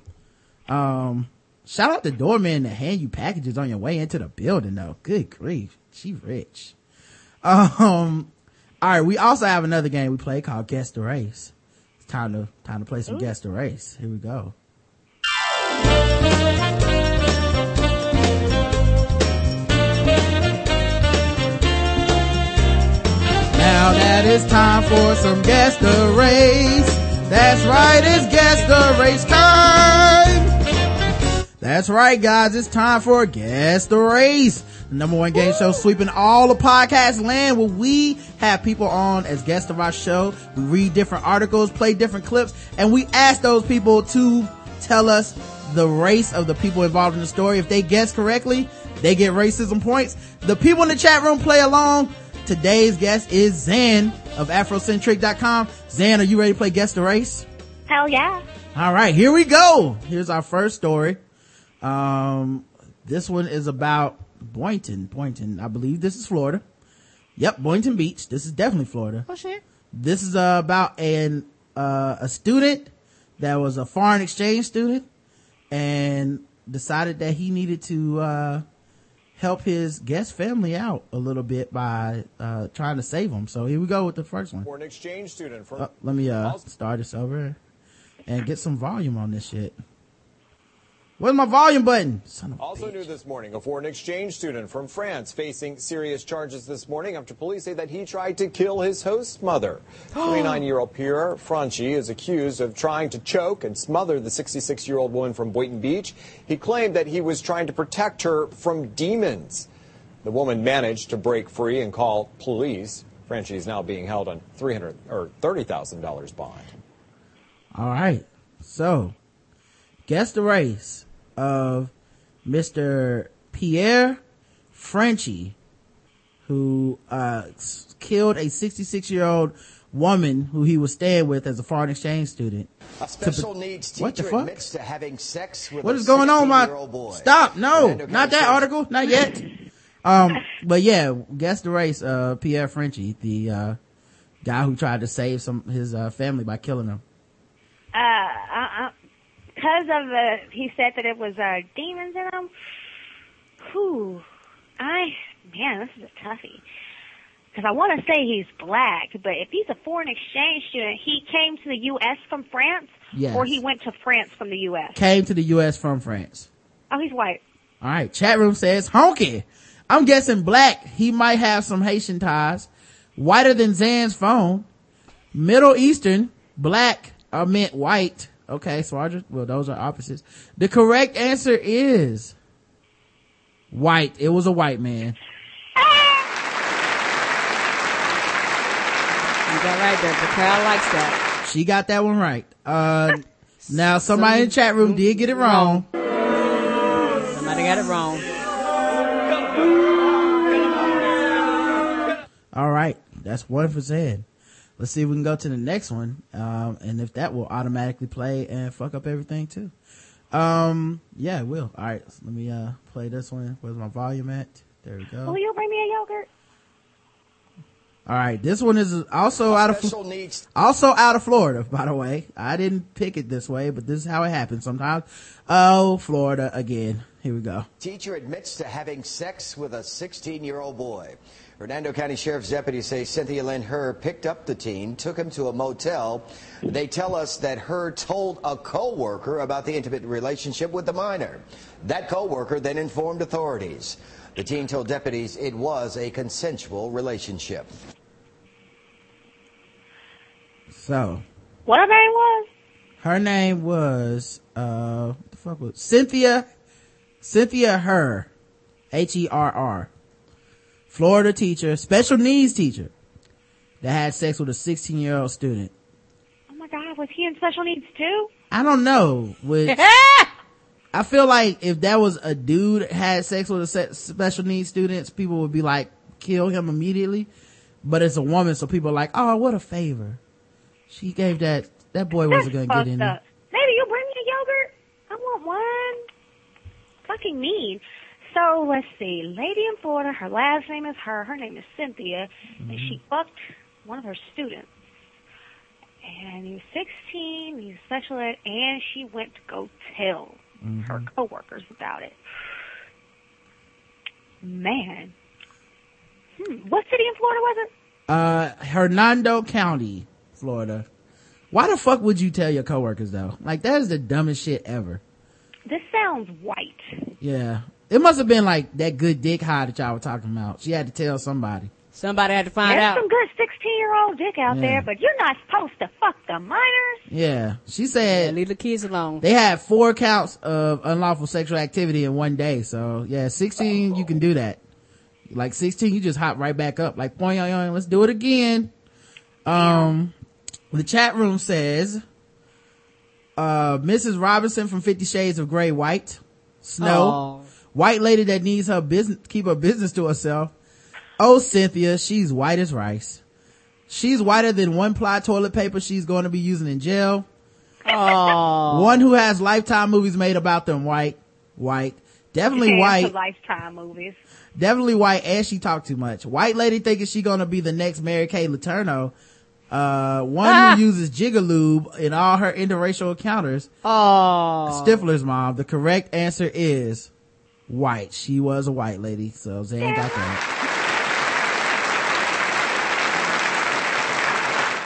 Um, shout out the doorman that hand you packages on your way into the building though. Good grief. She rich. Um, all right. We also have another game we play called Guess the Race. It's time to, time to play some Guess the Race. Here we go. Now that it's time for some Guess the Race. That's right, it's Guess the Race time. That's right, guys. It's time for Guess the Race. The number one game show sweeping all the podcast land where we have people on as guests of our show. We read different articles, play different clips, and we ask those people to tell us the race of the people involved in the story. If they guess correctly, they get racism points. The people in the chat room play along. Today's guest is Xan of Afrosintrick.com. Xan, are you ready to play Guess the Race? hell yeah. All right, here we go. Here's our first story. Um, this one is about Boynton. Boynton, I believe this is Florida. Yep, Boynton Beach. This is definitely Florida. Oh shit. This is uh, about an uh, a student that was a foreign exchange student and decided that he needed to uh, help his guest family out a little bit by uh, trying to save them. So here we go with the first one. Foreign exchange student from Uh, let me uh start this over and get some volume on this shit. Where's my volume button? Son of Also new this morning, a foreign exchange student from France facing serious charges this morning after police say that he tried to kill his host's mother. 29-year-old Pierre Franchi is accused of trying to choke and smother the 66-year-old woman from Boynton Beach. He claimed that he was trying to protect her from demons. The woman managed to break free and call police. Franchi is now being held on 300 or $30,000 bond. All right. So, guess the race of Mr. Pierre Frenchy, who uh, killed a 66 year old woman who he was staying with as a foreign exchange student. A special needs What the teacher fuck? admits to having sex with What a is going on, my? 16-year-old boy. Stop! No, not that article, not yet. Um, but yeah, guess the race. Uh, Pierre Frenchy, the uh, guy who tried to save some his uh, family by killing them. Uh, uh, because of the, he said that it was uh, demons in him. Whew, I man, this is a toughie. Because I want to say he's black, but if he's a foreign exchange student, he came to the U.S. from France, Yes. or he went to France from the U.S. Came to the U.S. from France. Oh, he's white. All right. Chat room says honky. I'm guessing black. He might have some Haitian ties. Whiter than Xan's phone. Middle Eastern. Black. I meant white. Okay, so I just, well, those are opposites. The correct answer is white. It was a white man. You got right there. The crowd likes that. She got that one right. Uh, now somebody in the chat room did get it wrong. Somebody got it wrong. All right. That's one for Xan. Let's see if we can go to the next one. Um, and if that will automatically play and fuck up everything too. Um, yeah, it will. All right. So let me, uh, play this one. Where's my volume at? There we go. Will you bring me a yogurt? All right. This one is also out of, needs also out of Florida, by the way. I didn't pick it this way, but this is how it happens sometimes. Oh, Florida again. Here we go. teacher admits to having sex with a 16-year-old boy. Hernando County Sheriff's deputies say Cynthia Lynn Herr picked up the teen, took him to a motel. They tell us that Herr told a co-worker about the intimate relationship with the minor. That co-worker then informed authorities. The teen told deputies it was a consensual relationship. So, What her name was? her name was uh what the fuck was Cynthia Cynthia Herr H E R R Florida teacher special needs teacher that had sex with a 16 year old student Oh my God, was he in special needs too? I don't know which I feel like if that was a dude had sex with a special needs students people would be like kill him immediately but it's a woman so people are like oh what a favor she gave that that boy wasn't gonna get in. Maybe you'll bring me a yogurt. I want one. Fucking mean. So let's see. Lady in Florida. Her last name is her. Her name is Cynthia, and she fucked one of her students. And he was 16. He was special ed, and she went to go tell her coworkers about it. Man. Hmm. What city in Florida was it? Uh, Hernando County, Florida. Why the fuck would you tell your coworkers though? Like that is the dumbest shit ever. This sounds white. Yeah. It must have been like that good dick high that y'all were talking about. She had to tell somebody. Somebody had to find There's out. There's some good 16 year old dick out Yeah. there, but you're not supposed to fuck the minors. Yeah. She Yeah, said leave the kids alone. they had four counts of unlawful sexual activity in one day. So yeah, 16, you can do that. Like 16, you just hop right back up. Like, boing, yoing, yoing, let's do it again. Um, the chat room says, uh, Mrs. Robinson from Fifty Shades of Grey White. Snow. Aw. White lady that needs her business, keep her business to herself. Oh, Cynthia, she's white as rice. She's whiter than one ply toilet paper she's going to be using in jail. Aw. One who has lifetime movies made about them white, white, definitely Yeah, white, Lifetime movies. definitely white, and she talked too much. White lady thinking she gonna be the next Mary Kay Letourneau. Uh, one Ah. who uses Jigalube in all her interracial encounters. Oh. Stifler's mom. The correct answer is white. She was a white lady, so Xan got that.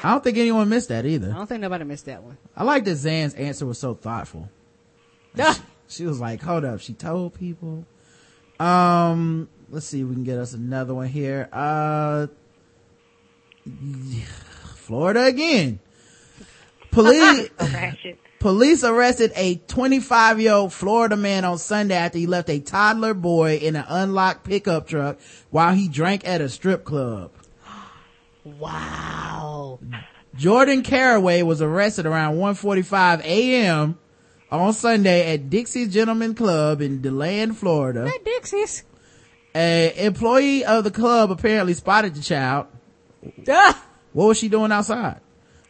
I don't think anyone missed that either. I don't think nobody missed that one. I like that Xan's answer was so thoughtful. Ah, She was like, hold up. She told people. Um, let's see if we can get us another one here. Uh, Florida again. Police, Ratchet. Police arrested a 25 year old Florida man on Sunday after he left a toddler boy in an unlocked pickup truck while he drank at a strip club. Wow. Jordan Caraway was arrested around 1:45 a.m. on Sunday at Dixie's Gentleman Club in DeLand, Florida. That Dixie's. A employee of the club apparently spotted the child. Ah, What was she doing outside?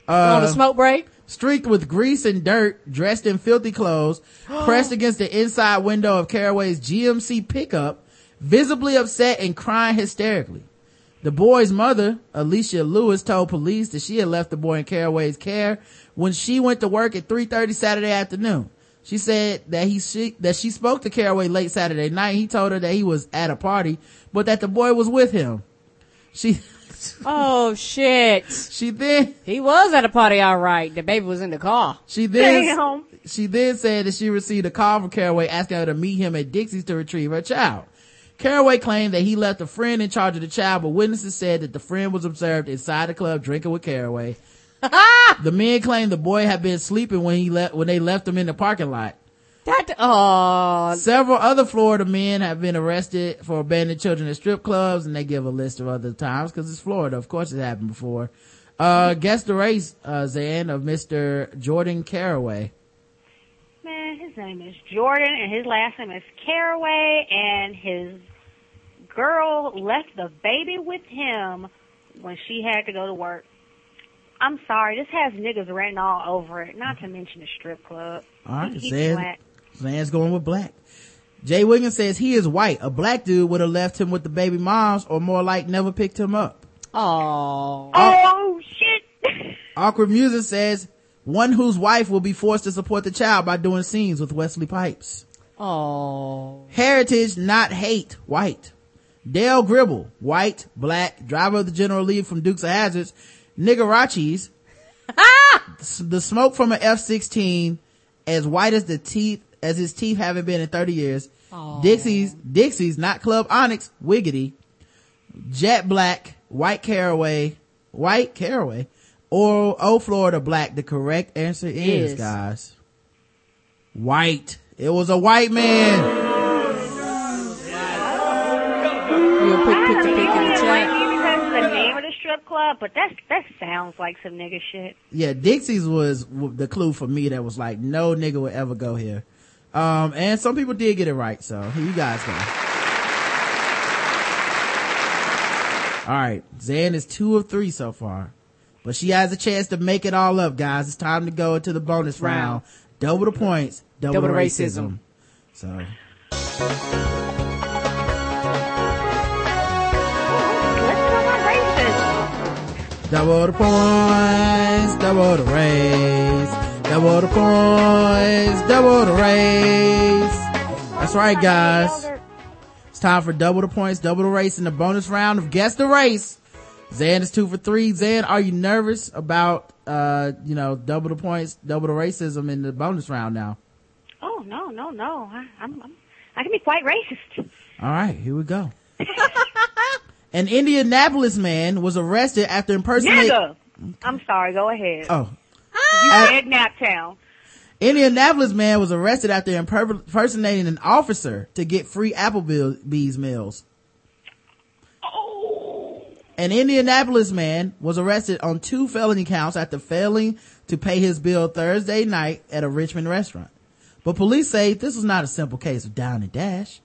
on a smoke break. Streaked with grease and dirt, dressed in filthy clothes, pressed against the inside window of Caraway's GMC pickup, visibly upset and crying hysterically. The boy's mother, Alicia Lewis, told police that she had left the boy in Caraway's care when she went to work at 3.30 Saturday afternoon. She said that he, she, that she spoke to Caraway late Saturday night. He told her that he was at a party, but that the boy was with him. She, Oh shit. she then, He was at a party all right. The baby was in the car. she then, Damn. She then said that she received a call from Caraway asking her to meet him at Dixie's to retrieve her child. Caraway claimed that he left a friend in charge of the child, but witnesses said that the friend was observed inside the club drinking with Caraway. the men claimed the boy had been sleeping when he left, when they left him in the parking lot. That oh Several other Florida men have been arrested for abandoning children at strip clubs, and they give a list of other times because it's Florida. Of course, it happened before. Uh, guess the race, uh, Xan, of Mr. Jordan Caraway. Man, his name is Jordan, and his last name is Caraway, and his girl left the baby with him when she had to go to work. I'm sorry, this has niggas written all over it, not to mention the strip club. All right, He- he Xan, black. Xan's going with black. Jay Wiggins says he is white. A black dude would have left him with the baby moms or more like never picked him up. oh Oh, shit! Awkward Music says one whose wife will be forced to support the child by doing scenes with Wesley Pipes. oh. Heritage, not hate, white. Dale Gribble, white, black, driver of the General Lee from Dukes of Hazards, niggerachis. the smoke from an F-16, as white as the teeth, as his teeth haven't been in 30 years. Dixie's, Dixie's, not Club Onyx, wiggity. Jet black, white caraway, white caraway, or oh Florida black. The correct answer is, Is. guys, white. It was a white man. Real quick I picture don't pic in the chat. because the name of the strip club, but that's that sounds like some nigga shit. Yeah, Dixie's was the clue for me that was like, no nigga would ever go here. Um, and some people did get it right, so here you guys go. Alright, Xan is two of three so far. But she has a chance to make it all up, guys. It's time to go into the bonus round. Round. Double the points, double, Double the racism. racism. So, Let's go on racism. double the points, double the race. Double the points, double the race. That's right, guys. It's time for double the points, double the race in the bonus round of guess the race. Xan is two for three. Xan, are you nervous about, uh, you know, double the points, double the racism in the bonus round now? Oh no, no, no! I, I'm, I'm I can be quite racist. All right, here we go. An Indianapolis man was arrested after impersonating. I'm sorry. Go ahead. Oh, you ah! said Naptown. Indianapolis man was arrested after impersonating an officer to get free Applebee's meals. Oh. An Indianapolis man was arrested on two felony counts after failing to pay his bill Thursday night at a Richmond restaurant. But police say this was not a simple case of down and dash.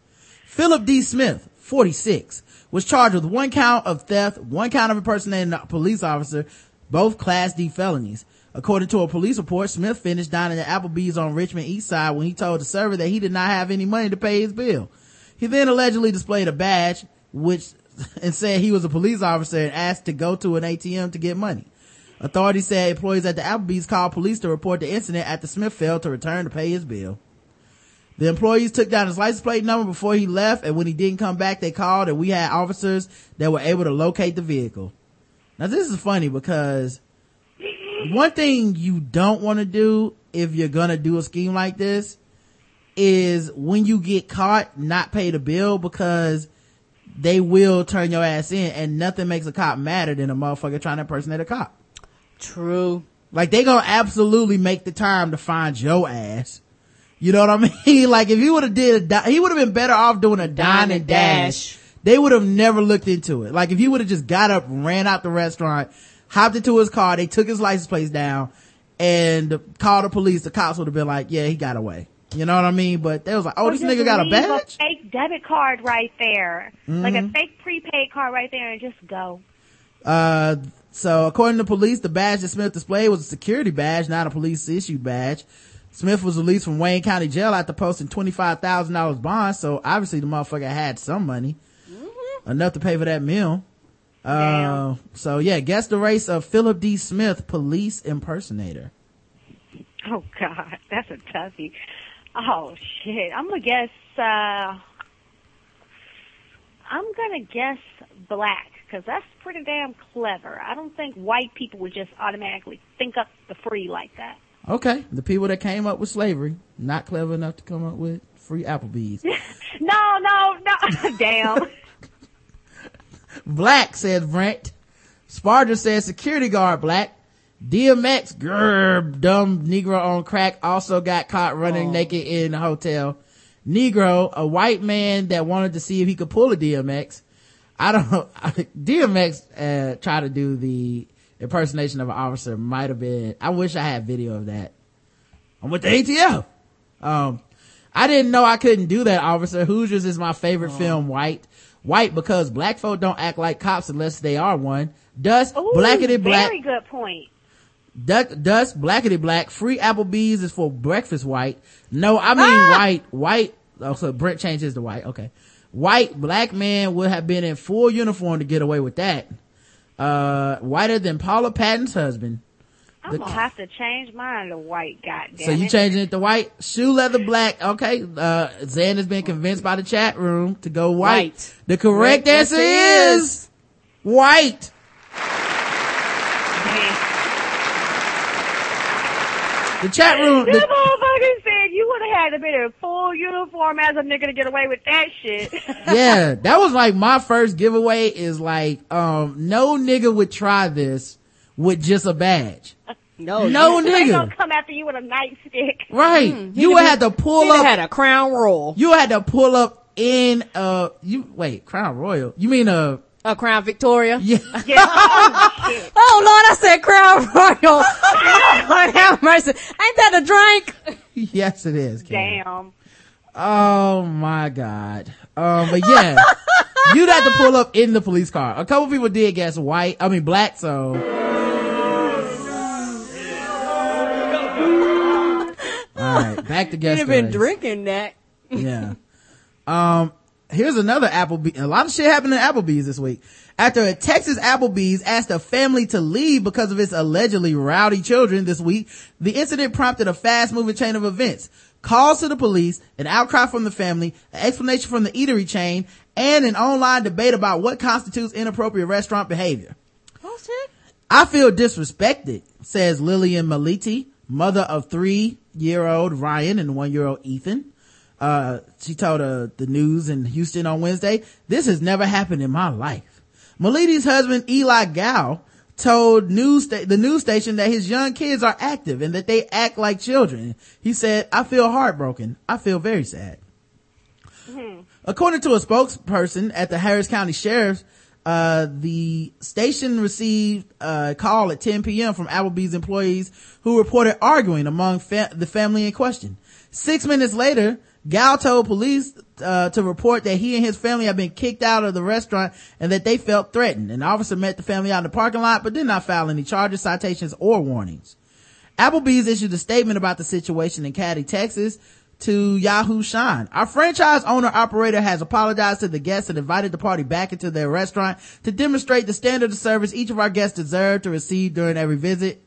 Philip D. Smith, 46, was charged with one count of theft, one count of impersonating a police officer, both class D felonies. According to a police report, Smith finished dining at Applebee's on Richmond East Side when he told the server that he did not have any money to pay his bill. He then allegedly displayed a badge, which, and said he was a police officer and asked to go to an ATM to get money. Authorities said employees at the Applebee's called police to report the incident after Smith failed to return to pay his bill. The employees took down his license plate number before he left, and when he didn't come back, they called, and we had officers that were able to locate the vehicle. Now, this is funny because one thing you don't want to do if you're gonna do a scheme like this is when you get caught, not pay the bill because they will turn your ass in and nothing makes a cop madder than a motherfucker trying to impersonate a cop. True. Like they gonna absolutely make the time to find your ass. You know what I mean? like if he would have did a, di- he would have been better off doing a dine and dash. They would have never looked into it. Like if he would have just got up, ran out the restaurant, hopped into his car, they took his license plates down and called the police. The cops would have been like, yeah, he got away. You know what I mean? But they was like, oh, this nigga got a badge? fake debit card right there, like Mm-hmm. a fake prepaid card right there, and just go. Uh, so according to police, the badge that Smith displayed was a security badge, not a police issued badge. Smith was released from Wayne County Jail after posting $25,000 bond, so obviously the motherfucker had some money. Enough to pay for that meal. Uh, so yeah, guess the race of Philip D. Smith, police impersonator. Oh God, that's a toughie. Oh shit, I'm gonna guess. uh I'm gonna guess black because that's pretty damn clever. I don't think white people would just automatically think up the free like that. Okay, the people that came up with slavery, not clever enough to come up with free Applebee's. No, no, no. damn. Black, says Brent. Sparger says security guard black. DMX, grr, dumb Negro on crack, also got caught running naked in a hotel. Negro, a white man that wanted to see if he could pull a DMX. I don't, DMX, uh, tried to do the impersonation of an officer might have been, I wish I had video of that. I'm with the ATF. Um, I didn't know I couldn't do that, officer. Hoosiers is my favorite film, white. White because black folk don't act like cops unless they are one. Dust, Ooh, blackety black. Very good point. Dust, blackety black. Free Applebee's is for breakfast white. No, I mean Ah! white, white. Oh, so Brent changes to white. Okay. White black man would have been in full uniform to get away with that. Uh, whiter than Paula Patton's husband. I'm The- gonna have to change mine to white. Goddamn So you it. changing it to white? Shoe leather black. Okay. Uh, Xan has been convinced by the chat room to go white. White. The correct Correct answer answer is white. The chat room, This the, motherfucker said you would have had to be in full uniform as a nigga to get away with that shit. yeah, that was like my first giveaway is like, um, no nigga would try this with just a badge. No, No they nigga. gonna come after you with a nightstick. Right. He you done would have to pull He done up, had a crown royal, you had to pull up in, uh, you, wait, Crown Royal. You mean, uh, a crown Victoria. yeah. Yeah. oh, shit. Oh Lord, I said crown royal. Lord have mercy. Ain't that a drink? yes, it is. Karen. Damn. Oh my god. Um, but yeah, you'd have to pull up in the police car. A couple people did guess white. I mean black. So. All right, back to guess. have been drinking that. Yeah. Um, here's another Applebee. A lot of shit happened in Applebee's this week. After a Texas Applebee's asked a family to leave because of its allegedly rowdy children this week, the incident prompted a fast moving chain of events. Calls to the police, an outcry from the family, an explanation from the eatery chain, and an online debate about what constitutes inappropriate restaurant behavior. I feel disrespected, says Lillian Maliti, mother of three year old Ryan and one year old Ethan. Uh, she told uh, the news in Houston on Wednesday, this has never happened in my life. Maliti's husband Eli Gow told news sta- the news station that his young kids are active and that they act like children. He said, I feel heartbroken. I feel very sad. According to a spokesperson at the Harris County Sheriff's, uh, the station received a call at 10 p.m. from Applebee's employees who reported arguing among fa- the family in question. Six minutes later, Gal told police uh, to report that he and his family had been kicked out of the restaurant and that they felt threatened. An officer met the family out in the parking lot but did not file any charges, citations, or warnings. Applebee's issued a statement about the situation in Katy, Texas to Yahoo Shine. Our franchise owner operator has apologized to the guests and invited the party back into their restaurant to demonstrate the standard of service each of our guests deserve to receive during every visit.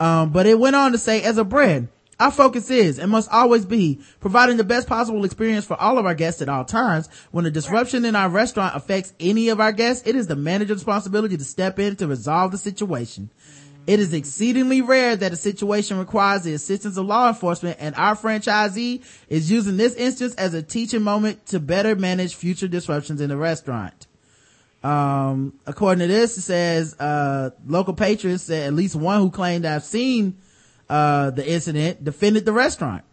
Um, but it went on to say, as a brand, our focus is and must always be providing the best possible experience for all of our guests at all times. When a disruption in our restaurant affects any of our guests, it is the manager's responsibility to step in to resolve the situation. It is exceedingly rare that a situation requires the assistance of law enforcement and our franchisee is using this instance as a teaching moment to better manage future disruptions in the restaurant. Um, according to this, it says, uh, local patrons said at least one who claimed I've seen, uh, the incident defended the restaurant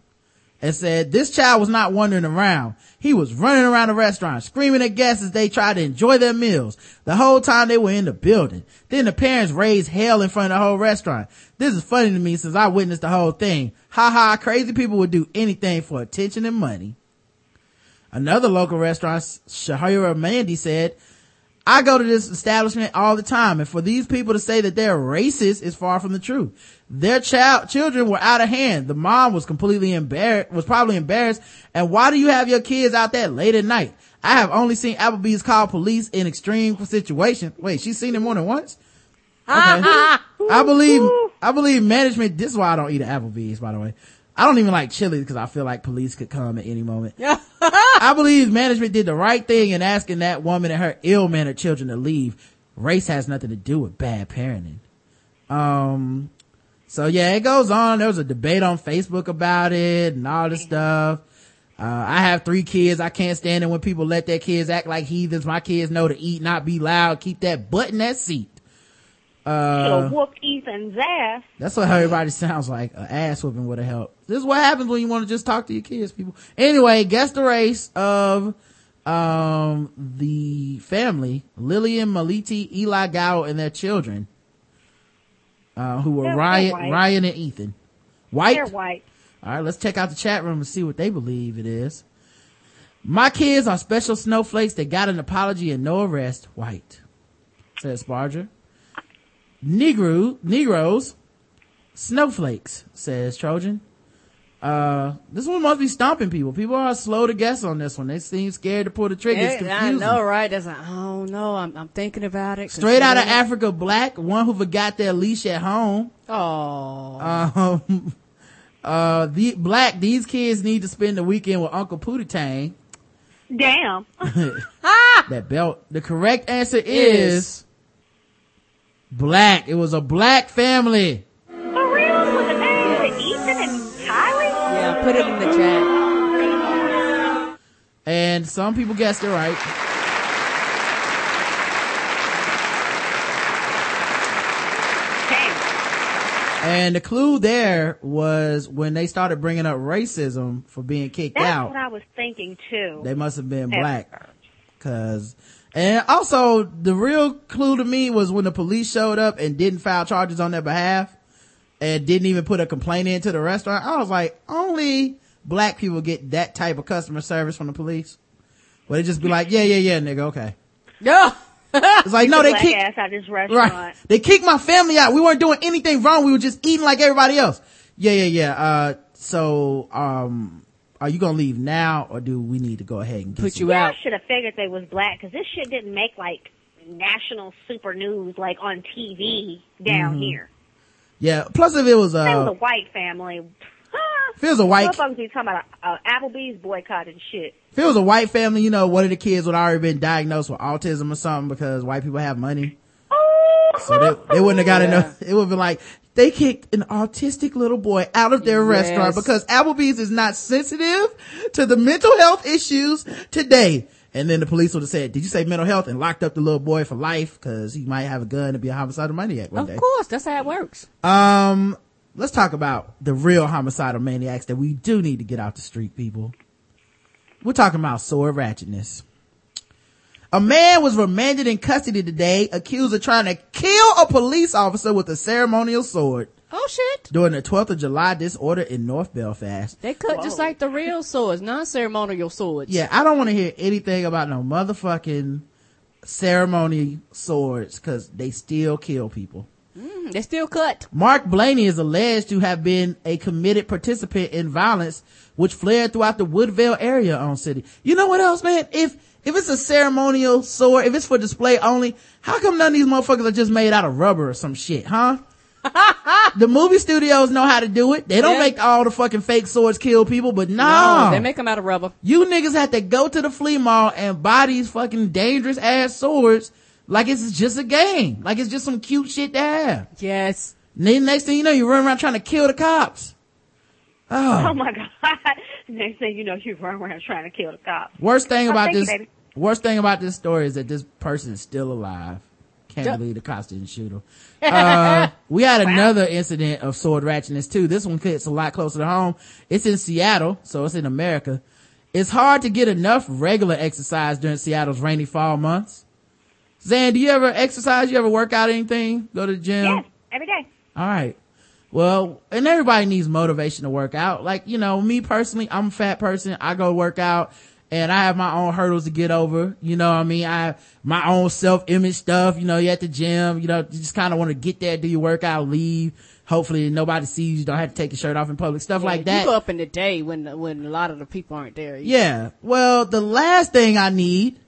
and said this child was not wandering around. He was running around the restaurant, screaming at guests as they tried to enjoy their meals. The whole time they were in the building. Then the parents raised hell in front of the whole restaurant. This is funny to me since I witnessed the whole thing. Ha ha, crazy people would do anything for attention and money. Another local restaurant, Shahira Mandy said, I go to this establishment all the time, and for these people to say that they're racist is far from the truth. Their child, children were out of hand. The mom was completely embarrassed, was probably embarrassed. And why do you have your kids out there late at night? I have only seen Applebee's call police in extreme situations. Wait, she's seen it more than once? Okay. I believe, I believe management, this is why I don't eat at Applebee's, by the way. I don't even like chili because I feel like police could come at any moment. I believe management did the right thing in asking that woman and her ill-mannered children to leave. Race has nothing to do with bad parenting. Um, so yeah, it goes on. There was a debate on Facebook about it and all this stuff. Uh, I have three kids. I can't stand it when people let their kids act like heathens. My kids know to eat, not be loud. Keep that butt in that seat. Uh, whoop Ethan's ass. that's what everybody sounds like. An ass whooping would have helped. This is what happens when you want to just talk to your kids, people. Anyway, guess the race of, um, the family, Lillian, Maliti, Eli Gow, and their children, uh, who were They're- they're Ryan. Ryan and Ethan. White? They're white. All right, let's check out the chat room and see what they believe it is. My kids are special snowflakes that got an apology and no arrest. White, says Sparger. Negro, Negroes, snowflakes, says Trojan. Uh, this one must be stomping people. People are slow to guess on this one. They seem scared to pull the trigger. It's Yeah, I know, right? That's like, I don't know. I'm, I'm thinking about it. Straight out of. Africa, black, one who forgot their leash at home. Oh, Um, uh, the black, these kids need to spend the weekend with Uncle Pootie Tang. Damn. That belt. The correct answer is black. It was a black family. Put it in the chat. And some people guessed it right. Damn. And the clue there was when they started bringing up racism for being kicked That's out. That's what I was thinking too. they must have been black. Cause, and also the real clue to me was when the police showed up and didn't file charges on their behalf and didn't even put a complaint into the restaurant. I was like, only black people get that type of customer service from the police. Where they just be like, yeah, yeah, yeah, nigga, okay. Yeah. It's like, no, they Black kicked, ass out this restaurant. right. They kicked my family out. We weren't doing anything wrong. We were just eating like everybody else. Yeah, yeah, yeah. Uh, so, um, are you gonna leave now or do we need to go ahead and get Put some- you out. I should have figured they was black because this shit didn't make like national super news like on TV down Mm-hmm. here. Yeah. Plus if it was, was a uh, white family. if it was a white, Motherfuckers be talking about uh, Applebee's boycotting shit. if it was a white family, you know, one of the kids would already been diagnosed with autism or something because white people have money. Oh, So they, they wouldn't have got enough. It would have been like, they kicked an autistic little boy out of their Yes. restaurant because Applebee's is not sensitive to the mental health issues today. And then the police would have said, did you say mental health? And locked up the little boy for life because he might have a gun and be a homicidal maniac one Of day. Of course, that's how it works. Um, let's talk about the real homicidal maniacs that we do need to get out the street, people. We're talking about sword ratchetness. A man was remanded in custody today, accused of trying to kill a police officer with a ceremonial sword Oh shit. during the 12th of July disorder in North Belfast. They cut just like the real swords, non-ceremonial swords. Yeah, I don't want to hear anything about no motherfucking ceremony swords because they still kill people. Mm, they still cut. Mark Blaney is alleged to have been a committed participant in violence which flared throughout the Woodvale area on city. You know what else, man? If, if it's a ceremonial sword, if it's for display only, how come none of these motherfuckers are just made out of rubber or some shit, huh? the movie studios know how to do it. They don't Yeah. make all the fucking fake swords kill people, but no. No, they make them out of rubber. You niggas have to go to the flea mall and buy these fucking dangerous ass swords like it's just a game. Like it's just some cute shit to have. Yes. Then next thing you know, you run around trying to kill the cops. Ah. Oh my god. Next thing you know, you run around trying to kill the cops. Worst thing Oh, about thank you, this, worst thing about this story is that this person is still alive. Can't Yep. believe the cops didn't shoot him. Uh, we had another incident of sword ratchetness too. This one hits a lot closer to home. It's in Seattle, so it's in America. It's hard to get enough regular exercise during Seattle's rainy fall months. Xan, do you ever exercise? You ever work out anything? Go to the gym? Yes, every day. All right. Well, and everybody needs motivation to work out. Like, you know, me personally, I'm a fat person. I go work out and I have my own hurdles to get over. You know what I mean? I have my own self-image stuff. You know, you're at the gym, you know, you just kind of want to get there, do your workout, leave. Hopefully nobody sees you. Don't have to take your shirt off in public, stuff like that. You go up in the day when when a lot of the people aren't there. Yeah. Well, the last thing I need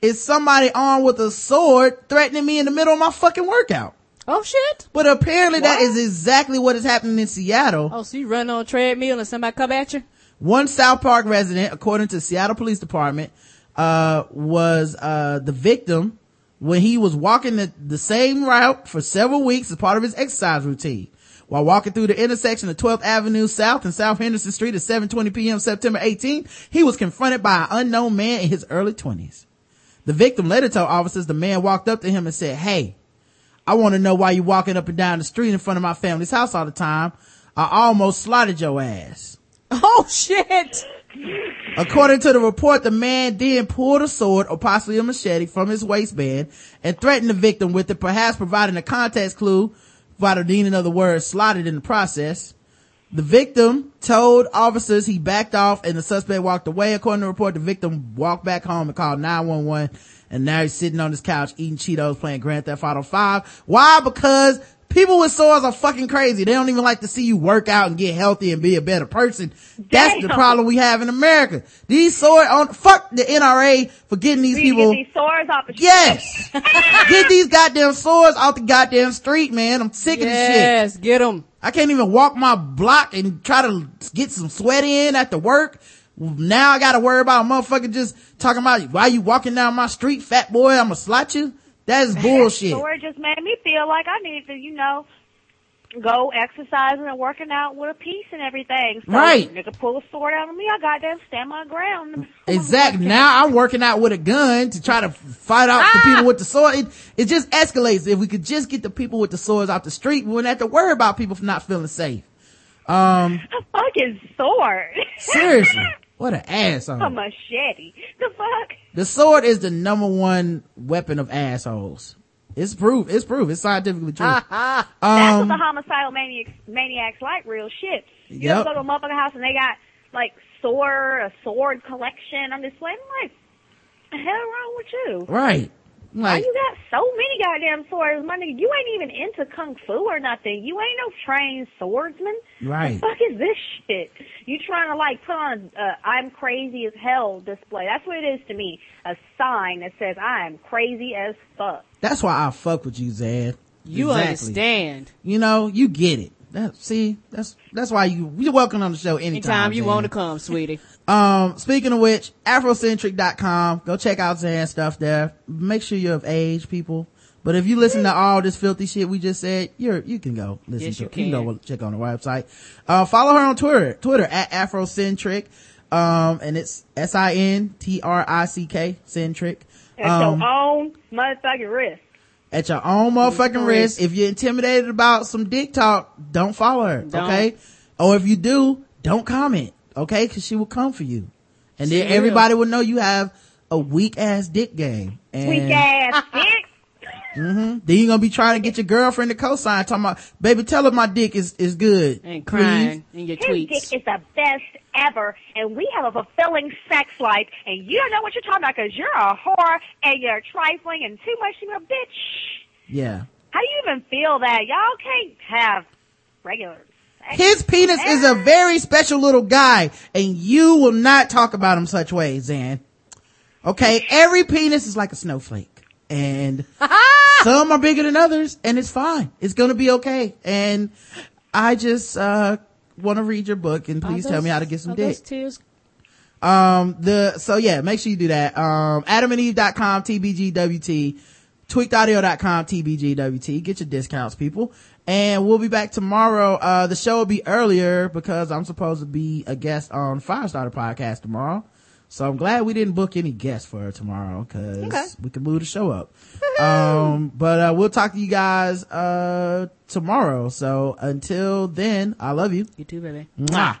is somebody armed with a sword threatening me in the middle of my fucking workout. Oh shit! But apparently that is exactly what is happening in Seattle. Oh, so you run on a treadmill and somebody come at you? One South Park resident, according to Seattle Police Department, uh, was, uh, the victim when he was walking the, the same route for several weeks as part of his exercise routine. While walking through the intersection of 12th Avenue South and South Henderson Street at 7.20 p.m. September 18th, he was confronted by an unknown man in his early 20s. The victim later told officers the man walked up to him and said, Hey, I want to know why you walking up and down the street in front of my family's house all the time. I almost slaughtered your ass. Oh shit! According to the report, the man then pulled a sword or possibly a machete from his waistband and threatened the victim with it, perhaps providing a context clue by the meaning of the word slaughtered in the process. The victim told officers he backed off and the suspect walked away. According to the report, the victim walked back home and called 911 and now he's sitting on his couch eating Cheetos playing Grand Theft Auto 5. Why? Because people with swords are fucking crazy. They don't even like to see you work out and get healthy and be a better person. That's the problem we have in America. These sword on, fuck the NRA for getting these So people. get these swords off the street. Yes! get these goddamn swords off the goddamn street, man. I'm sick of this shit. Yes, get them. I can't even walk my block and try to get some sweat in after work. Now I gotta worry about a motherfucker just talking about why you walking down my street, fat boy, I'ma slot you. That is bullshit. Sword just made me feel like I needed to, you know, go exercising and working out with a piece and everything. So Right. Nigga pull a sword out of me, I goddamn stand my ground. Exactly. Now I'm working out with a gun to try to fight out the people with the sword. It, it just escalates. If we could just get the people with the swords off the street, we wouldn't have to worry about people not feeling safe. Um, A fucking sword. seriously. What an a asshole. A machete. The fuck? The sword is the number one weapon of assholes. It's proof. It's proof. It's scientifically true. That's what Um, the homicidal maniacs, maniacs like, real shit. You Yep. go to a motherfucking house and they got, like, sword, a sword collection. I'm just like, I'm like, the hell wrong with you? right. Why Like, you got so many goddamn swords, my nigga? You ain't even into kung fu or nothing. You ain't no trained swordsman. Right. The fuck is this shit? You trying to like put on a "I'm crazy as hell" display? That's what it is to me. A sign that says I am crazy as fuck. that's why I fuck with you, Zed. You Exactly. understand. You know, you get it. That, see, that's, that's why you, you're welcome on the show anytime. Anytime you want to come, sweetie. Um, speaking of which, afrosintrick.com, go check out Xan stuff there. Make sure you're of age, people. But if you listen to all this filthy shit we just said, you're, you can go listen Yes, to you it. You can go check on the website. Uh, follow her on Twitter, Twitter at afrosintrick. Um, and it's S-I-N-T-R-I-C-K, centric. At Um, your own motherfucking risk. at your own motherfucking risk. If you're intimidated about some dick talk, don't follow her. Don't. Okay. Or if you do, don't comment. Okay. Cause she will come for you. And then will. everybody will know you have a weak ass dick game. And Weak ass dick. Mm-hmm. Then you're gonna be trying to get your girlfriend to co-sign talking about, baby, tell her my dick is, is good. And please." crying in your His tweets. dick is the best ever, and we have a fulfilling sex life, and you don't know what you're talking about because you're a whore and you're trifling and too much of a bitch. Yeah. How do you even feel that? Y'all can't have regular sex. His penis is a very special little guy and you will not talk about him such ways, Xan. Okay. Every penis is like a snowflake and some are bigger than others and it's fine. It's going to be okay. And I just, uh, want to read your book and please tell me how to get some dick. Um, the, so yeah, make sure you do that. Um, adamandeve.com, TBGWT, tweakedaudio.com, TBGWT. Get your discounts, people. And we'll be back tomorrow. Uh, the show will be earlier because I'm supposed to be a guest on Firestarter podcast tomorrow. So I'm glad we didn't book any guests for tomorrow because Okay. we can move the show up. um, but, uh, we'll talk to you guys, uh, tomorrow. So until then, I love you. You too, baby. Mwah.